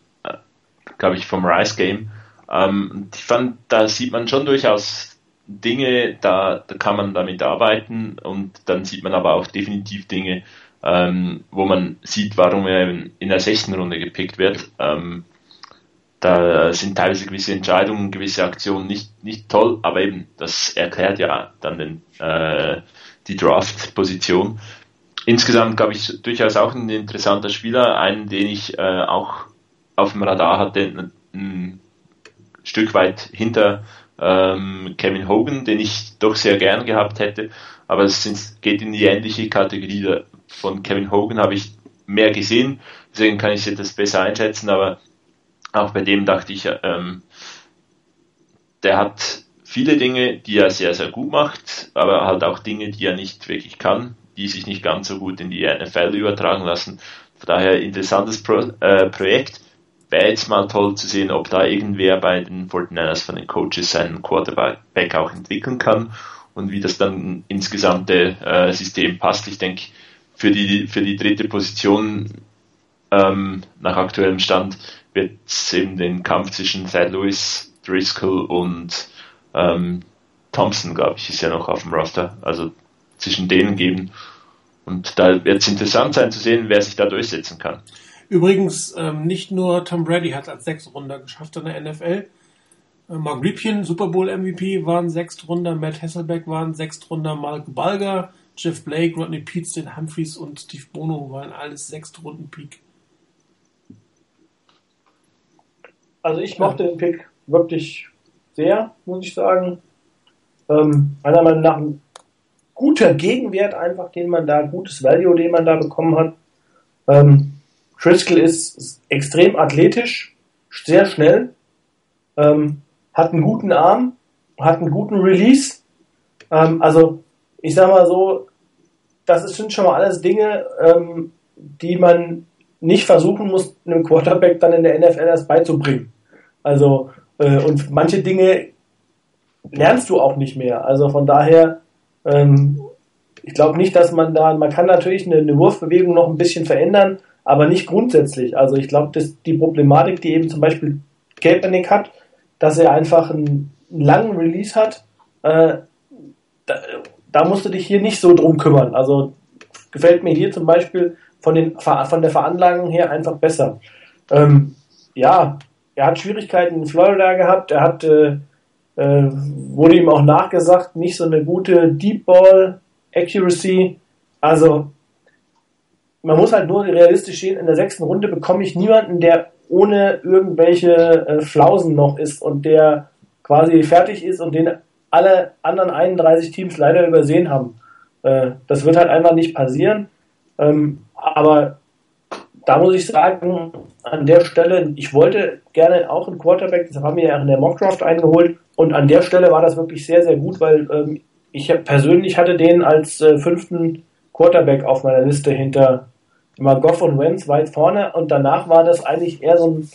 glaube ich, vom Rice Game. Ähm, ich fand, da sieht man schon durchaus Dinge, da, da kann man damit arbeiten und dann sieht man aber auch definitiv Dinge, ähm, wo man sieht, warum er in der sechsten Runde gepickt wird. Ähm, da sind teilweise gewisse Entscheidungen, gewisse Aktionen nicht, nicht toll, aber eben, das erklärt ja dann den, äh, die Draft-Position. Insgesamt, glaube ich, durchaus auch ein interessanter Spieler, einen, den ich äh, auch auf dem Radar hatte, ein, Stück weit hinter ähm, Kevin Hogan, den ich doch sehr gern gehabt hätte, aber es geht in die ähnliche Kategorie von Kevin Hogan habe ich mehr gesehen, deswegen kann ich es etwas besser einschätzen, aber auch bei dem dachte ich, ähm, der hat viele Dinge, die er sehr, sehr gut macht, aber halt auch Dinge, die er nicht wirklich kann, die sich nicht ganz so gut in die NFL übertragen lassen. Von daher interessantes Pro, äh, Projekt. Wäre jetzt mal toll zu sehen, ob da irgendwer bei den 49ers von den Coaches seinen Quarterback auch entwickeln kann und wie das dann ins gesamte äh, System passt. Ich denke, für die, für die dritte Position ähm, nach aktuellem Stand wird es eben den Kampf zwischen Thad Lewis, Driscoll und ähm, Thompson, glaube ich, ist ja noch auf dem Roster. Also zwischen denen geben. Und da wird es interessant sein zu sehen, wer sich da durchsetzen kann. Übrigens, ähm, nicht nur Tom Brady hat als Sechstrunder geschafft in der NFL. Äh, Mark Ripien, Super Bowl MVP, waren Sechstrunder. Matt Hasselbeck waren Sechstrunder. Mark Balger, Jeff Blake, Rodney Peets, den Humphreys und Steve Bono waren alles sechste Runden Peak. Also ich mochte den Pick wirklich sehr, muss ich sagen. Ähm, meiner Meinung nach ein guter Gegenwert einfach, den man da, gutes Value, den man da bekommen hat. Ähm, Driscoll ist, ist extrem athletisch, sehr schnell, ähm, hat einen guten Arm, hat einen guten Release. Ähm, also ich sag mal so, das sind schon mal alles Dinge, ähm, die man nicht versuchen muss, einem Quarterback dann in der NFL erst beizubringen. Also, äh, und manche Dinge lernst du auch nicht mehr. Also von daher, ähm, ich glaube nicht, dass man da, man kann natürlich eine, eine, Wurfbewegung noch ein bisschen verändern, aber nicht grundsätzlich. Also ich glaube, dass die Problematik, die eben zum Beispiel Kaepernick hat, dass er einfach einen, einen langen Release hat, äh, da, da musst du dich hier nicht so drum kümmern. Also gefällt mir hier zum Beispiel von, den, von der Veranlagung her einfach besser. Ähm, ja, er hat Schwierigkeiten in Florida gehabt. Er hat, äh, äh, wurde ihm auch nachgesagt, nicht so eine gute Deep Ball Accuracy. Also man muss halt nur realistisch sehen, in der sechsten Runde bekomme ich niemanden, der ohne irgendwelche äh, Flausen noch ist und der quasi fertig ist und den alle anderen 31 Teams leider übersehen haben. Äh, das wird halt einfach nicht passieren. Ähm, aber da muss ich sagen, an der Stelle, ich wollte gerne auch einen Quarterback, das haben wir ja in der Mockdraft eingeholt und an der Stelle war das wirklich sehr, sehr gut, weil ähm, ich persönlich hatte den als äh, fünften Quarterback auf meiner Liste hinter immer Goff und Wentz weit vorne und danach war das eigentlich eher so ein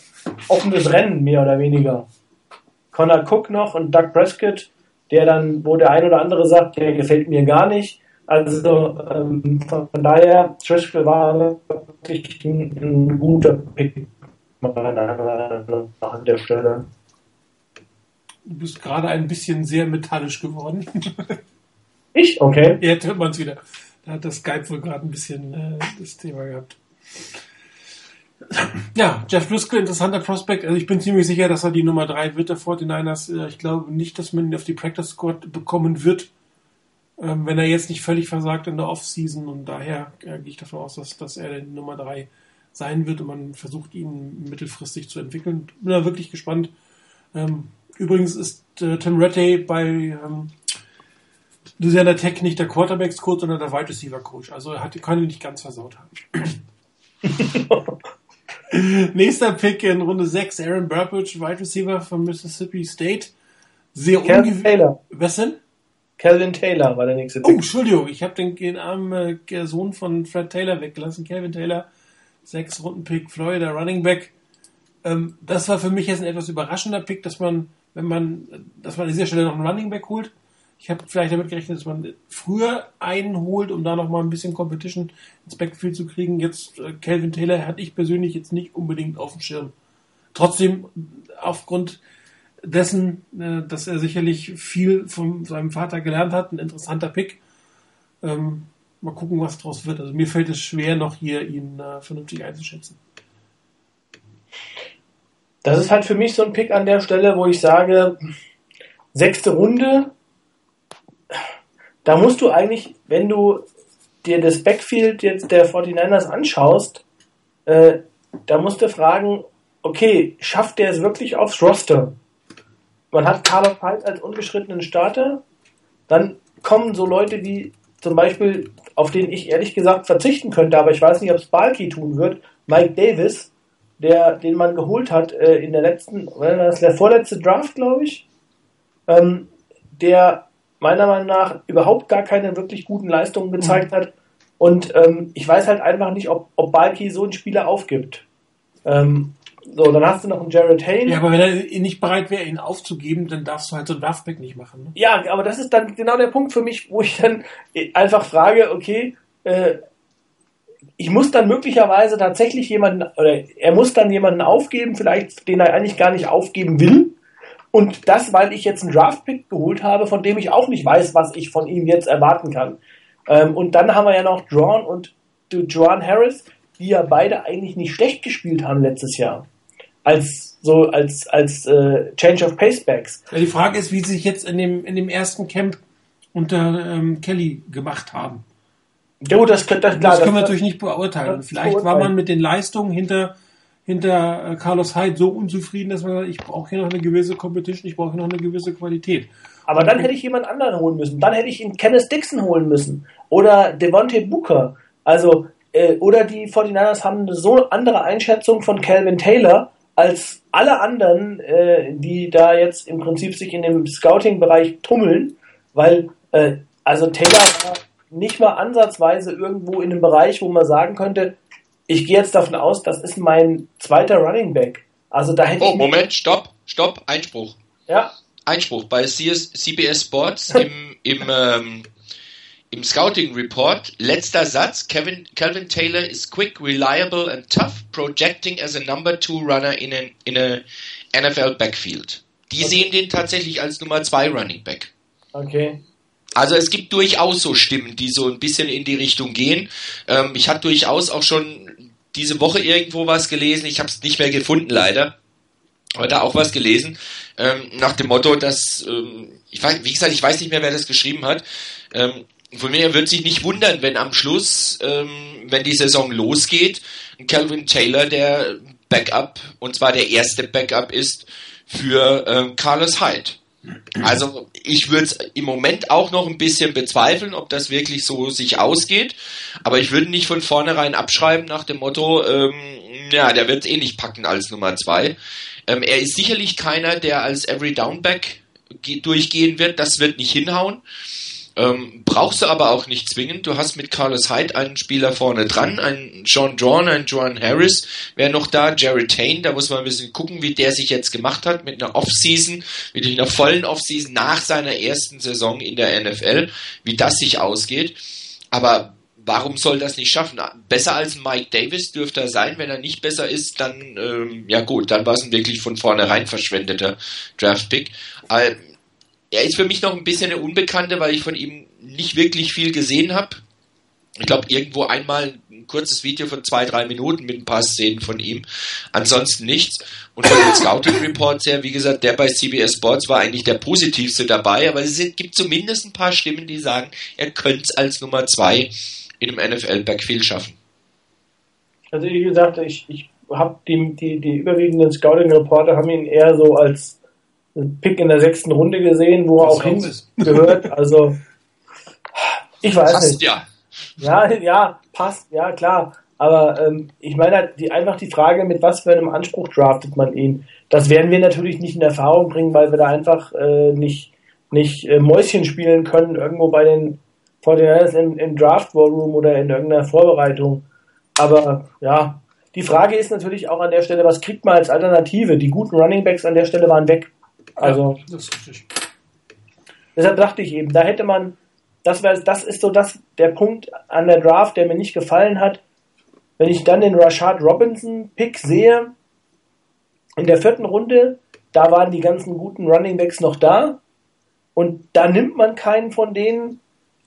offenes Rennen, mehr oder weniger. Connor Cook noch und Doug Prescott, der dann, wo der ein oder andere sagt, der gefällt mir gar nicht. Also ähm, von, daher, Driscoll war wirklich ein, ein guter Pick an der Stelle. Du bist gerade ein bisschen sehr metallisch geworden. <laughs> Ich? Okay. Jetzt hört man es wieder. Da hat das Skype wohl gerade ein bisschen äh, das Thema gehabt. Ja, Jeff Driscoll, interessanter Prospect. Also ich bin ziemlich sicher, dass er die Nummer 3 wird der 49ers. Äh, ich glaube nicht, dass man ihn auf die Practice Squad bekommen wird, ähm, wenn er jetzt nicht völlig versagt in der Offseason. Und daher äh, gehe ich davon aus, dass, dass er die Nummer 3 sein wird und man versucht, ihn mittelfristig zu entwickeln. Bin da wirklich gespannt. Ähm, übrigens ist äh, Tim Rattay bei ähm, Louisiana Tech nicht der Quarterbacks Coach, sondern der Wide Receiver Coach. Also er hat, kann ihn nicht ganz versaut haben. <laughs> Nächster Pick in Runde 6, Aaron Burbridge, Wide Receiver von Mississippi State. Sehr Taylor. Was denn? Calvin Taylor war der nächste Pick. Oh, Entschuldigung, ich habe den, den armen äh, Sohn von Fred Taylor weggelassen. Calvin Taylor, sechs Runden Pick, Florida Running Back. Ähm, das war für mich jetzt ein etwas überraschender Pick, dass man, wenn man, dass man an dieser Stelle noch einen Running Back holt. Ich habe vielleicht damit gerechnet, dass man früher einen holt, um da noch mal ein bisschen Competition ins Backfield zu kriegen. Jetzt äh, Calvin Taylor hatte ich persönlich jetzt nicht unbedingt auf dem Schirm. Trotzdem, aufgrund dessen, äh, dass er sicherlich viel von seinem Vater gelernt hat, ein interessanter Pick. Ähm, mal gucken, was draus wird. Also mir fällt es schwer, noch hier ihn äh, vernünftig einzuschätzen. Das ist halt für mich so ein Pick an der Stelle, wo ich sage, sechste Runde, da musst du eigentlich, wenn du dir das Backfield jetzt der 49ers anschaust, äh, da musst du fragen, okay, schafft der es wirklich aufs Roster? Man hat Carlos Palt als ungeschrittenen Starter, dann kommen so Leute wie zum Beispiel, auf den ich ehrlich gesagt verzichten könnte, aber ich weiß nicht, ob es Balky tun wird, Mike Davis, der, den man geholt hat äh, in der letzten, das der vorletzte Draft, glaube ich, ähm, der meiner Meinung nach überhaupt gar keine wirklich guten Leistungen gezeigt mhm. hat. Und ähm, ich weiß halt einfach nicht, ob, ob Balki so einen Spieler aufgibt. Ähm, so, dann hast du noch einen Jared Hayne. Ja, aber wenn er nicht bereit wäre, ihn aufzugeben, dann darfst du halt so ein Draftback nicht machen. Ne? Ja, aber das ist dann genau der Punkt für mich, wo ich dann einfach frage, okay, äh, ich muss dann möglicherweise tatsächlich jemanden, oder er muss dann jemanden aufgeben, vielleicht, den er eigentlich gar nicht aufgeben will. Und das, weil ich jetzt einen Draftpick geholt habe, von dem ich auch nicht weiß, was ich von ihm jetzt erwarten kann. Ähm, und dann haben wir ja noch Drawn und Joan Harris, die ja beide eigentlich nicht schlecht gespielt haben letztes Jahr. Als so als als äh, Change of Pacebacks. Ja, die Frage ist, wie sie sich jetzt in dem in dem ersten Camp unter ähm, Kelly gemacht haben. Ja gut, das, das, klar, das können wir natürlich nicht beurteilen. Vielleicht beurteilen. war man mit den Leistungen hinter, hinter äh, Carlos Hyde so unzufrieden, dass man sagt, ich brauche hier noch eine gewisse Competition, ich brauche hier noch eine gewisse Qualität. Aber dann hätte ich jemand anderen holen müssen. Dann hätte ich ihn Kenneth Dixon holen müssen. Oder Devontae Booker. Also, äh, oder die 49ers haben eine so andere Einschätzung von Calvin Taylor als alle anderen, äh, die da jetzt im Prinzip sich in dem Scouting-Bereich tummeln, weil äh, also Taylor war nicht mal ansatzweise irgendwo in einem Bereich, wo man sagen könnte, ich gehe jetzt davon aus, das ist mein zweiter Running Back. Also da hätte Oh, Moment, stopp, stopp, Einspruch. ja, Einspruch. Bei CS, CBS Sports im, im, ähm, im Scouting Report, letzter Satz, Kevin, Calvin Taylor is quick, reliable and tough, projecting as a number two runner in a, in a NFL backfield. Die sehen den tatsächlich als Nummer zwei Running Back. okay. Also es gibt durchaus so Stimmen, die so ein bisschen in die Richtung gehen. Ähm, ich habe durchaus auch schon diese Woche irgendwo was gelesen. Ich habe es nicht mehr gefunden leider. Aber da auch was gelesen ähm, nach dem Motto, dass ähm, ich weiß, wie gesagt, ich weiß nicht mehr, wer das geschrieben hat. Ähm, von mir wird sich nicht wundern, wenn am Schluss, ähm, wenn die Saison losgeht, Calvin Taylor der Backup und zwar der erste Backup ist für ähm, Carlos Hyde. Also ich würde es im Moment auch noch ein bisschen bezweifeln, ob das wirklich so sich ausgeht. Aber ich würde nicht von vornherein abschreiben nach dem Motto, ähm, ja, der wird eh nicht packen als Nummer zwei. Ähm, er ist sicherlich keiner, der als Every Downback ge- durchgehen wird. Das wird nicht hinhauen. Ähm, brauchst du aber auch nicht zwingend. Du hast mit Carlos Hyde einen Spieler vorne dran, einen John Drawn, einen Joan Harris, wäre noch da, Jared Tain, da muss man ein bisschen gucken, wie der sich jetzt gemacht hat mit einer Offseason, mit einer vollen Offseason nach seiner ersten Saison in der NFL, wie das sich ausgeht. Aber warum soll das nicht schaffen? Besser als Mike Davis dürfte er sein. Wenn er nicht besser ist, dann, ähm, ja gut, dann war es ein wirklich von vornherein verschwendeter Draftpick. Er ist für mich noch ein bisschen eine Unbekannte, weil ich von ihm nicht wirklich viel gesehen habe. Ich glaube, irgendwo einmal ein kurzes Video von zwei, drei Minuten mit ein paar Szenen von ihm. Ansonsten nichts. Und von den <laughs> Scouting Reports her, wie gesagt, der bei CBS Sports war eigentlich der positivste dabei, aber es gibt zumindest ein paar Stimmen, die sagen, er könnte es als Nummer zwei in einem NFL-Backfield schaffen. Also wie gesagt, ich, ich habe die, die, die überwiegenden Scouting-Reporter haben ihn eher so als Pick in der sechsten Runde gesehen, wo er auch hin auch ist. gehört. Also ich weiß Passt nicht. ja. Ja, ja, passt, ja klar. Aber ähm, ich meine halt die, einfach die Frage, mit was für einem Anspruch draftet man ihn. Das werden wir natürlich nicht in Erfahrung bringen, weil wir da einfach äh, nicht, nicht äh, Mäuschen spielen können, irgendwo bei den 49ers im, im Draft War Room oder in irgendeiner Vorbereitung. Aber ja, die Frage ist natürlich auch an der Stelle, was kriegt man als Alternative? Die guten Running Backs an der Stelle waren weg. Also ja, das ist richtig. Deshalb dachte ich eben, da hätte man, das, wär, das ist so das, der Punkt an der Draft, der mir nicht gefallen hat. Wenn ich dann den Rashad Robinson Pick sehe, in der vierten Runde, da waren die ganzen guten Running Backs noch da und da nimmt man keinen von denen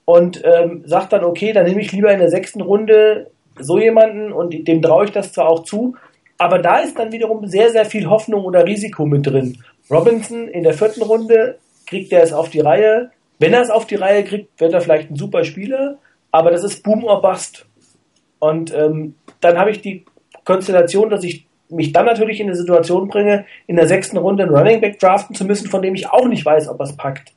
und ähm, sagt dann, okay, dann nehme ich lieber in der sechsten Runde so jemanden und dem traue ich das zwar auch zu, aber da ist dann wiederum sehr, sehr viel Hoffnung oder Risiko mit drin. Robinson in der vierten Runde kriegt er es auf die Reihe. Wenn er es auf die Reihe kriegt, wird er vielleicht ein super Spieler, aber das ist Boom or Bust. Und ähm, dann habe ich die Konstellation, dass ich mich dann natürlich in eine Situation bringe, in der sechsten Runde einen Running Back draften zu müssen, von dem ich auch nicht weiß, ob er es packt.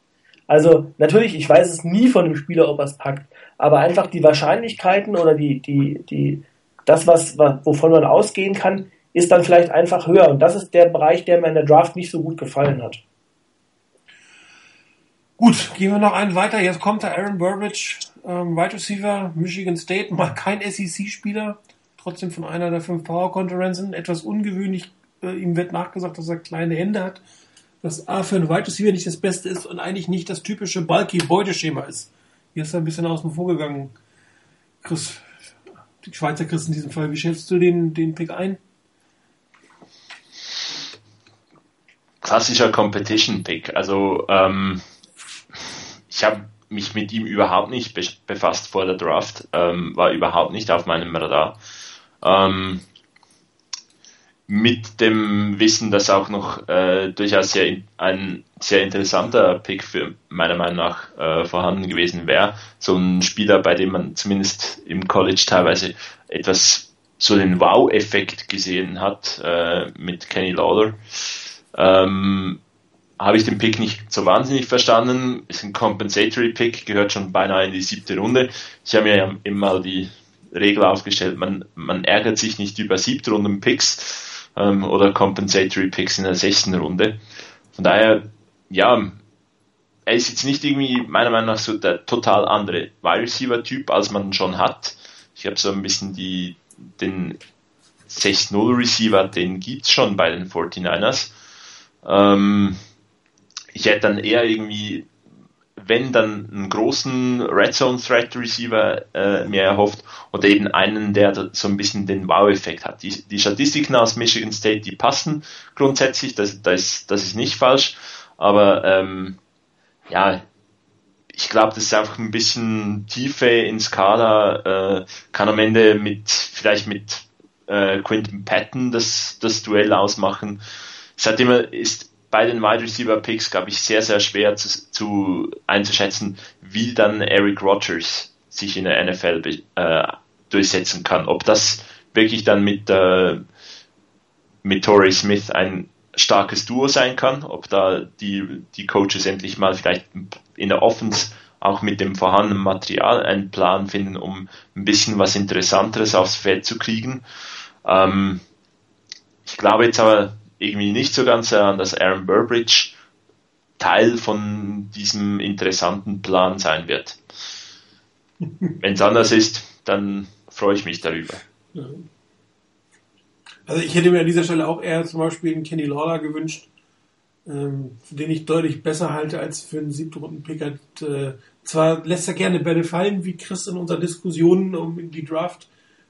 Also natürlich, ich weiß es nie von dem Spieler, ob er es packt, aber einfach die Wahrscheinlichkeiten oder die, die, die, das, was, wovon man ausgehen kann, ist dann vielleicht einfach höher. Und das ist der Bereich, der mir in der Draft nicht so gut gefallen hat. Gut, gehen wir noch einen weiter. Jetzt kommt der Aaron Burbridge, ähm, Wide Receiver, Michigan State, mal kein SEC-Spieler, trotzdem von einer der fünf Power Conferences. Etwas ungewöhnlich, äh, ihm wird nachgesagt, dass er kleine Hände hat, dass A für einen Wide Receiver nicht das Beste ist und eigentlich nicht das typische bulky Beuteschema ist. Hier ist er ein bisschen außen vor gegangen. Chris, die Schweizer Chris in diesem Fall, wie schätzt du den, den Pick ein? Klassischer Competition-Pick. Also ähm, ich habe mich mit ihm überhaupt nicht be befasst vor der Draft, ähm, war überhaupt nicht auf meinem Radar. Ähm, mit dem Wissen, dass auch noch äh, durchaus sehr, ein sehr interessanter Pick für meiner Meinung nach äh, vorhanden gewesen wäre. So ein Spieler, bei dem man zumindest im College teilweise etwas so den Wow-Effekt gesehen hat äh, mit Kenny Lawler. Ähm, habe ich den Pick nicht so wahnsinnig verstanden. Ist ein Compensatory Pick, gehört schon beinahe in die siebte Runde. Ich habe mir ja immer die Regel aufgestellt, man, man ärgert sich nicht über siebte Runden Picks, ähm, oder Compensatory Picks in der sechsten Runde. Von daher, ja, er ist jetzt nicht irgendwie meiner Meinung nach so der total andere Wide Receiver Typ, als man schon hat. Ich habe so ein bisschen die, den 6-0 Receiver, den gibt's schon bei den 49ers. Ähm, ich hätte dann eher irgendwie wenn dann einen großen Red Zone Threat Receiver äh, mehr erhofft oder eben einen, der so ein bisschen den Wow-Effekt hat. Die, die Statistiken aus Michigan State, die passen grundsätzlich, das, das, das ist nicht falsch, aber ähm, ja, ich glaube, das ist einfach ein bisschen Tiefe in Skala, äh, kann am Ende mit, vielleicht mit äh, Quinton Patton das, das Duell ausmachen. Es hat ist bei den Wide Receiver Picks, glaube ich, sehr, sehr schwer zu, zu, einzuschätzen, wie dann Eric Rodgers sich in der NFL äh, durchsetzen kann. Ob das wirklich dann mit, äh, mit Torrey Smith ein starkes Duo sein kann, ob da die, die Coaches endlich mal vielleicht in der Offense auch mit dem vorhandenen Material einen Plan finden, um ein bisschen was Interessanteres aufs Feld zu kriegen. Ähm, ich glaube jetzt aber, irgendwie nicht so ganz daran, dass Aaron Burbridge Teil von diesem interessanten Plan sein wird. <laughs> Wenn es anders ist, dann freue ich mich darüber. Also ich hätte mir an dieser Stelle auch eher zum Beispiel einen Kenny Lawler gewünscht, ähm, den ich deutlich besser halte als für einen siebten-Runden-Pick. Äh, zwar lässt er gerne Bälle fallen, wie Chris in unserer Diskussion um die Draft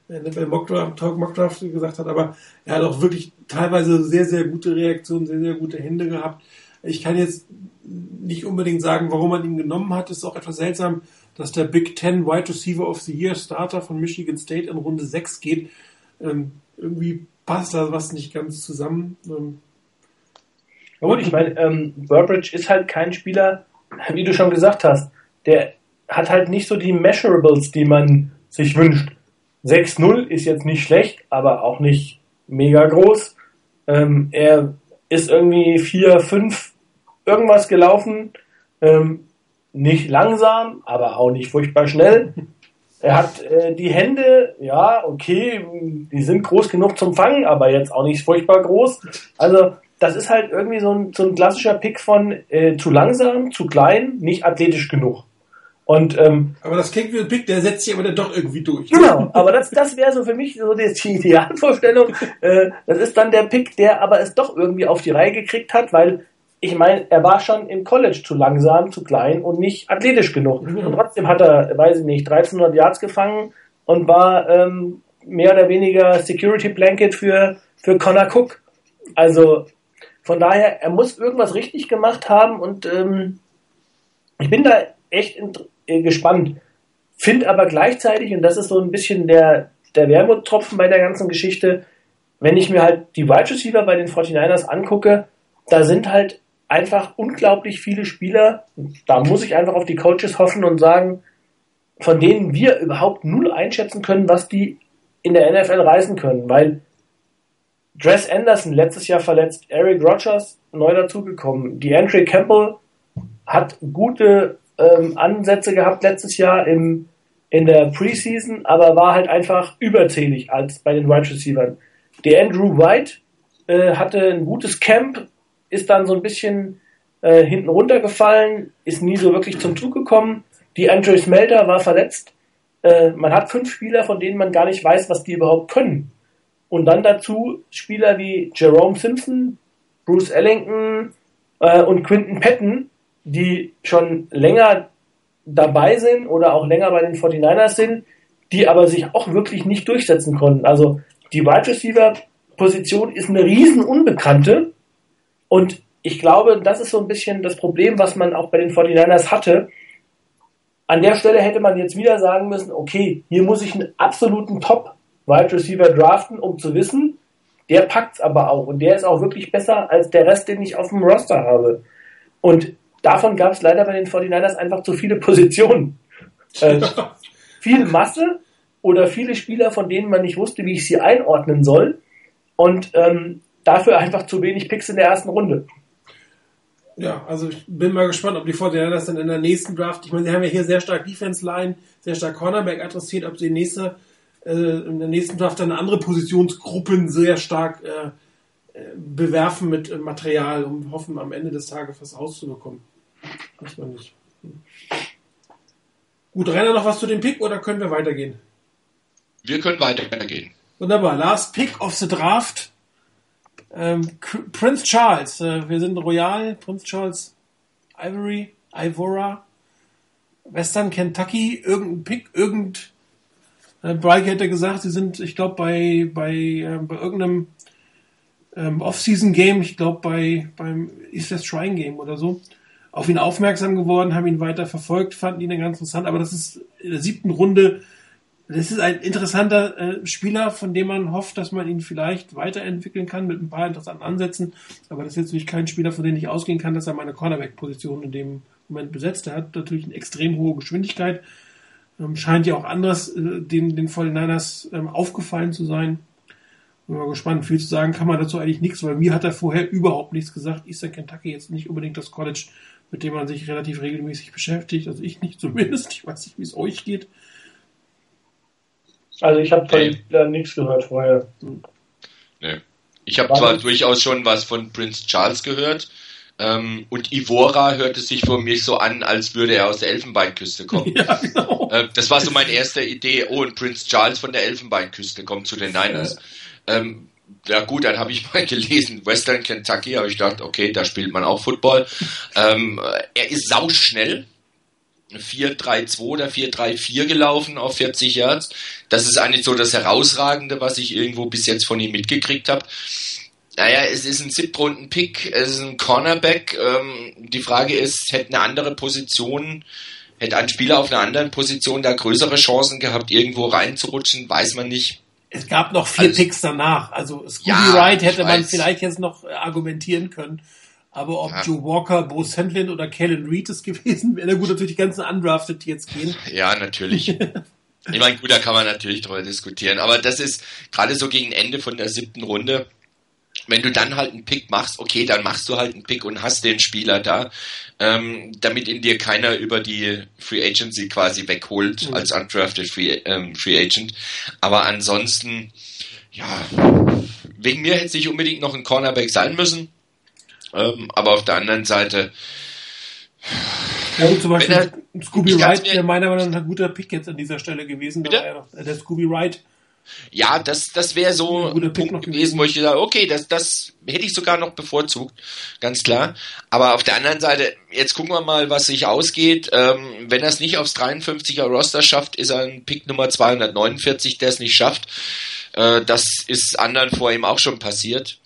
bei Mockdraft, Talk Mockdraft gesagt hat, aber er hat auch wirklich teilweise sehr, sehr gute Reaktionen, sehr, sehr gute Hände gehabt. Ich kann jetzt nicht unbedingt sagen, warum man ihn genommen hat. Es ist auch etwas seltsam, dass der Big Ten Wide Receiver of the Year Starter von Michigan State in Runde 6 geht. Ähm, irgendwie passt da was nicht ganz zusammen. Ähm, gut, ich meine, ähm, Burbridge ist halt kein Spieler, wie du schon gesagt hast, der hat halt nicht so die Measurables, die man sich wünscht. 6-0 ist jetzt nicht schlecht, aber auch nicht mega groß. Ähm, er ist irgendwie 4-5 irgendwas gelaufen. Ähm, nicht langsam, aber auch nicht furchtbar schnell. Er hat äh, die Hände, ja, okay, die sind groß genug zum Fangen, aber jetzt auch nicht furchtbar groß. Also, das ist halt irgendwie so ein, so ein klassischer Pick von äh, zu langsam, zu klein, nicht athletisch genug. Und, ähm, aber das klingt wie ein Pick, der setzt sich aber dann doch irgendwie durch. Genau, aber das, das wäre so für mich so die, die Idealvorstellung. Äh, das ist dann der Pick, der aber es doch irgendwie auf die Reihe gekriegt hat, weil ich meine, er war schon im College zu langsam, zu klein und nicht athletisch genug. Mhm. Und trotzdem hat er, weiß ich nicht, 1300 Yards gefangen und war ähm, mehr oder weniger Security Blanket für, für Connor Cook. Also von daher, er muss irgendwas richtig gemacht haben und ähm, ich bin da echt äh, gespannt. Find aber gleichzeitig, und das ist so ein bisschen der, der Wermutstropfen bei der ganzen Geschichte, wenn ich mir halt die Wide Receiver bei den 49ers angucke, da sind halt einfach unglaublich viele Spieler. Da muss ich einfach auf die Coaches hoffen und sagen, von denen wir überhaupt null einschätzen können, was die in der NFL reißen können, weil Dress Anderson letztes Jahr verletzt, Eric Rogers neu dazugekommen, die Andre Campbell hat gute ähm, Ansätze gehabt letztes Jahr im, in der Preseason, aber war halt einfach überzählig als bei den Wide Receivers. Der Andrew White äh, hatte ein gutes Camp, ist dann so ein bisschen äh, hinten runtergefallen, ist nie so wirklich zum Zug gekommen. Die Andrew Smelter war verletzt. Äh, man hat fünf Spieler, von denen man gar nicht weiß, was die überhaupt können. Und dann dazu Spieler wie Jerome Simpson, Bruce Ellington äh, und Quinton Patton, die schon länger dabei sind oder auch länger bei den 49ers sind, die aber sich auch wirklich nicht durchsetzen konnten. Also die Wide Receiver Position ist eine riesen Unbekannte und ich glaube, das ist so ein bisschen das Problem, was man auch bei den 49ers hatte. An der Stelle hätte man jetzt wieder sagen müssen, okay, hier muss ich einen absoluten Top Wide Receiver draften, um zu wissen, der packt's aber auch und der ist auch wirklich besser als der Rest, den ich auf dem Roster habe. Und davon gab es leider bei den 49ers einfach zu viele Positionen. Äh, viel Masse oder viele Spieler, von denen man nicht wusste, wie ich sie einordnen soll. Und ähm, dafür einfach zu wenig Picks in der ersten Runde. Ja, also ich bin mal gespannt, ob die 49ers dann in der nächsten Draft, ich meine, sie haben ja hier sehr stark Defense Line, sehr stark Cornerback adressiert, ob sie in, nächste, äh, in der nächsten Draft dann andere Positionsgruppen sehr stark äh, äh bewerfen mit Material und hoffen, am Ende des Tages was rauszubekommen. Weiß man nicht. Gut, Rainer, noch was zu dem Pick oder können wir weitergehen? Wir können weitergehen. Wunderbar. Last Pick of the Draft. Ähm, Prince Charles. Äh, wir sind Royal. Prince Charles Ivory. Ivora. Western Kentucky. Irgendein Pick. Irgend. Äh, Brike hätte gesagt, sie sind, ich glaube, bei, bei, äh, bei irgendeinem ähm, Off-Season-Game, ich glaube, bei, beim East West Shrine Game oder so, auf ihn aufmerksam geworden, haben ihn weiter verfolgt, fanden ihn ganz interessant, aber das ist in der siebten Runde, das ist ein interessanter äh, Spieler, von dem man hofft, dass man ihn vielleicht weiterentwickeln kann mit ein paar interessanten Ansätzen, aber das ist jetzt natürlich kein Spieler, von dem ich ausgehen kann, dass er meine Cornerback-Position in dem Moment besetzt. Er hat natürlich eine extrem hohe Geschwindigkeit, ähm, scheint ja auch anders äh, den, den 49ers ähm, aufgefallen zu sein. Bin mal gespannt. Viel zu sagen kann man dazu eigentlich nichts, weil mir hat er vorher überhaupt nichts gesagt. Eastern Kentucky jetzt nicht unbedingt das College, mit dem man sich relativ regelmäßig beschäftigt. Also ich nicht <laughs> zumindest. Ich weiß nicht, wie es euch geht. Also ich habe hey. da nichts gehört vorher. Nee. Ich habe zwar durchaus schon was von Prince Charles gehört. Ähm, und Ivora hörte sich für mich so an, als würde er aus der Elfenbeinküste kommen. <laughs> Ja, genau. äh, das war so meine erste Idee. Oh, und Prince Charles von der Elfenbeinküste kommt zu den Niners. Ähm, ja gut, dann habe ich <laughs> mal gelesen, Western Kentucky, habe ich gedacht, okay, da spielt man auch Football. Ähm, er ist sauschnell, 4-3-2 oder 4-3-4 gelaufen auf 40 Yards. Das ist eigentlich so das Herausragende, was ich irgendwo bis jetzt von ihm mitgekriegt habe. Naja, es ist ein Siebtrunden-Pick, es ist ein Cornerback. Ähm, die Frage ist, hätte eine andere Position, hätte ein Spieler auf einer anderen Position da größere Chancen gehabt, irgendwo reinzurutschen, weiß man nicht. Es gab noch vier also, Picks danach. Also Scooby ja, Wright hätte man vielleicht jetzt noch argumentieren können. Aber ob ja. Joe Walker, Bo Sandlin oder Kellen Reed es <laughs> gewesen wäre, gut, natürlich die ganzen Undrafted, die jetzt gehen. <laughs> Ja, natürlich. <laughs> ich meine, gut, da kann man natürlich drüber diskutieren. Aber das ist gerade so gegen Ende von der siebten Runde wenn du dann halt einen Pick machst, okay, dann machst du halt einen Pick und hast den Spieler da, ähm, damit ihn dir keiner über die Free Agency quasi wegholt mhm. als undrafted Free, ähm, Free Agent. Aber ansonsten, ja, wegen mir hätte es nicht unbedingt noch ein Cornerback sein müssen. Ähm, aber auf der anderen Seite, ja, und zum Beispiel er, Scooby Wright wäre meiner Meinung nach ein guter Pick jetzt an dieser Stelle gewesen. Der, der Scooby Wright ja, das, das wäre so ein Punkt Pick gewesen, wo ich gesagt okay, das, das hätte ich sogar noch bevorzugt, ganz klar. Aber auf der anderen Seite, jetzt gucken wir mal, was sich ausgeht. Ähm, wenn er es nicht aufs 53er Roster schafft, ist er ein Pick Nummer 249, der es nicht schafft. Äh, das ist anderen vor ihm auch schon passiert.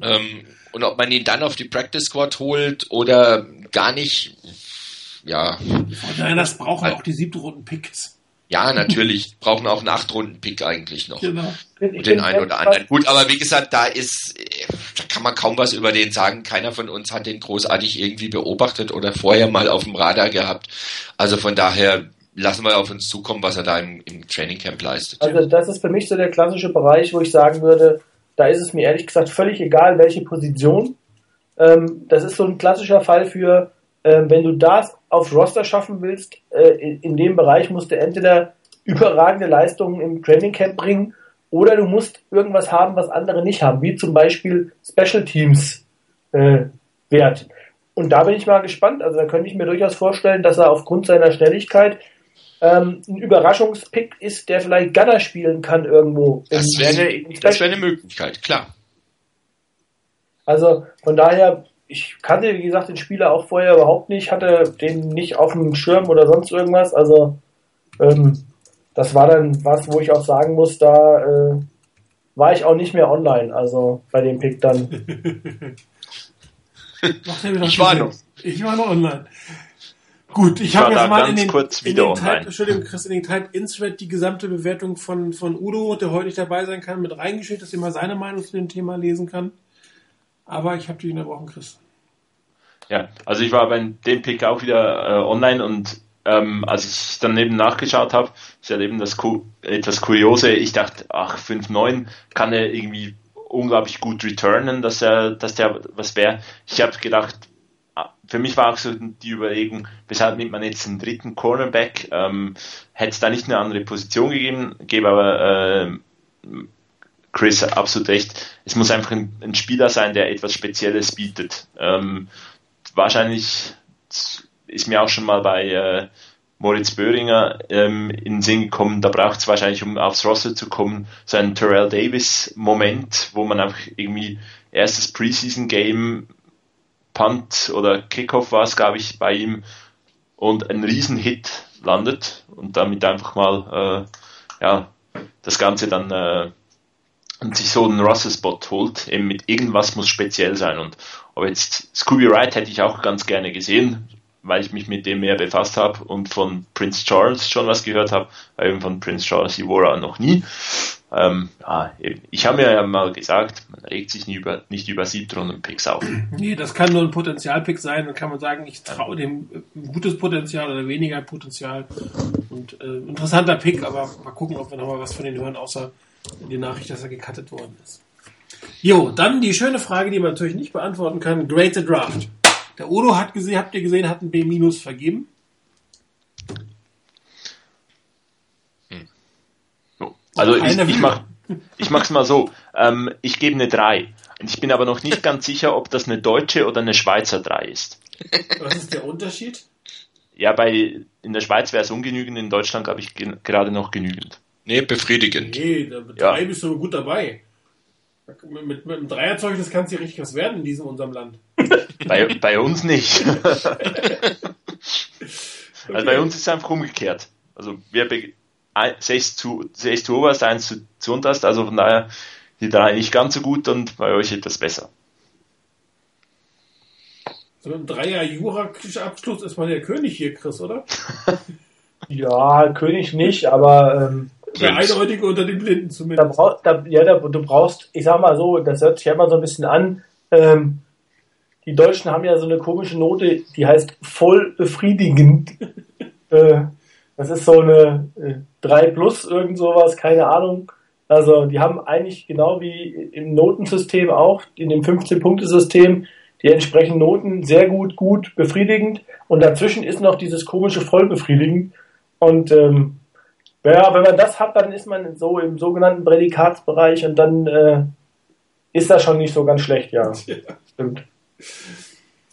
Ähm, und ob man ihn dann auf die Practice Squad holt oder gar nicht, ja. Das brauchen auch die siebten Runden Picks. Ja, natürlich. <laughs> Brauchen auch einen Acht-Runden-Pick eigentlich noch. Genau. Und den einen oder anderen. Gut, aber wie gesagt, da ist, da kann man kaum was über den sagen. Keiner von uns hat den großartig irgendwie beobachtet oder vorher mal auf dem Radar gehabt. Also von daher lassen wir auf uns zukommen, was er da im, im Training Camp leistet. Also das ist für mich so der klassische Bereich, wo ich sagen würde, da ist es mir ehrlich gesagt völlig egal, welche Position. Ähm, das ist so ein klassischer Fall für, äh, wenn du das aufs Roster schaffen willst, äh, in, in, dem Bereich musst du entweder überragende Leistungen im Training Camp bringen oder du musst irgendwas haben, was andere nicht haben, wie zum Beispiel Special Teams äh, Wert. Und da bin ich mal gespannt. Also da könnte ich mir durchaus vorstellen, dass er aufgrund seiner Schnelligkeit ähm, ein Überraschungspick ist, der vielleicht Gunner spielen kann irgendwo. Das wäre eine, wär eine Möglichkeit, klar. Also von daher ich kannte, wie gesagt, den Spieler auch vorher überhaupt nicht, hatte den nicht auf dem Schirm oder sonst irgendwas. Also ähm, das war dann was, wo ich auch sagen muss, da äh, war ich auch nicht mehr online, also bei dem Pick dann. <laughs> ich war noch. Ich war noch online. Gut, ich, Ich habe jetzt mal in den, kurz in den online. Type, Entschuldigung, Chris, in den Type Insred die gesamte Bewertung von, von Udo, der heute nicht dabei sein kann, mit reingeschickt, dass ihr mal seine Meinung zu dem Thema lesen kann. Aber ich habe dich unterbrochen, Chris. Ja, also ich war bei dem Pick auch wieder äh, online und ähm, als ich dann eben nachgeschaut habe, ist ja eben das Ku etwas Kuriose, ich dachte, ach, 5-9 kann er irgendwie unglaublich gut returnen, dass er, dass der was wäre. Ich habe gedacht, ah, für mich war auch so die Überlegung, weshalb nimmt man jetzt einen dritten Cornerback? Ähm, Hätte es da nicht eine andere Position gegeben, gebe aber äh, Chris absolut recht. Es muss einfach ein, ein Spieler sein, der etwas Spezielles bietet. Ähm, wahrscheinlich ist mir auch schon mal bei äh, Moritz Böhringer ähm, in den Sinn gekommen, da braucht es wahrscheinlich, um aufs Roster zu kommen, so einen Terrell Davis-Moment, wo man einfach irgendwie erstes Preseason-Game, Punt oder Kickoff war es, glaube ich, bei ihm und ein Riesen-Hit landet und damit einfach mal äh, ja, das Ganze dann äh, und sich so einen Russell-Spot holt, eben mit irgendwas muss speziell sein. Und aber jetzt Scooby Wright hätte ich auch ganz gerne gesehen, weil ich mich mit dem mehr befasst habe und von Prince Charles schon was gehört habe, weil eben von Prince Charles Ivora noch nie. Ähm, eben. Ich habe mir ja mal gesagt, man regt sich nie über, nicht über Siebtrunden-Picks auf. <clears throat> Nee, das kann nur ein Potenzialpick sein. Dann kann man sagen, ich traue dem gutes Potenzial oder weniger Potenzial. Und äh, interessanter Pick, aber mal gucken, ob wir nochmal was von den hören, außer die Nachricht, dass er gecuttet worden ist. Jo, dann die schöne Frage, die man natürlich nicht beantworten kann. Grade the Draft. Der Udo hat gesehen, habt ihr gesehen, hat ein B- vergeben. So. Also ich, ich mach ich mach's mal so. Ähm, ich gebe eine 3. Und ich bin aber noch nicht ganz sicher, ob das eine deutsche oder eine Schweizer 3 ist. Was ist der Unterschied? Ja, bei in der Schweiz wäre es ungenügend, in Deutschland glaube ich gerade noch genügend. Nee, befriedigend. Nee, da, mit Ja. drei bist du gut dabei. Mit, mit, mit einem Dreierzeugnis kann es hier richtig was werden in diesem unserem Land. <laughs> Bei, bei uns nicht. <laughs> Also bei uns ist es einfach umgekehrt. Also wir be- ein- 6 zu, 6 zu oberst, 1 zu, zu unterst, also von daher die drei nicht ganz so gut und bei euch etwas besser. So mit einem Dreier-Jura-Abschluss ist man der König hier, Chris, oder? <laughs> Ja, König nicht, aber ähm, Der. Eindeutige unter den Blinden da zumindest. brauch, da, ja, da, du brauchst, ich sag mal so, das hört sich ja immer so ein bisschen an. Ähm, die Deutschen haben ja so eine komische Note, die heißt voll befriedigend. <laughs> äh, das ist so eine äh, 3 plus, irgend sowas, keine Ahnung. Also die haben eigentlich genau wie im Notensystem auch, in dem 15-Punkte-System, die entsprechenden Noten sehr gut, gut, befriedigend. Und dazwischen ist noch dieses komische voll befriedigend. Und ähm, ja, wenn man das hat, dann ist man so im sogenannten Prädikatsbereich und dann äh, ist das schon nicht so ganz schlecht, ja. <laughs> Stimmt.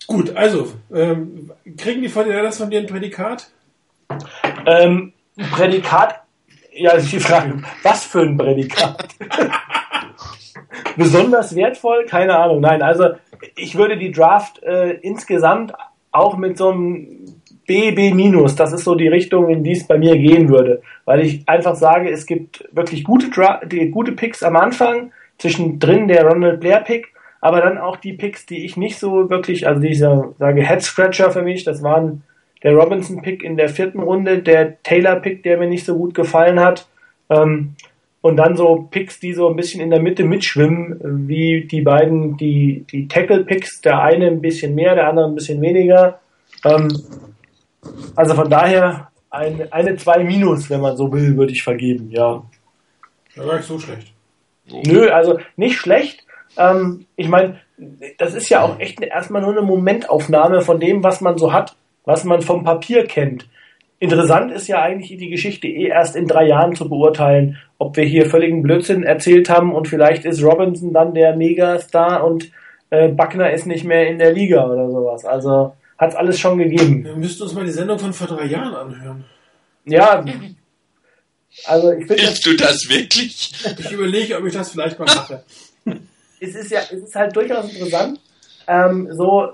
Gut, also, ähm, kriegen die 49ers von dir ein Prädikat? Ähm, Prädikat, ja, ist die Frage, was für ein Prädikat? <laughs> Besonders wertvoll? Keine Ahnung, nein. Also ich würde die Draft äh, insgesamt auch mit so einem B, B minus, das ist so die Richtung, in die es bei mir gehen würde. Weil ich einfach sage, es gibt wirklich gute, Dra die, gute Picks am Anfang, zwischendrin der Ronald Blair Pick, aber dann auch die Picks, die ich nicht so wirklich, also diese, sage Head Scratcher für mich, das waren der Robinson Pick in der vierten Runde, der Taylor Pick, der mir nicht so gut gefallen hat, ähm, und dann so Picks, die so ein bisschen in der Mitte mitschwimmen, wie die beiden, die, die Tackle Picks, der eine ein bisschen mehr, der andere ein bisschen weniger. Ähm, also von daher eine, eine 2 minus, wenn man so will, würde ich vergeben, ja. Ja, gar nicht so schlecht. Nö, also nicht schlecht. Ähm, ich meine, das ist ja auch echt erstmal nur eine Momentaufnahme von dem, was man so hat, was man vom Papier kennt. Interessant ist ja eigentlich die Geschichte eh erst in drei Jahren zu beurteilen, ob wir hier völligen Blödsinn erzählt haben und vielleicht ist Robinson dann der Megastar und äh, Buckner ist nicht mehr in der Liga oder sowas. Also hat's alles schon gegeben. Wir müssten uns mal die Sendung von vor drei Jahren anhören. Ja, also ich finde Willst du das wirklich? <laughs> Ich überlege, ob ich das vielleicht mal mache. es ist ja, es ist halt durchaus interessant, ähm, so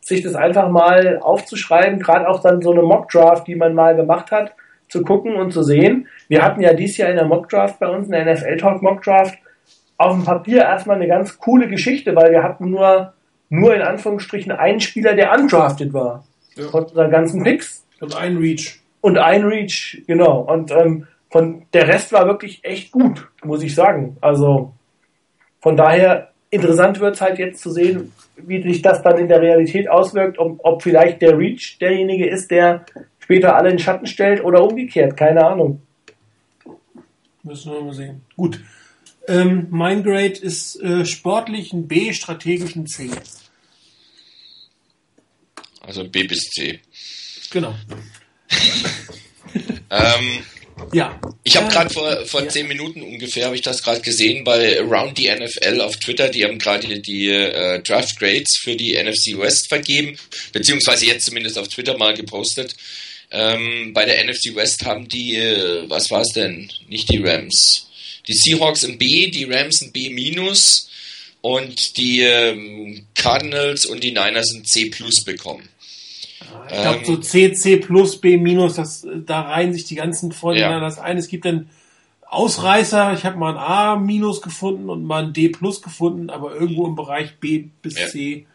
sich das einfach mal aufzuschreiben, gerade auch dann so eine Mockdraft, die man mal gemacht hat, zu gucken und zu sehen. Wir hatten ja dieses Jahr in der Mockdraft bei uns, in der NFL Talk Mockdraft, auf dem Papier erstmal eine ganz coole Geschichte, weil wir hatten nur, nur in Anführungsstrichen einen Spieler, der undrafted war. ja. von unseren ganzen Picks. Und ein Reach. Und ein Reach, genau. Und ähm, von der Rest war wirklich echt gut, muss ich sagen. Also von daher interessant wird es halt jetzt zu sehen, wie sich das dann in der Realität auswirkt, ob, ob vielleicht der Reach derjenige ist, der später alle in Schatten stellt oder umgekehrt, keine Ahnung. Müssen wir mal sehen. Gut. Ähm, mein Grade ist äh, sportlich ein B, strategisch ein C. Also B bis C. Genau. <laughs> ähm, ja. Ich habe gerade vor, vor ja. zehn Minuten ungefähr, habe ich das gerade gesehen, bei Around the NFL auf Twitter, die haben gerade die äh, Draft Grades für die NFC West vergeben, beziehungsweise jetzt zumindest auf Twitter mal gepostet. Ähm, bei der NFC West haben die, äh, was war es denn? Nicht die Rams. Die Seahawks ein B, die Rams ein B minus und die ähm, Cardinals und die Niners ein C plus bekommen. Ich glaube, ähm, so C, C plus, B minus, das, da reihen sich die ganzen Freunde ja. das ein. Es gibt dann Ausreißer. Ich habe mal ein A minus gefunden und mal ein D plus gefunden, aber irgendwo im Bereich B bis ja. C.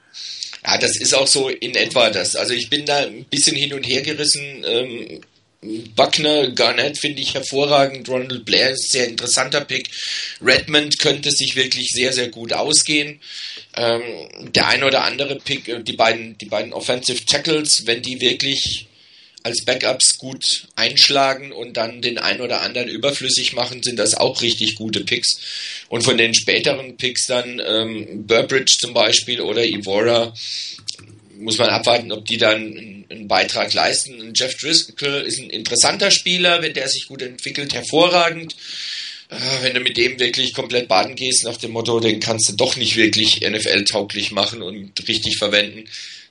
Ja, das ist auch so in etwa das. Also ich bin da ein bisschen hin und her gerissen. Ähm, Buckner, Garnett finde ich hervorragend. Ronald Blair ist ein sehr interessanter Pick. Redmond könnte sich wirklich sehr, sehr gut ausgehen. Ähm, der ein oder andere Pick, äh, die beiden, die beiden Offensive Tackles, wenn die wirklich als Backups gut einschlagen und dann den ein oder anderen überflüssig machen, sind das auch richtig gute Picks. Und von den späteren Picks dann ähm, Burbridge zum Beispiel oder Ivora muss man abwarten, ob die dann einen Beitrag leisten. Jeff Driscoll ist ein interessanter Spieler, wenn der sich gut entwickelt, hervorragend. Äh, wenn du mit dem wirklich komplett baden gehst, nach dem Motto, den kannst du doch nicht wirklich NFL-tauglich machen und richtig verwenden,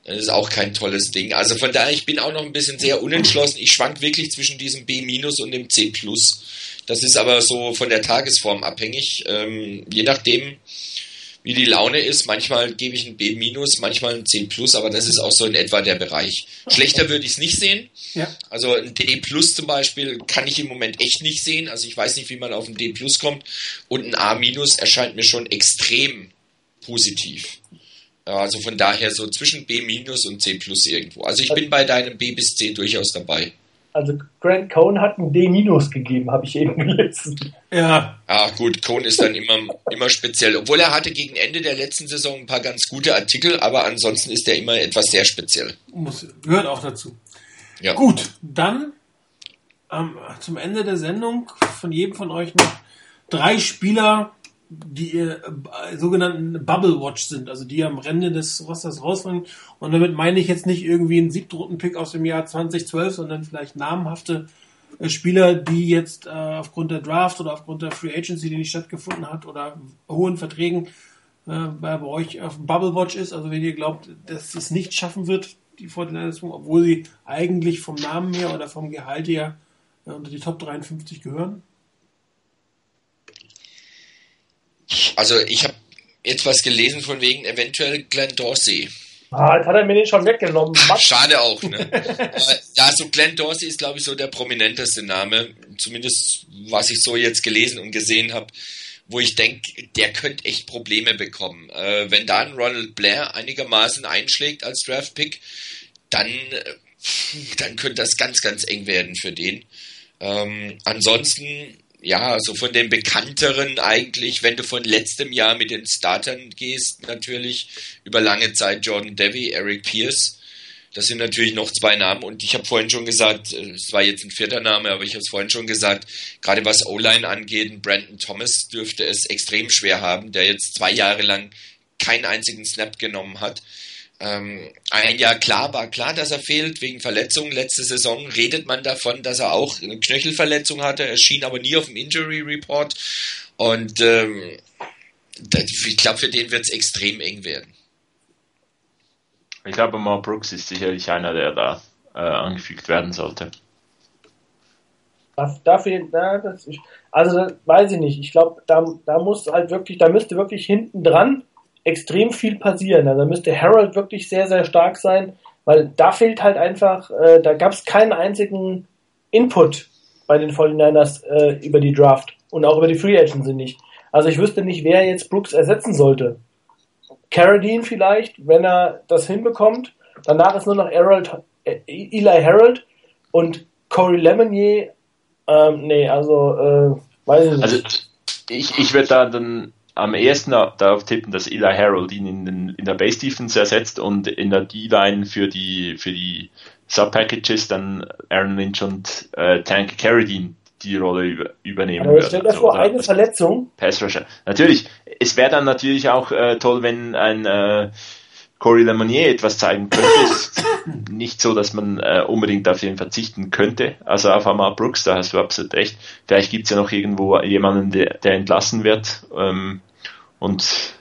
dann ist auch kein tolles Ding. Also von daher, ich bin auch noch ein bisschen sehr unentschlossen. Ich schwank wirklich zwischen diesem B- und dem C+. Das ist aber so von der Tagesform abhängig. Ähm, je nachdem, wie die Laune ist. Manchmal gebe ich ein B-, manchmal ein C+, aber das ist auch so in etwa der Bereich. Schlechter würde ich es nicht sehen. Ja. Also ein D zum Beispiel kann ich im Moment echt nicht sehen. Also ich weiß nicht, wie man auf ein D kommt. Und ein A- erscheint mir schon extrem positiv. Also von daher so zwischen B- und C irgendwo. Also ich bin bei deinem B bis C durchaus dabei. Also Grant Cohn hat ein D- gegeben, habe ich eben gelesen. Ja. Ah, gut, Cohn ist dann immer, immer speziell. Obwohl er hatte gegen Ende der letzten Saison ein paar ganz gute Artikel, aber ansonsten ist er immer etwas sehr speziell. Muss, gehört auch dazu. Ja. Gut, dann ähm, zum Ende der Sendung von jedem von euch noch drei Spieler, die äh, sogenannten Bubble Watch sind, also die am Rande des Rosters rausfallen. Und damit meine ich jetzt nicht irgendwie einen Siebtrunden-Pick aus dem Jahr 2012, sondern vielleicht namhafte äh, Spieler, die jetzt äh, aufgrund der Draft oder aufgrund der Free Agency, die nicht stattgefunden hat, oder hohen Verträgen äh, bei, euch auf Bubble Watch ist. Also wenn ihr glaubt, dass es nicht schaffen wird, die 49 obwohl sie eigentlich vom Namen her oder vom Gehalt her äh, unter die Top 53 gehören. Also ich habe jetzt was gelesen von wegen eventuell Glenn Dorsey. Ah, jetzt hat er mir den schon weggenommen. Schade auch, ne? <laughs> ja, so Glenn Dorsey ist, glaube ich, so der prominenteste Name. Zumindest, was ich so jetzt gelesen und gesehen habe, wo ich denke, der könnte echt Probleme bekommen. Äh, wenn da ein Ronald Blair einigermaßen einschlägt als Draftpick, dann, äh, dann könnte das ganz, ganz eng werden für den. Ähm, ansonsten ja, so von den bekannteren eigentlich, wenn du von letztem Jahr mit den Startern gehst, natürlich über lange Zeit Jordan Devy, Eric Pierce. Das sind natürlich noch zwei Namen und ich habe vorhin schon gesagt, es war jetzt ein vierter Name, aber ich habe es vorhin schon gesagt, gerade was O-Line angeht, Brandon Thomas dürfte es extrem schwer haben, der jetzt zwei Jahre lang keinen einzigen Snap genommen hat. Ähm, ein Jahr klar war klar, dass er fehlt wegen Verletzungen. Letzte Saison redet man davon, dass er auch eine Knöchelverletzung hatte. Er schien aber nie auf dem Injury Report. Und ähm, ich glaube, für den wird es extrem eng werden. Ich glaube, Mark Brooks ist sicherlich einer, der da äh, angefügt werden sollte. Dafür, na, das, also das weiß ich nicht. Ich glaube, da, da muss halt wirklich, da müsste wirklich hinten dran extrem viel passieren. Also da müsste Harold wirklich sehr, sehr stark sein, weil da fehlt halt einfach, äh, da gab es keinen einzigen Input bei den 49ers äh, über die Draft und auch über die Free Agency nicht. Also ich wüsste nicht, wer jetzt Brooks ersetzen sollte. Carradine vielleicht, wenn er das hinbekommt. Danach ist nur noch Harold, äh, Eli Harold und Corey Lemonnier, ähm, nee, also, äh, weiß ich nicht. Also ich, ich würde da dann am ehesten darauf tippen, dass Eli Harold ihn in, den, in der Base Defense ersetzt und in der D-Line für die, für die Sub-Packages dann Aaron Lynch und äh, Tank Carradine die Rolle über, übernehmen Aber stell dir vor, also, eine Verletzung. Pass Rusher. Natürlich, es wäre dann natürlich auch äh, toll, wenn ein äh, Corey Lemonnier etwas zeigen könnte. Ist <laughs> nicht so, dass man äh, unbedingt auf ihn verzichten könnte. Also auf Amar Brooks, da hast du absolut recht. Vielleicht gibt es ja noch irgendwo jemanden, der, der entlassen wird. Ähm, und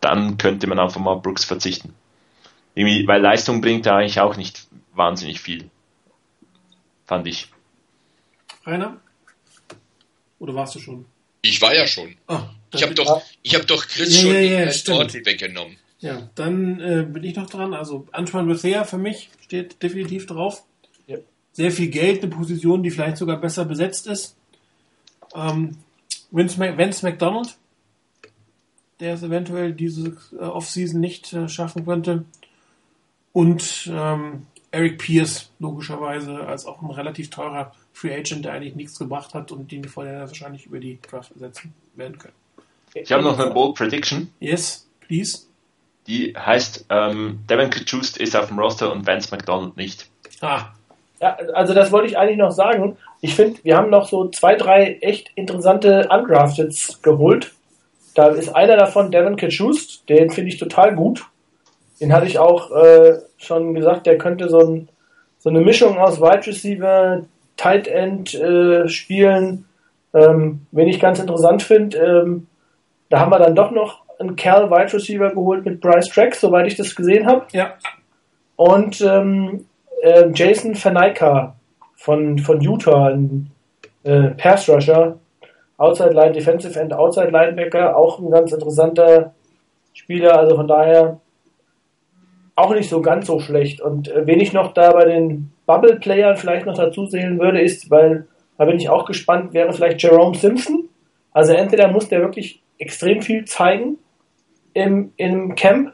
dann könnte man auf Amar Brooks verzichten. Irgendwie, weil Leistung bringt da eigentlich auch nicht wahnsinnig viel. Fand ich. Rainer? Oder warst du schon? Ich war ja schon. Oh, ich habe doch, ich hab doch Chris ja, schon ja, ja, Tortel weggenommen. Ja, dann äh, bin ich noch dran. Also Antoine Bethea für mich steht definitiv drauf. Ja. Sehr viel Geld, eine Position, die vielleicht sogar besser besetzt ist. Ähm, Vince, Mac Vince McDonald, der es eventuell diese äh, Offseason nicht äh, schaffen könnte. Und ähm, Eric Pierce, logischerweise, als auch ein relativ teurer Free Agent, der eigentlich nichts gebracht hat und den die Vorteile wahrscheinlich über die Draft ersetzen werden können. Ich habe noch eine Bold Prediction. Yes, please. Die heißt, ähm, Devin Kajust ist auf dem Roster und Vance McDonald nicht. Ah, Ja, also das wollte ich eigentlich noch sagen. Ich finde, wir haben noch so zwei, drei echt interessante Undrafteds geholt. Da ist einer davon Devin Kachust, den finde ich total gut. Den hatte ich auch äh, schon gesagt, der könnte so, ein, so eine Mischung aus Wide Receiver, Tight End äh, spielen. Ähm, wen ich ganz interessant finde, ähm, da haben wir dann doch noch einen Kerl Wide Receiver geholt mit Bryce Track, soweit ich das gesehen habe. ja. Und ähm, äh, Jason Faneika von, von Utah, ein äh, Pass Rusher, Outside Line, Defensive End, Outside Linebacker, auch ein ganz interessanter Spieler, also von daher auch nicht so ganz so schlecht. Und äh, wen ich noch da bei den Bubble Playern vielleicht noch dazu sehen würde, ist, weil da bin ich auch gespannt, wäre vielleicht Jerome Simpson. Also entweder muss der wirklich extrem viel zeigen im, im Camp,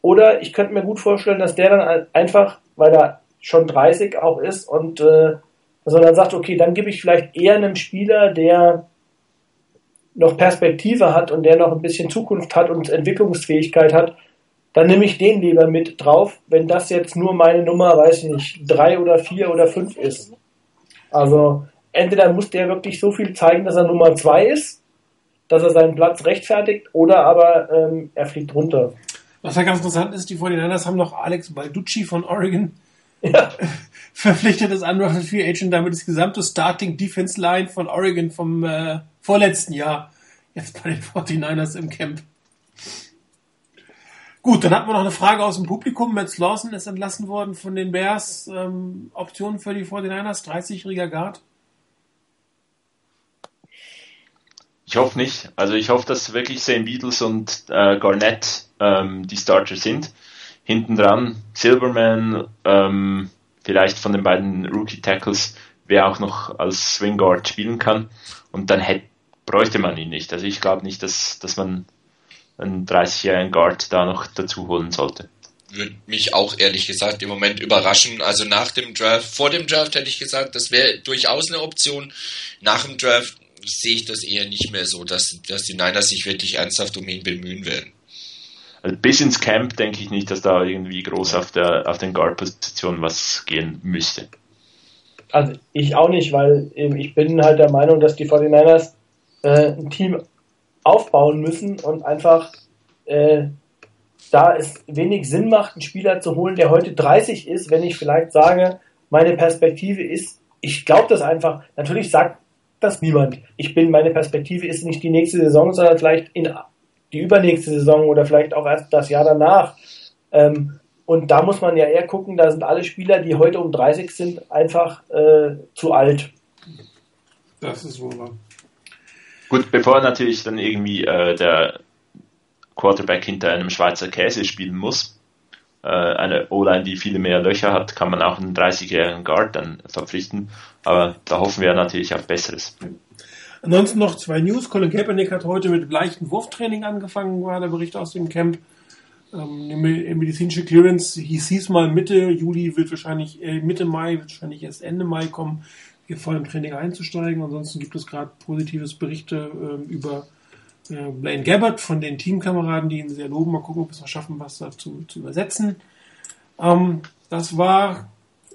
oder ich könnte mir gut vorstellen, dass der dann einfach, weil er schon 30 auch ist und äh, er dann sagt, okay, dann gebe ich vielleicht eher einem Spieler, der noch Perspektive hat und der noch ein bisschen Zukunft hat und Entwicklungsfähigkeit hat, dann nehme ich den lieber mit drauf, wenn das jetzt nur meine Nummer, weiß ich nicht, drei oder vier oder fünf ist. Also entweder muss der wirklich so viel zeigen, dass er Nummer zwei ist, dass er seinen Platz rechtfertigt, oder aber ähm, er fliegt runter. Was ja ganz interessant ist, die 49ers haben noch Alex Balducci von Oregon Ja, <laughs> verpflichtet als Undrafted Free Agent, damit das gesamte Starting Defense Line von Oregon vom äh, vorletzten Jahr jetzt bei den 49ers im Camp. Gut, dann hatten wir noch eine Frage aus dem Publikum. Matt Lawson ist entlassen worden von den Bears. Ähm, Optionen für die 49ers, 30-jähriger Guard. Ich hoffe nicht. Also ich hoffe, dass wirklich St. Beatles und äh, Garnett ähm, die Starter sind. Hinten dran Silverman, ähm, vielleicht von den beiden Rookie Tackles, wer auch noch als Swing Guard spielen kann. Und dann hätte, bräuchte man ihn nicht. Also ich glaube nicht, dass, dass man einen 30-jährigen Guard da noch dazu holen sollte. Würde mich auch ehrlich gesagt im Moment überraschen. Also nach dem Draft, vor dem Draft hätte ich gesagt, das wäre durchaus eine Option. Nach dem Draft sehe ich das eher nicht mehr so, dass, dass die Niners sich wirklich ernsthaft um ihn bemühen werden. Also bis ins Camp denke ich nicht, dass da irgendwie groß auf der auf den Guard-Positionen was gehen müsste. Also ich auch nicht, weil ich bin halt der Meinung, dass die 49ers äh, ein Team aufbauen müssen und einfach äh, da es wenig Sinn macht, einen Spieler zu holen, der heute 30 ist, wenn ich vielleicht sage, meine Perspektive ist, ich glaube das einfach, natürlich sagt das niemand. Ich bin, meine Perspektive ist nicht die nächste Saison, sondern vielleicht in die übernächste Saison oder vielleicht auch erst das Jahr danach. Ähm, und da muss man ja eher gucken, da sind alle Spieler, die heute um 30 sind, einfach äh, zu alt. Das ist wohl wahr. Gut, bevor natürlich dann irgendwie äh, der Quarterback hinter einem Schweizer Käse spielen muss, äh, eine O-Line, die viele mehr Löcher hat, kann man auch einen 30-jährigen Guard dann verpflichten. Aber da hoffen wir natürlich auf Besseres. Ansonsten noch zwei News. Colin Kaepernick hat heute mit leichtem Wurftraining angefangen, war der Bericht aus dem Camp. Ähm, medizinische Clearance hieß, hieß mal Mitte Juli, wird wahrscheinlich äh, Mitte Mai, wird wahrscheinlich erst Ende Mai kommen, hier voll Training einzusteigen. Ansonsten gibt es gerade positives Berichte äh, über äh, Blaine Gabbard von den Teamkameraden, die ihn sehr loben. Mal gucken, ob wir es schaffen, was dazu zu übersetzen. Ähm, das war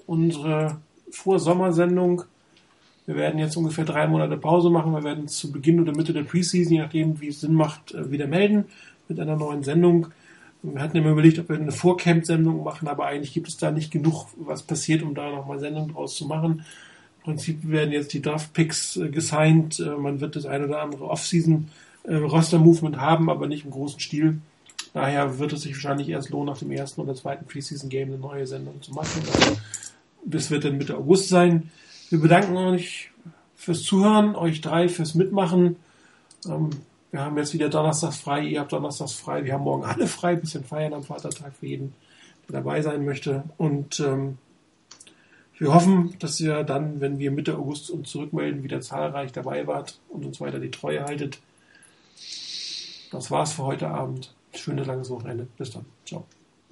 unsere Vorsommersendung. Wir werden jetzt ungefähr drei Monate Pause machen. Wir werden zu Beginn oder Mitte der Preseason, je nachdem, wie es Sinn macht, äh, wieder melden mit einer neuen Sendung. Wir hatten immer überlegt, ob wir eine Vorcamp-Sendung machen, aber eigentlich gibt es da nicht genug, was passiert, um da nochmal Sendung draus zu machen. Prinzip werden jetzt die Draft-Picks äh, gesigned. Äh, man wird das eine oder andere Off-Season-Roster-Movement haben, aber nicht im großen Stil. Daher wird es sich wahrscheinlich erst lohnen, nach dem ersten oder zweiten Preseason-Game eine neue Sendung zu machen. Also, das wird dann Mitte August sein. Wir bedanken euch fürs Zuhören, euch drei fürs Mitmachen. Ähm, wir haben jetzt wieder donnerstags frei, ihr habt donnerstags frei, wir haben morgen alle frei, bisschen feiern am Vatertag für jeden, der dabei sein möchte. Und ähm, wir hoffen, dass ihr dann, wenn wir Mitte August uns zurückmelden, wieder zahlreich dabei wart und uns weiter die Treue haltet. Das war's für heute Abend. Schönes langes Wochenende. Bis dann. Ciao.